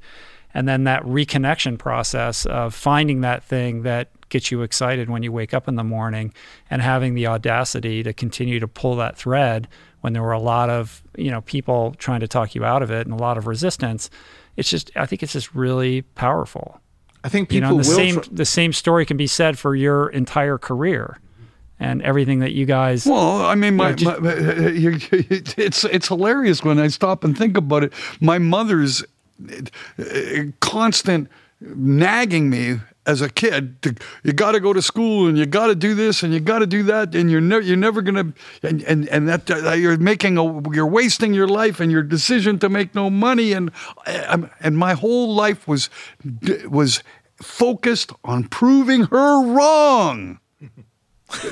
and then that reconnection process of finding that thing that gets you excited when you wake up in the morning and having the audacity to continue to pull that thread when there were a lot of you know people trying to talk you out of it and a lot of resistance it's just i think it's just really powerful I think you people know the will same tr- the same story can be said for your entire career and everything that you guys Well, I mean, my, Yeah, my you- it's it's hilarious when I stop and think about it. My mother's constant nagging me as a kid to, you got to go to school and you got to do this and you got to do that and you're never you're never gonna and and, and that uh, you're making a you're wasting your life and your decision to make no money and and, and my whole life was was focused on proving her wrong.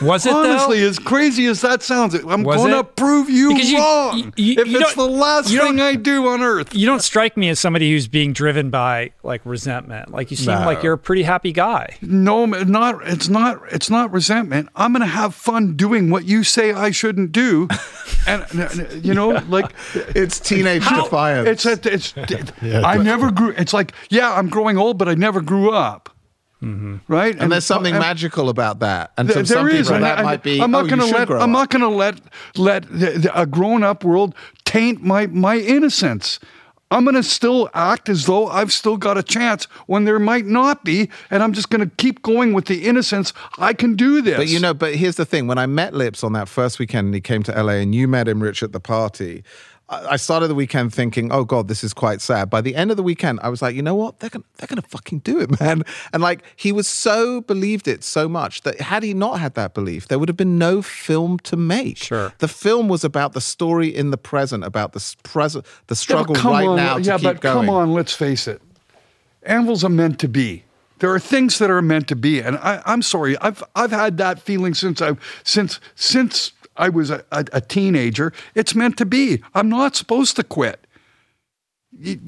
Was it Honestly, though? as crazy as that sounds, I'm Was going to it? prove you Because you- wrong. you- you- if you it's the last thing I do on earth. you don't strike me as somebody who's being driven by like resentment like you seem No. like you're a pretty happy guy No, not it's not it's not resentment. I'm going to have fun doing what you say I shouldn't do, and you know, like it's teenage defiance. it's a, it's. Yeah, I but- never grew. It's like yeah, I'm growing old, but I never grew up. Mm-hmm. Right, and there's something and- magical about that. And to some is, people, and that I- might be. I'm not oh, going to let. I'm not going to let let the, the, a grown up world taint my my innocence. I'm going to still act as though I've still got a chance when there might not be, and I'm just going to keep going with the innocence. I can do this. But you know, but here's the thing: when I met Lips on that first weekend, and he came to LA, and you met him, Rich, at the party. I started the weekend thinking, "Oh God, this is quite sad." By the end of the weekend, I was like, "You know what? They're gonna, they're gonna fucking do it, man!" And like, he was so believed it so much that had he not had that belief, there would have been no film to make. Sure. the film was about the story in the present, about the present, the struggle come right on, now to yeah, keep but going. come on, let's face it. Anvils are meant to be. There are things that are meant to be, and I, I'm sorry. I've I've had that feeling since I've since since I was a, a, a teenager. It's meant to be. I'm not supposed to quit.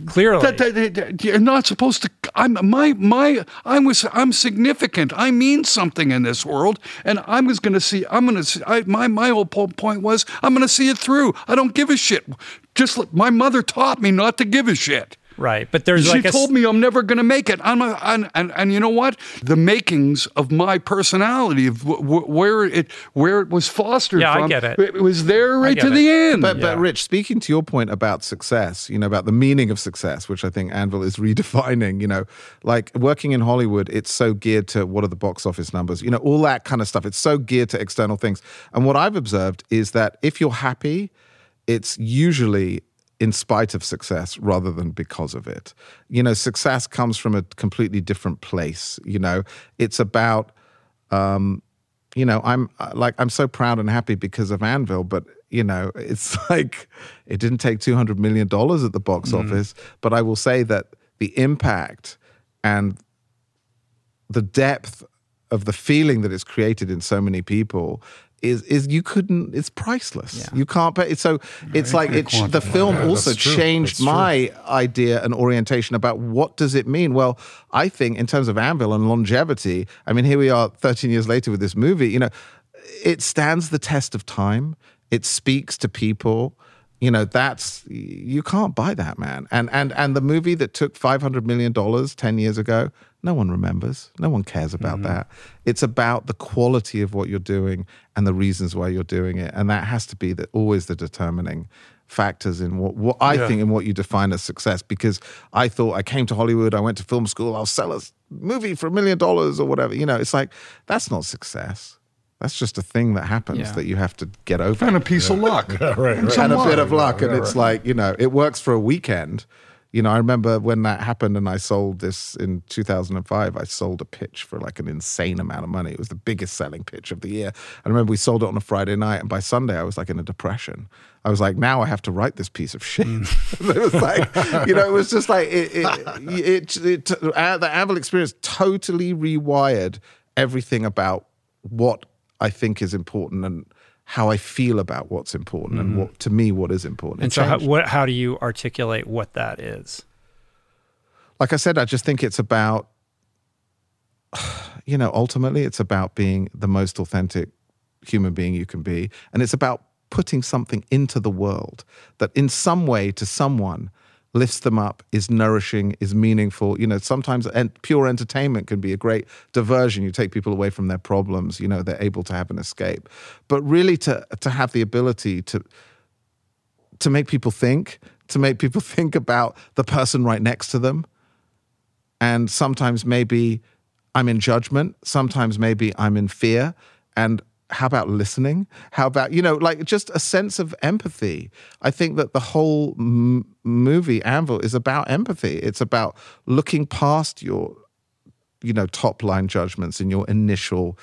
clearly That- that- that- you're not supposed to. I'm my my. I was. I'm significant. I mean something in this world, and I was going to see. I'm going to. See, I, my my whole point was I'm going to see it through. I don't give a shit. Just my mother taught me not to give a shit. Right. But there's She like a s- told me I'm never going to make it. I'm a, and, and and you know what? The makings of my personality, of w- w- where it where it was fostered Yeah, I from, get it. It was there right to it. the end. But, but Rich, speaking to your point about success, you know, about the meaning of success, which I think Anvil is redefining, you know, like working in Hollywood, it's so geared to what are the box office numbers, you know, all that kind of stuff. It's so geared to external things. And what I've observed is that if you're happy, it's usually in spite of success rather than because of it. You know, success comes from a completely different place. You know, it's about um, you know, I'm uh, like I'm so proud and happy because of Anvil, but you know, it's like it didn't take two hundred million dollars at the box office. But I will say that the impact and the depth of the feeling that it's created in so many people is is you couldn't it's priceless. Yeah. you can't pay so it's like it the film also changed my idea and orientation about what does it mean? Well i think in terms of anvil and longevity i mean here we are 13 years later with this movie you know it stands the test of time. It speaks to people. You know that's you can't buy that man. And and and the movie that took 500 million dollars 10 years ago no one remembers no one cares about mm-hmm. that it's about the quality of what you're doing and the reasons why you're doing it and that has to be the, always the determining factors in what, what I Yeah. think in what you define as success because I thought I came to Hollywood I went to film school I'll sell a movie for a million dollars or whatever you know it's like that's not success that's just a thing that happens Yeah. that you have to get over and a piece of luck. right, right. And and a bit of luck. And it's like, you know, it works for a weekend. You know, I remember when that happened and I sold this in 2005, I sold a pitch for like an insane amount of money. It was the biggest selling pitch of the year. I remember we sold it on a Friday night and by Sunday I was like in a depression. I was like, now I have to write this piece of shit. it was like, you know, it was just like, it, it, it, it, uh, the Anvil experience totally rewired everything about what I think is important and how I feel about what's important and mm-hmm. what to me what is important. and so how, what, how do you articulate what that is? like I said, I just think it's about, you know, ultimately it's about being the most authentic human being you can be. And it's about putting something into the world that in some way to someone lifts them up, is nourishing, is meaningful. You know, sometimes and pure entertainment can be a great diversion. You take people away from their problems, you know, they're able to have an escape. But really to to have the ability to to make people think, to make people think about the person right next to them. And sometimes maybe I'm in judgment, sometimes maybe I'm in fear. And how about listening? How about, you know, like just a sense of empathy? I think that the whole m- movie, Anvil, is about empathy. It's about looking past your, you know, top line judgments and your initial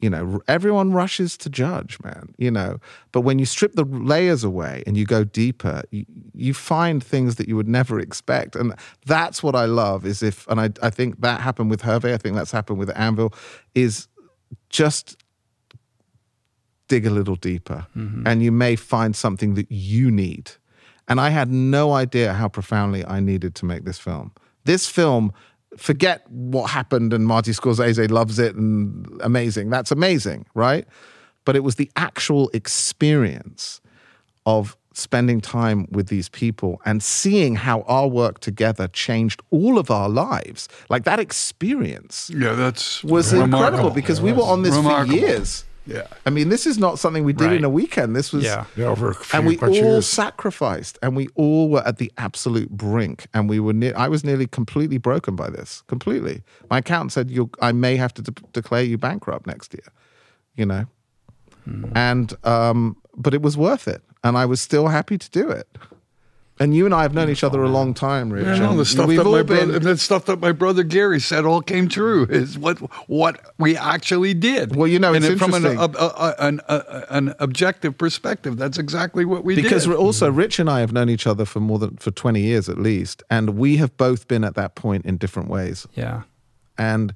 you know everyone rushes to judge man you know but when you strip the layers away and you go deeper you, you find things that you would never expect and that's what i love is if and i, I think that happened with hervé i think that's happened with anvil is just dig a little deeper mm-hmm. and you may find something that you need. And i had no idea how profoundly i needed to make this film. This film forget what happened and marty scorsese loves it and amazing. That's amazing right? But it was the actual experience of spending time with these people and seeing how our work together changed all of our lives. Like that experience Yeah, that's was remarkable. incredible because we were on this Remarkable. for years Yeah. I mean, this is not something we did Right. in a weekend. This was, Yeah. Yeah, over a few and we bunch of all years. sacrificed, and we all were at the absolute brink, and we were. near. I was nearly completely broken by this. Completely, my accountant said, "You, I may have to de- declare you bankrupt next year." You know, Hmm. and um, but it was worth it, and I was still happy to do it. And you and I have known each other a long time, Rich. Yeah, the stuff we've that my been- brother, the stuff that my brother Gary said all came true. Is what what we actually did. Well, you know, And it's it- from an, interesting. ob- uh, an, uh, an objective perspective, that's exactly what we because did. Because also Rich and I have known each other for more than for 20 years at least and we have both been at that point in different ways Yeah. and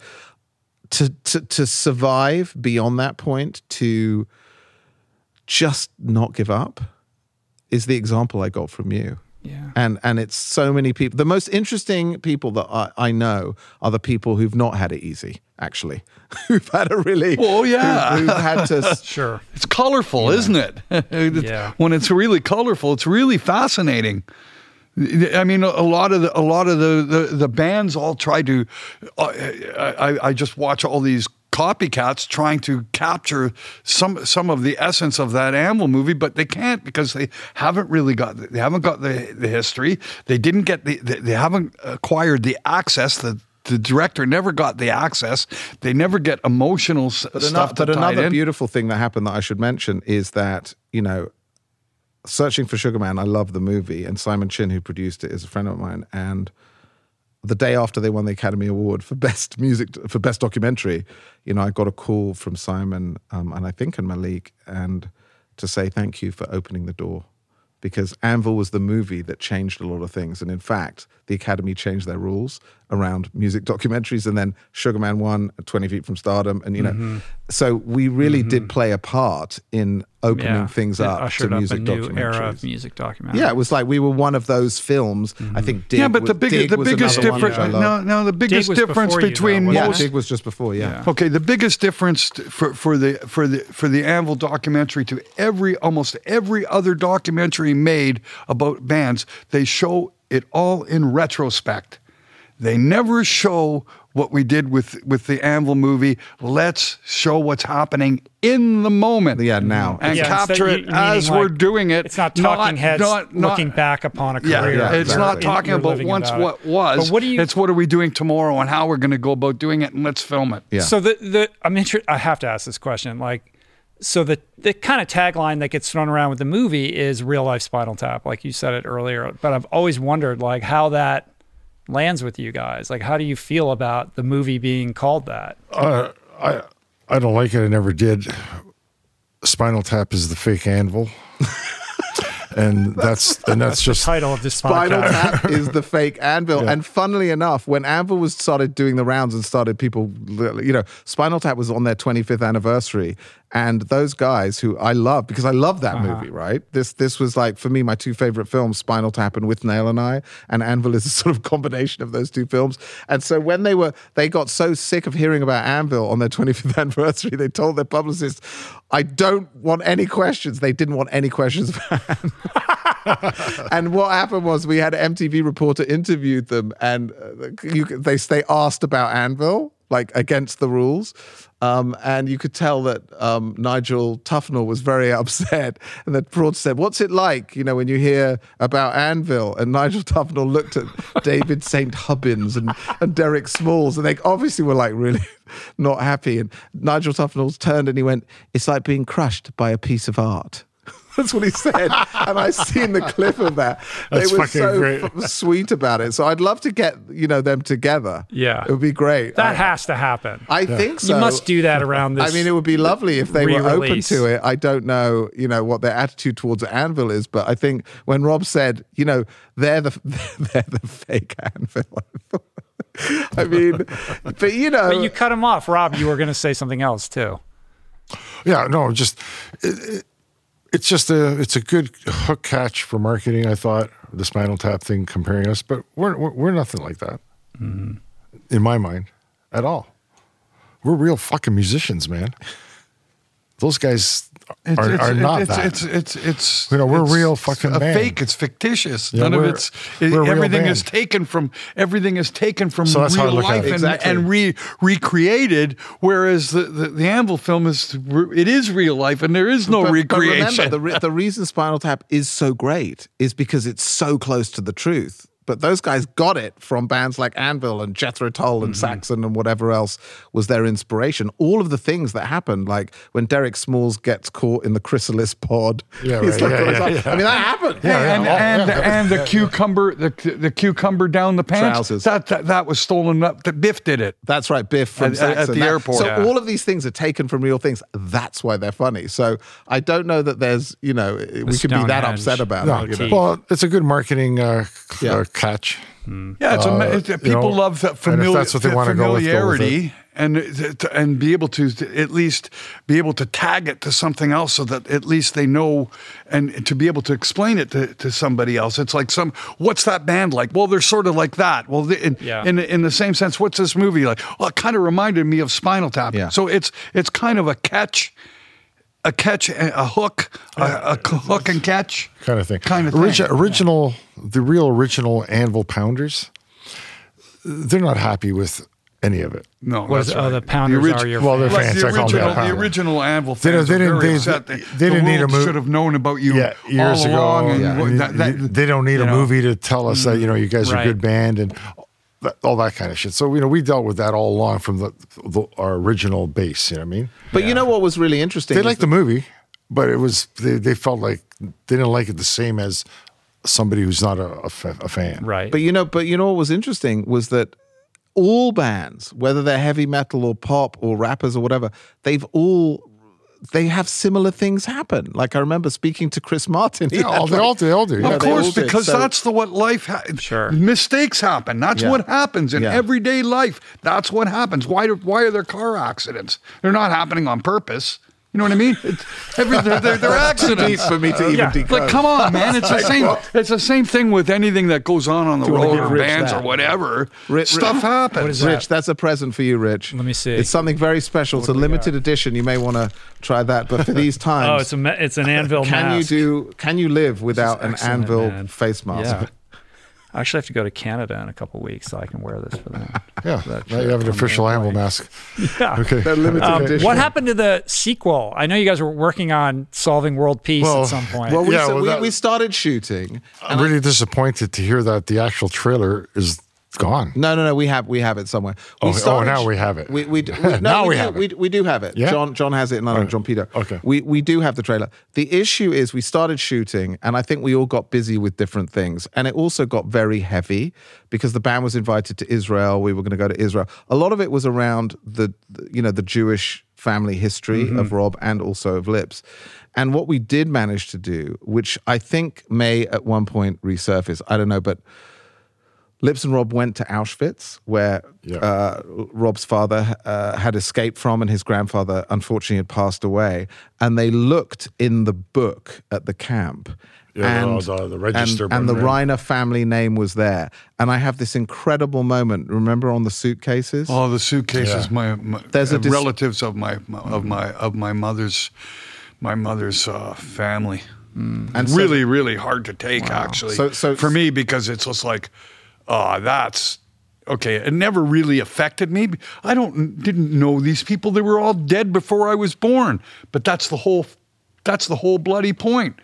to to to survive beyond that point to just not give up is the example I got from you Yeah. and and it's so many people the most interesting people that I, I know are the people who've not had it easy actually who've had a really Oh, yeah. who've, who've had to Sure. It's colorful, isn't it? It's- Yeah. When it's really colorful, it's really fascinating. I mean, a lot of the a lot of the the, the bands all try to. Uh, I, I just watch all these copycats trying to capture some some of the essence of that Anvil movie, but they can't because they haven't really got they haven't got the the history. They didn't get the they, haven't acquired the access. The the director never got the access. They never get emotional s- But, stuff. but another in. beautiful thing that happened that I should mention is that, you know, Searching for Sugar Man, I love the movie, and Simon Chinn, who produced it, is a friend of mine. And the day after they won the Academy Award for Best Music, for Best Documentary, you know, I got a call from Simon um, and I think and Malik, and to say thank you for opening the door. Because Anvil was the movie that changed a lot of things. And in fact, the Academy changed their rules around music documentaries. And then Sugarman won 20 Feet from Stardom. And, you know, mm-hmm. so we really did mm-hmm. play a part in opening Yeah. things It up to music up a new documentaries. era of music documentary. Yeah, it was like we were one of those films. I mm-hmm. think Dig yeah, but was, the biggest Dig the was biggest difference which I no no the biggest difference before you, though, between wasn't Yeah, most Dig was just before, yeah. Okay, the biggest difference for, for the for the for the Anvil documentary to every almost every other documentary made about bands, they show it all in retrospect. They never show what we did with with the Anvil movie. Let's show what's happening in the moment. Yeah, now. and Yeah, capture it you- as meaning we're like, doing it. It's not talking heads not- not- looking back upon a career. yeah, it's not talking about once about it. what was. But what do you? It's what are we doing tomorrow and how we're going to go about doing it, and let's film it. Yeah. So the the I'm interested. I have to ask this question. Like, so the the kind of tagline that gets thrown around with the movie is real life Spinal Tap, like you said it earlier. But I've always wondered like how that lands with you guys. Like, how do you feel about the movie being called that? Uh, I I don't like it. I never did. Spinal Tap is the fake anvil, and that's and that's just Title of this Spinal podcast. Tap is the fake Anvil. And funnily enough, when Anvil was started doing the rounds and started people, you know, Spinal Tap was on their 25th anniversary, and those guys who I love because I love that uh-huh. movie, right? This this was like for me my two favorite films, Spinal Tap and Withnail and I, and Anvil is a sort of combination of those two films. And so when they were they got so sick of hearing about Anvil on their 25th anniversary, they told their publicist, "I don't want any questions." They didn't want any questions and what happened was we had an MTV reporter interviewed them, and uh, you, they they asked about Anvil, like against the rules, um, and you could tell that um, Nigel Tufnel was very upset. And that reporter said, "What's it like, you know, when you hear about Anvil?" And Nigel Tufnel looked at David St. Hubbins and, and Derek Smalls, and they obviously were like really not happy. And Nigel Tufnel turned and he went, "It's like being crushed by a piece of art." That's what he said, and I've seen the clip of that. That's they were fucking so great. f- sweet about it. So I'd love to get you know them together. Yeah. it would be great. That I, has to happen. I think so. you must do that around this. I mean, it would be lovely if they were open to it. I don't know, you know, what their attitude towards Anvil is, but I think when Rob said, you know, they're the they're the fake Anvil. I mean, but you know, But you cut him off, Rob. You were going to say something else too. yeah no just it, it, it's just a it's a good hook catch for marketing. I thought the Spinal Tap thing comparing us, but we're we're, we're nothing like that Mm-hmm. in my mind at all. We're real fucking musicians, man. Those guys It's, are, it's, are not it's, that. It's it's it's You know, we're it's real fucking a band. fake. It's fictitious. Yeah, None of it's it- we're a real everything is taken from everything is taken from So that's how I real life and, Exactly. and re, recreated. Whereas the, the the Anvil film is it is real life and there is no but, but recreation. remember, the, re- the reason Spinal Tap is so great is because it's so close to the truth. But those guys got it from bands like Anvil and Jethro Tull and Saxon and whatever else was their inspiration. All of the things that happened, like when Derek Smalls gets caught in the chrysalis pod. Yeah, right. like- Yeah, yeah, I mean, that happened. Hey, and yeah. And, yeah. and the cucumber the the cucumber down the pants Trousers. that, that that was stolen up. That Biff did it. That's right, Biff from At- at- at the That- airport. So Yeah. all of these things are taken from real things. That's why they're funny. So I don't know that there's, you know, we could be that Stonehenge. upset about No, it. You know? well, it's a good marketing uh, Yeah. uh, catch. Yeah, it's, a, it's Uh, you people know, love that and that's what they wanna go with, go with familiarity and and be able to at least be able to tag it to something else so that at least they know and to be able to explain it to, to somebody else. It's like some what's that band like? Well, they're sort of like that. Well, the- in, Yeah. in in the same sense, what's this movie like? Well, it kind of reminded me of Spinal Tap. Yeah. So it's it's kind of a catch a catch, a hook, a, a c- hook and catch kind of thing. Kind of Origi- thing. Original, the real original Anvil Pounders, they're not happy with any of it. No, What is that's it? Oh, right. the Pounders orig- are your Well, they're fans. Like fans. the I call them original, the original Anvil They don't- fans they are didn't- very they- upset. they- The- they didn't the need a world mo- should have known about you Yeah, years all ago. along. And yeah. that, they, that, they don't need a know. movie to tell us that you know you guys are a good band and that, all that kind of shit. So you know we dealt with that all along from the, the our original base. You know what I mean? But you know what was really interesting? They liked the movie, but it was they, they felt like they didn't like it the same as somebody who's not a, a a fan. Right. But you know, but you know what was interesting was that all bands, whether they're heavy metal or pop or rappers or whatever, they've all they have similar things happen. Like I remember speaking to Chris Martin. Yeah, had all, they like- all do. They all do. Yeah, Yeah. of course, did. because So- that's the what life. Ha- Sure. mistakes happen. That's Yeah. what happens in Yeah. everyday life. That's what happens. Why? Do, why are there car accidents? They're not happening on purpose. You know what I mean? It's, every, they're, they're, they're accidents. deep for me to even Yeah. decode. Like, come on, man! It's the same. It's the same thing with anything that goes on on the you wanna road or bands that? or whatever. Rich- Stuff Rich- happens. What is that? Rich, that's a present for you, Rich. Let me see. It's something very special. It's a limited edition. You may want to try that. But for these times, oh, it's a ma- it's an anvil can mask. you do? Can you live without an anvil man. face mask? Yeah. I actually have to go to Canada in a couple weeks so I can wear this for them. Yeah, That now you have an official I'm Anvil mask. Yeah. Okay. They're limited Um, edition. what happened to the sequel? I know you guys were working on solving world peace Well, at some point. Well, we, Yeah, so well, we, that- we started shooting. I'm really disappointed to hear that the actual trailer is gone. No, no, no. We have we have it somewhere. Oh, We oh, started- now we have it. We, we, we no, Now we, we do, have it. We, we do have it. Yeah? John John has it. No, Right. John Peter. Okay. We we do have the trailer. The issue is we started shooting, and I think we all got busy with different things, and it also got very heavy because the band was invited to Israel. We were going to go to Israel. A lot of it was around the, the you know the Jewish family history Mm-hmm. of Rob and also of Lips. And what we did manage to do, which I think may at one point resurface, I don't know, but Lips and Rob went to Auschwitz, where Yeah. uh, Rob's father uh, had escaped from, and his grandfather unfortunately had passed away. And they looked in the book at the camp. Yeah, and, the- the register and, and the right? Reiner family name was there. And I have this incredible moment. Remember on the suitcases? Oh, the suitcases. Yeah. My, my There's a uh, dis- relatives of my of my of my mother's my mother's uh, family. and so- really, really hard to take, actually. So- so- for me, because it's just like, oh, that's okay. It never really affected me. I don't didn't know these people. They were all dead before I was born. But that's the whole that's the whole bloody point.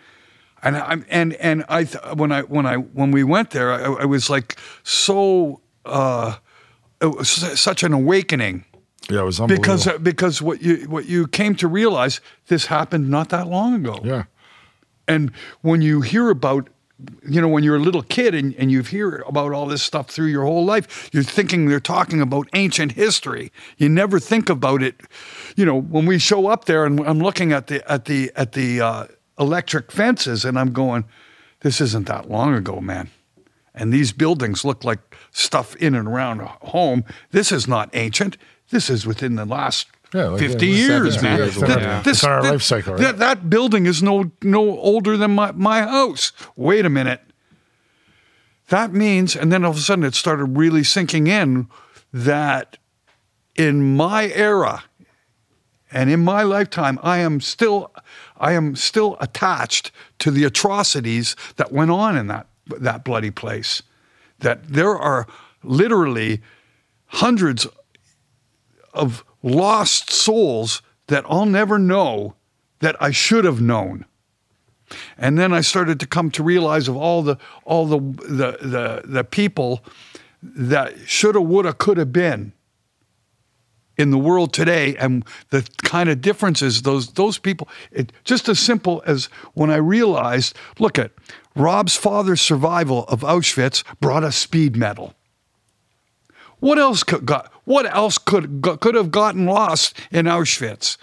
And I and and I th- when I when I when we went there, I, I was like so. Uh, it was such an awakening Yeah, it was unbelievable. because uh, because what you what you came to realize this happened not that long ago. yeah, And when you hear about, you know, when you're a little kid and, and you hear about all this stuff through your whole life, you're thinking they're talking about ancient history. You never think about it. You know, when we show up there and I'm looking at the at the at the uh, electric fences and I'm going, this isn't that long ago, man. And these buildings look like stuff in and around a home. This is not ancient. This is within the last Yeah, like, 50 yeah, years, 70 man. yeah. It's on our life cycle, right? that- that building is no no older than my, my house. Wait a minute. That means, and then all of a sudden it started really sinking in that in my era and in my lifetime, I am still I am still attached to the atrocities that went on in that that bloody place. That there are literally hundreds of lost souls that I'll never know that I should have known. And then I started to come to realize of all the all the the the, the people that shoulda, woulda, coulda been in the world today, and the kind of differences those those people. It, just as simple as when I realized, look at Rob's father's survival of Auschwitz brought us speed metal. What else could got? What else could could have gotten lost in Auschwitz?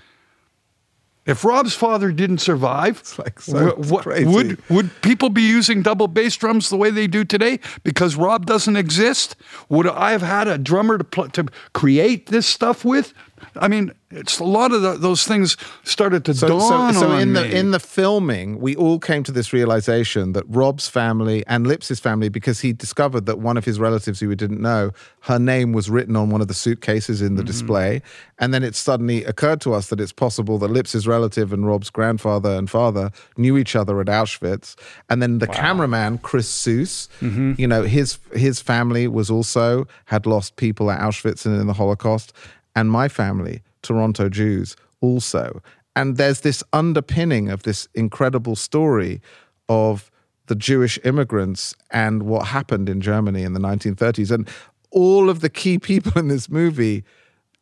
If Rob's father didn't survive, like so wh- what- crazy. would would people be using double bass drums the way they do today because Rob doesn't exist? Would I have had a drummer to pl- to create this stuff with? I mean, it's a lot of the, those things started to So, dawn so, so on in the me. in the filming, we all came to this realization that Rob's family and Lips's family, because he discovered that one of his relatives who we didn't know, her name was written on one of the suitcases in the Mm-hmm. display, and then it suddenly occurred to us that it's possible that Lips's relative and Rob's grandfather and father knew each other at Auschwitz, and then the cameraman Chris Soos, Mm-hmm. you know, his his family was also had lost people at Auschwitz and in the Holocaust, and my family, Toronto Jews, also. And there's this underpinning of this incredible story of the Jewish immigrants and what happened in Germany in the 1930s. And all of the key people in this movie,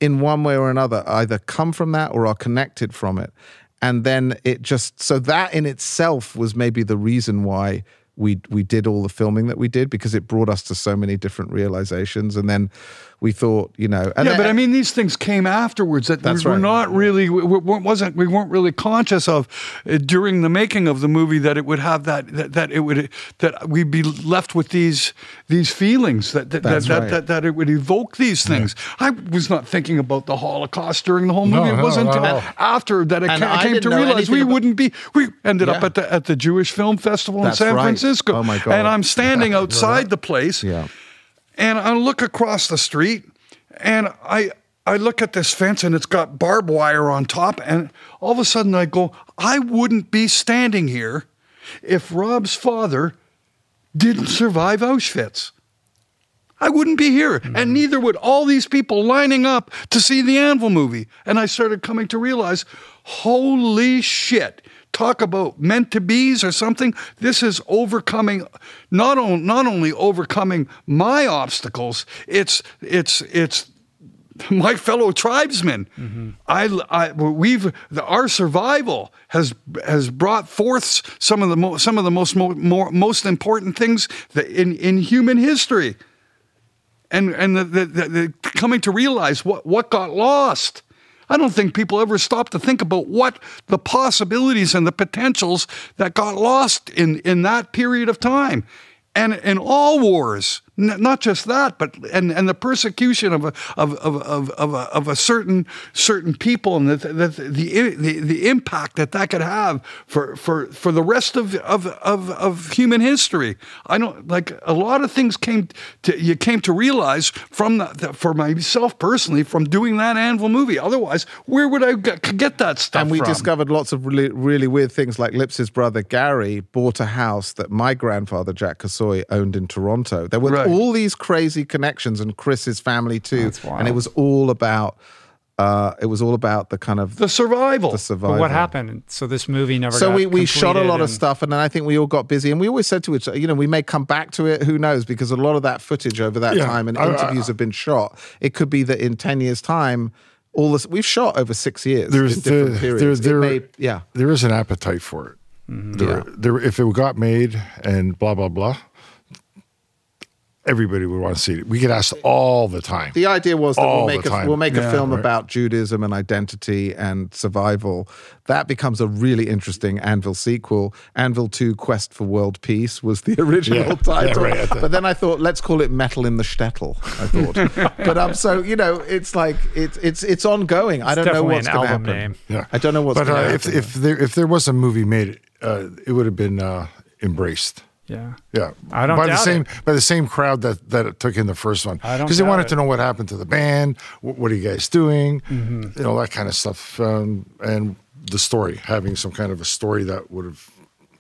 in one way or another, either come from that or are connected from it. And then it just, so that in itself was maybe the reason why we we did all the filming that we did because it brought us to so many different realizations and then we thought you know and yeah, then- but I mean, these things came afterwards that That's we were right. not really, we, we wasn't, we weren't really conscious of uh, during the making of the movie that it would have that, that, that it would, that we'd be left with these, these feelings that, that, that, That's that, right. that, that it would evoke these things. I was not thinking about the Holocaust during the whole movie. No, it wasn't not at until after that I, And ca- I I came to realize we about- wouldn't be, we ended up at the, at the Jewish Film Festival in San right. Francisco. Oh my God. And I'm standing outside the place Yeah. And I look across the street and I I look at this fence and it's got barbed wire on top and all of a sudden I go I wouldn't be standing here if Rob's father didn't survive Auschwitz. I wouldn't be here, hmm. and neither would all these people lining up to see the Anvil movie. And I started coming to realize, holy shit! Talk about meant to be's or something. This is overcoming, not on, not only overcoming my obstacles. It's it's it's my fellow tribesmen. Mm-hmm. I, I, we've the, our survival has has brought forth some of the mo- some of the most mo- more, most important things that in in human history, and and the, the, the coming to realize what what got lost. I don't think people ever stop to think about what the possibilities and the potentials that got lost in in that period of time. And in all wars, not just that, but and, and the persecution of a of, of, of, of, a, of a certain certain people and the the, the the the impact that that could have for for, for the rest of, of of of human history. I don't like a lot of things came to you came to realize from the, the, for myself personally from doing that Anvil movie. Otherwise, where would I get, get that stuff and we from? discovered lots of really, really weird things like Lips's brother Gary bought a house that my grandfather Jack Kasoy owned in Toronto. There were Right. All these crazy connections and Chris's family too. And it was all about uh, it was all about the kind of the survival. the survival. But what happened? So this movie never. So we, we shot a lot of stuff, and then I think we all got busy, and we always said to each other, you know, we may come back to it. Who knows? Because a lot of that footage over that Yeah, time and I- I- interviews have been shot. It could be that in ten years' time, all this we've shot over six years. There's the, periods. there, there, may- yeah. there is an appetite for it. There, Yeah. there, if it got made and blah blah blah, everybody would want to see it. We get asked all the time. The idea was that we'll make a, we'll make Yeah, a film right. about Judaism and identity and survival. That becomes a really interesting Anvil sequel. Anvil Two: Quest for World Peace was the original Yeah, yeah, title, right, the- but then I thought let's call it Metal in the Shtetl. I thought, but um, so you know, it's like it's it's it's ongoing. I don't know what's going to happen. name. yeah, I don't know what's gonna uh, if happen. if there if there was a movie made, uh, it would have been uh, embraced. Yeah. Yeah, I don't by the same it. by the same crowd that that it took in the first one. I don't because they wanted it. to know what happened to the band. What, what are you guys doing? Mm-hmm. You know that kind of stuff, um, and the story having some kind of a story that would have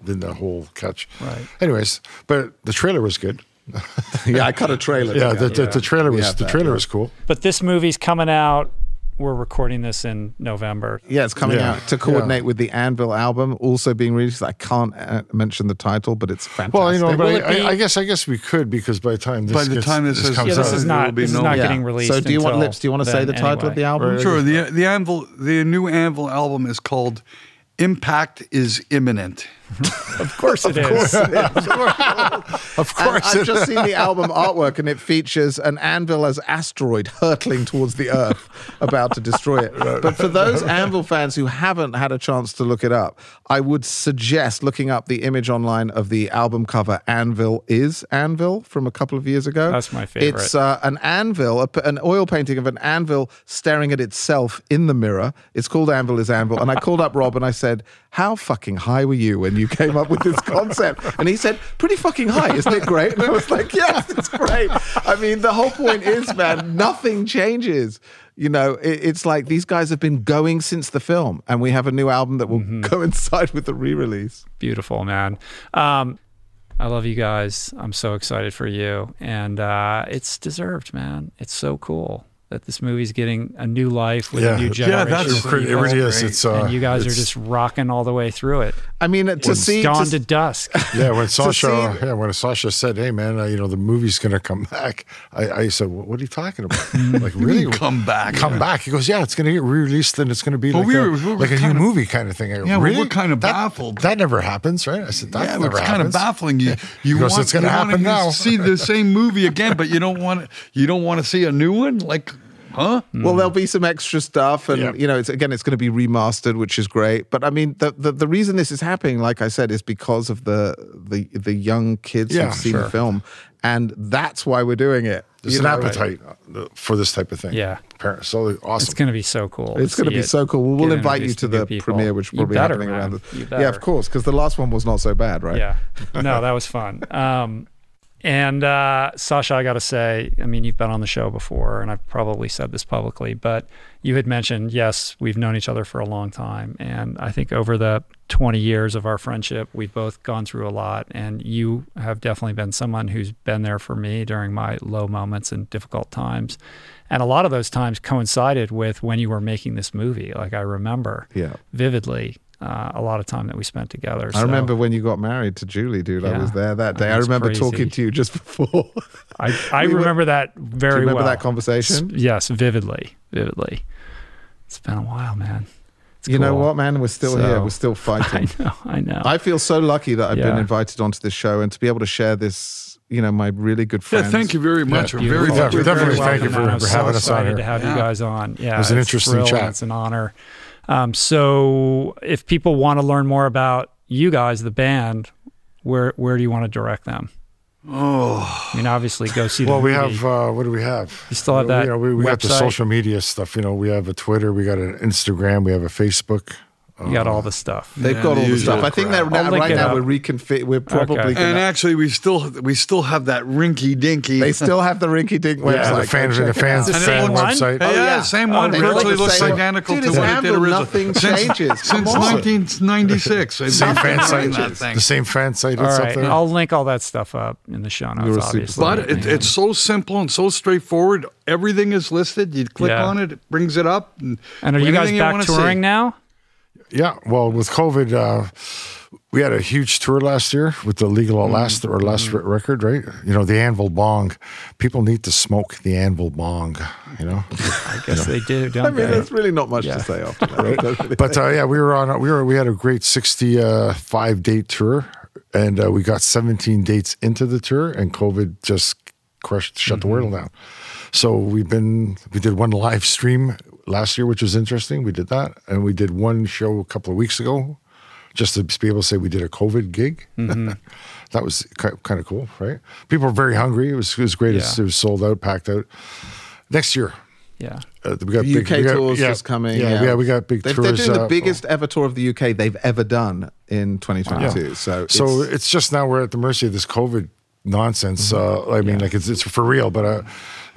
been the whole catch. Right. Anyways, but the trailer was good. yeah, I cut a trailer. Yeah, the, the, Yeah. the trailer was have the that, trailer yeah. was cool. But this movie's coming out. We're recording this in November. Yeah, it's coming Yeah, out to coordinate with the Anvil album, also being released. I can't uh, mention the title, but it's fantastic. Well, you know, but I, be- I, I guess I guess we could because by the time this By the gets- time this is- comes Yeah, this out, is not. will be This is not getting released. So, do you want lips? Do you want to say then the title of the album? Sure. The the Anvil, the new Anvil album is called "Impact is Imminent." Of course it is. Of And course, I've just seen the album artwork, and it features an anvil as asteroid hurtling towards the Earth, about to destroy it. But for those Anvil fans who haven't had a chance to look it up, I would suggest looking up the image online of the album cover. Anvil is Anvil from a couple of years ago. That's my favorite. It's uh, an anvil, a, an oil painting of an anvil staring at itself in the mirror. It's called Anvil is Anvil. And I called up Rob and I said, How fucking high were you when you came up with this concept? And he said, Pretty fucking high. Isn't it great? And I was like, Yes, it's great. I mean, the whole point is, man, nothing changes. You know, it, it's like these guys have been going since the film, and we have a new album that will Mm-hmm. coincide with the re release. Beautiful, man. Um, I love you guys. I'm so excited for you. And uh, it's deserved, man. It's so cool that this movie's getting a new life with Yeah. a new generation. Yeah, that's of pretty- it people. really is. great. It's uh, and you guys are just rocking all the way through it. I mean, to It's see. dawn to- to dusk. Yeah, when Sacha, see- yeah, when Sacha said, "Hey, man, uh, you know the movie's gonna come back," I, I said, "What what are you talking about? like, really? come back? Come back?" He goes, "Yeah, it's gonna get re-released, and it's gonna be Well, like we a, we were like a new of- movie kind of thing." I go, Yeah, really? we're kind of That- baffled. That never happens, right? I said, "That Yeah, never it's kind of baffling. You you goes, want, "It's gonna you happen wanna now." see the same movie again, but you don't want you don't want to see a new one. Like, huh? Well, there'll be some extra stuff, and Yeah. you know, it's again, it's going to be remastered, which is great. But I mean, the, the the reason this is happening, like I said, is because of the the the young kids Yeah, who've seen sure. the film, and that's why we're doing it. There's an know, appetite uh, for this type of thing. Yeah. Apparently. so awesome. It's going to be so cool. It's going to be so cool. We'll, we'll invite you to the people. premiere, which will be probably better, happening around. The, yeah, of course, because the last one was not so bad, right? Yeah. No, that was fun. Um, and uh, Sacha, I got to say, I mean, you've been on the show before, and I've probably said this publicly, but you had mentioned, yes, we've known each other for a long time. And I think over the 20 years of our friendship, we've both gone through a lot. And you have definitely been someone who's been there for me during my low moments and difficult times. And a lot of those times coincided with when you were making this movie. Like I remember Yeah. vividly uh, a lot of time that we spent together. I So- remember when you got married to Julie, dude. I was there that day. I remember crazy. talking to you just before. I, I We were- remember that very Do you remember well. that conversation? S- Yes, vividly, vividly. It's been a while, man. It's you know what, man? We're still So- here. We're still I fighting. know, I know. I feel so lucky that I've been invited onto this show and to be able to share this, you know, my really good Yeah, friends. thank you very much. We're very, Beautiful. Definitely very thank you welcome. for- I'm so having us on excited here. to have you guys on. Yeah, It was an it's interesting thrill chat. It's an honor. Um, so, if people want to learn more about you guys, the band, where where do you want to direct them? Oh, I mean, obviously, go see the Well, we movie. have uh, what do we have? You still have You that know, we, we got the social media stuff. You know, we have a Twitter, we got an Instagram, we have a Facebook. You got all the uh, stuff. They've Yeah, got the all the usual stuff. I think that now, right now up. we're reconfig. We're probably Okay. gonna. and actually, we still we still have that rinky dinky. they still have the rinky dink website. Yeah, the fans, the fans, the It's fan same one? website. yeah, Oh, yeah. same Oh, one. they look Virtually the looks identical Dude, to what it did originally. nothing since, changes. Since 1996. Same nothing fan site. The same fan site. All It's right, up there. I'll link all that stuff up in the show notes. Obviously, But it's so simple and so straightforward. Everything is listed. You click on it, it brings it up. And, And are you guys back wanna touring see. now? Yeah, well, with COVID, uh, we had a huge tour last year with the Legal Mm-hmm. Last, our last re- record, right? You know, the Anvil Bong. People need to smoke the Anvil Bong, you know? I guess they do, don't I mean, they? there's really not much Yeah. to say after that. But uh, yeah, we were on, we were, we had a great 65 date tour and uh, we got 17 dates into the tour and COVID just crushed, shut the world down. So we've been, we did one live stream last year, which was interesting. We did that. And we did one show a couple of weeks ago just to be able to say we did a COVID gig. that was kind of cool, right? People were very hungry. It was, it was great. Yeah. It was sold out, packed out. Next year, yeah. uh, we got The big- UK we got- tours yeah, just coming. Yeah, yeah, we got big They've- tours. They're doing the uh, biggest ever tour of the UK they've ever done in 2022. So, So it's, it's, just now we're at the mercy of this COVID nonsense. Uh, I mean, like it's it's for real, but uh,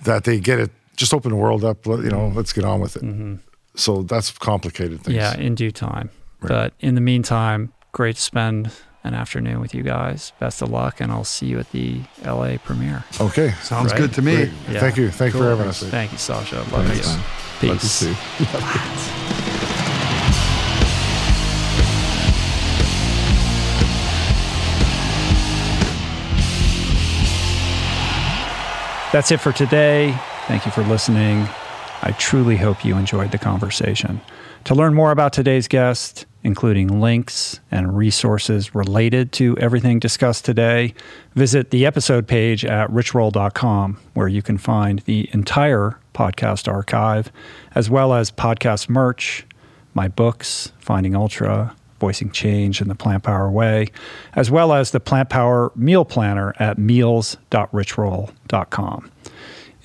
that they get it, just open the world up. let- You know, mm-hmm. let's get on with it. Mm-hmm. So that's complicated things. Yeah, in due time. But in the meantime, great to spend an afternoon with you guys. Best of luck, and I'll see you at the LA premiere. Okay. Sounds Right. good to me. Yeah. Thank you. Thank you for having us. Thank you, Sacha. Love Thanks, you. man. Peace. Love you too. That's it for today. Thank you for listening. I truly hope you enjoyed the conversation. To learn more about today's guest, including links and resources related to everything discussed today, visit the episode page at richroll.com, where you can find the entire podcast archive, as well as podcast merch, my books, Finding Ultra, Voicing Change in the Plant Power Way, as well as the Plant Power Meal Planner at meals.richroll.com.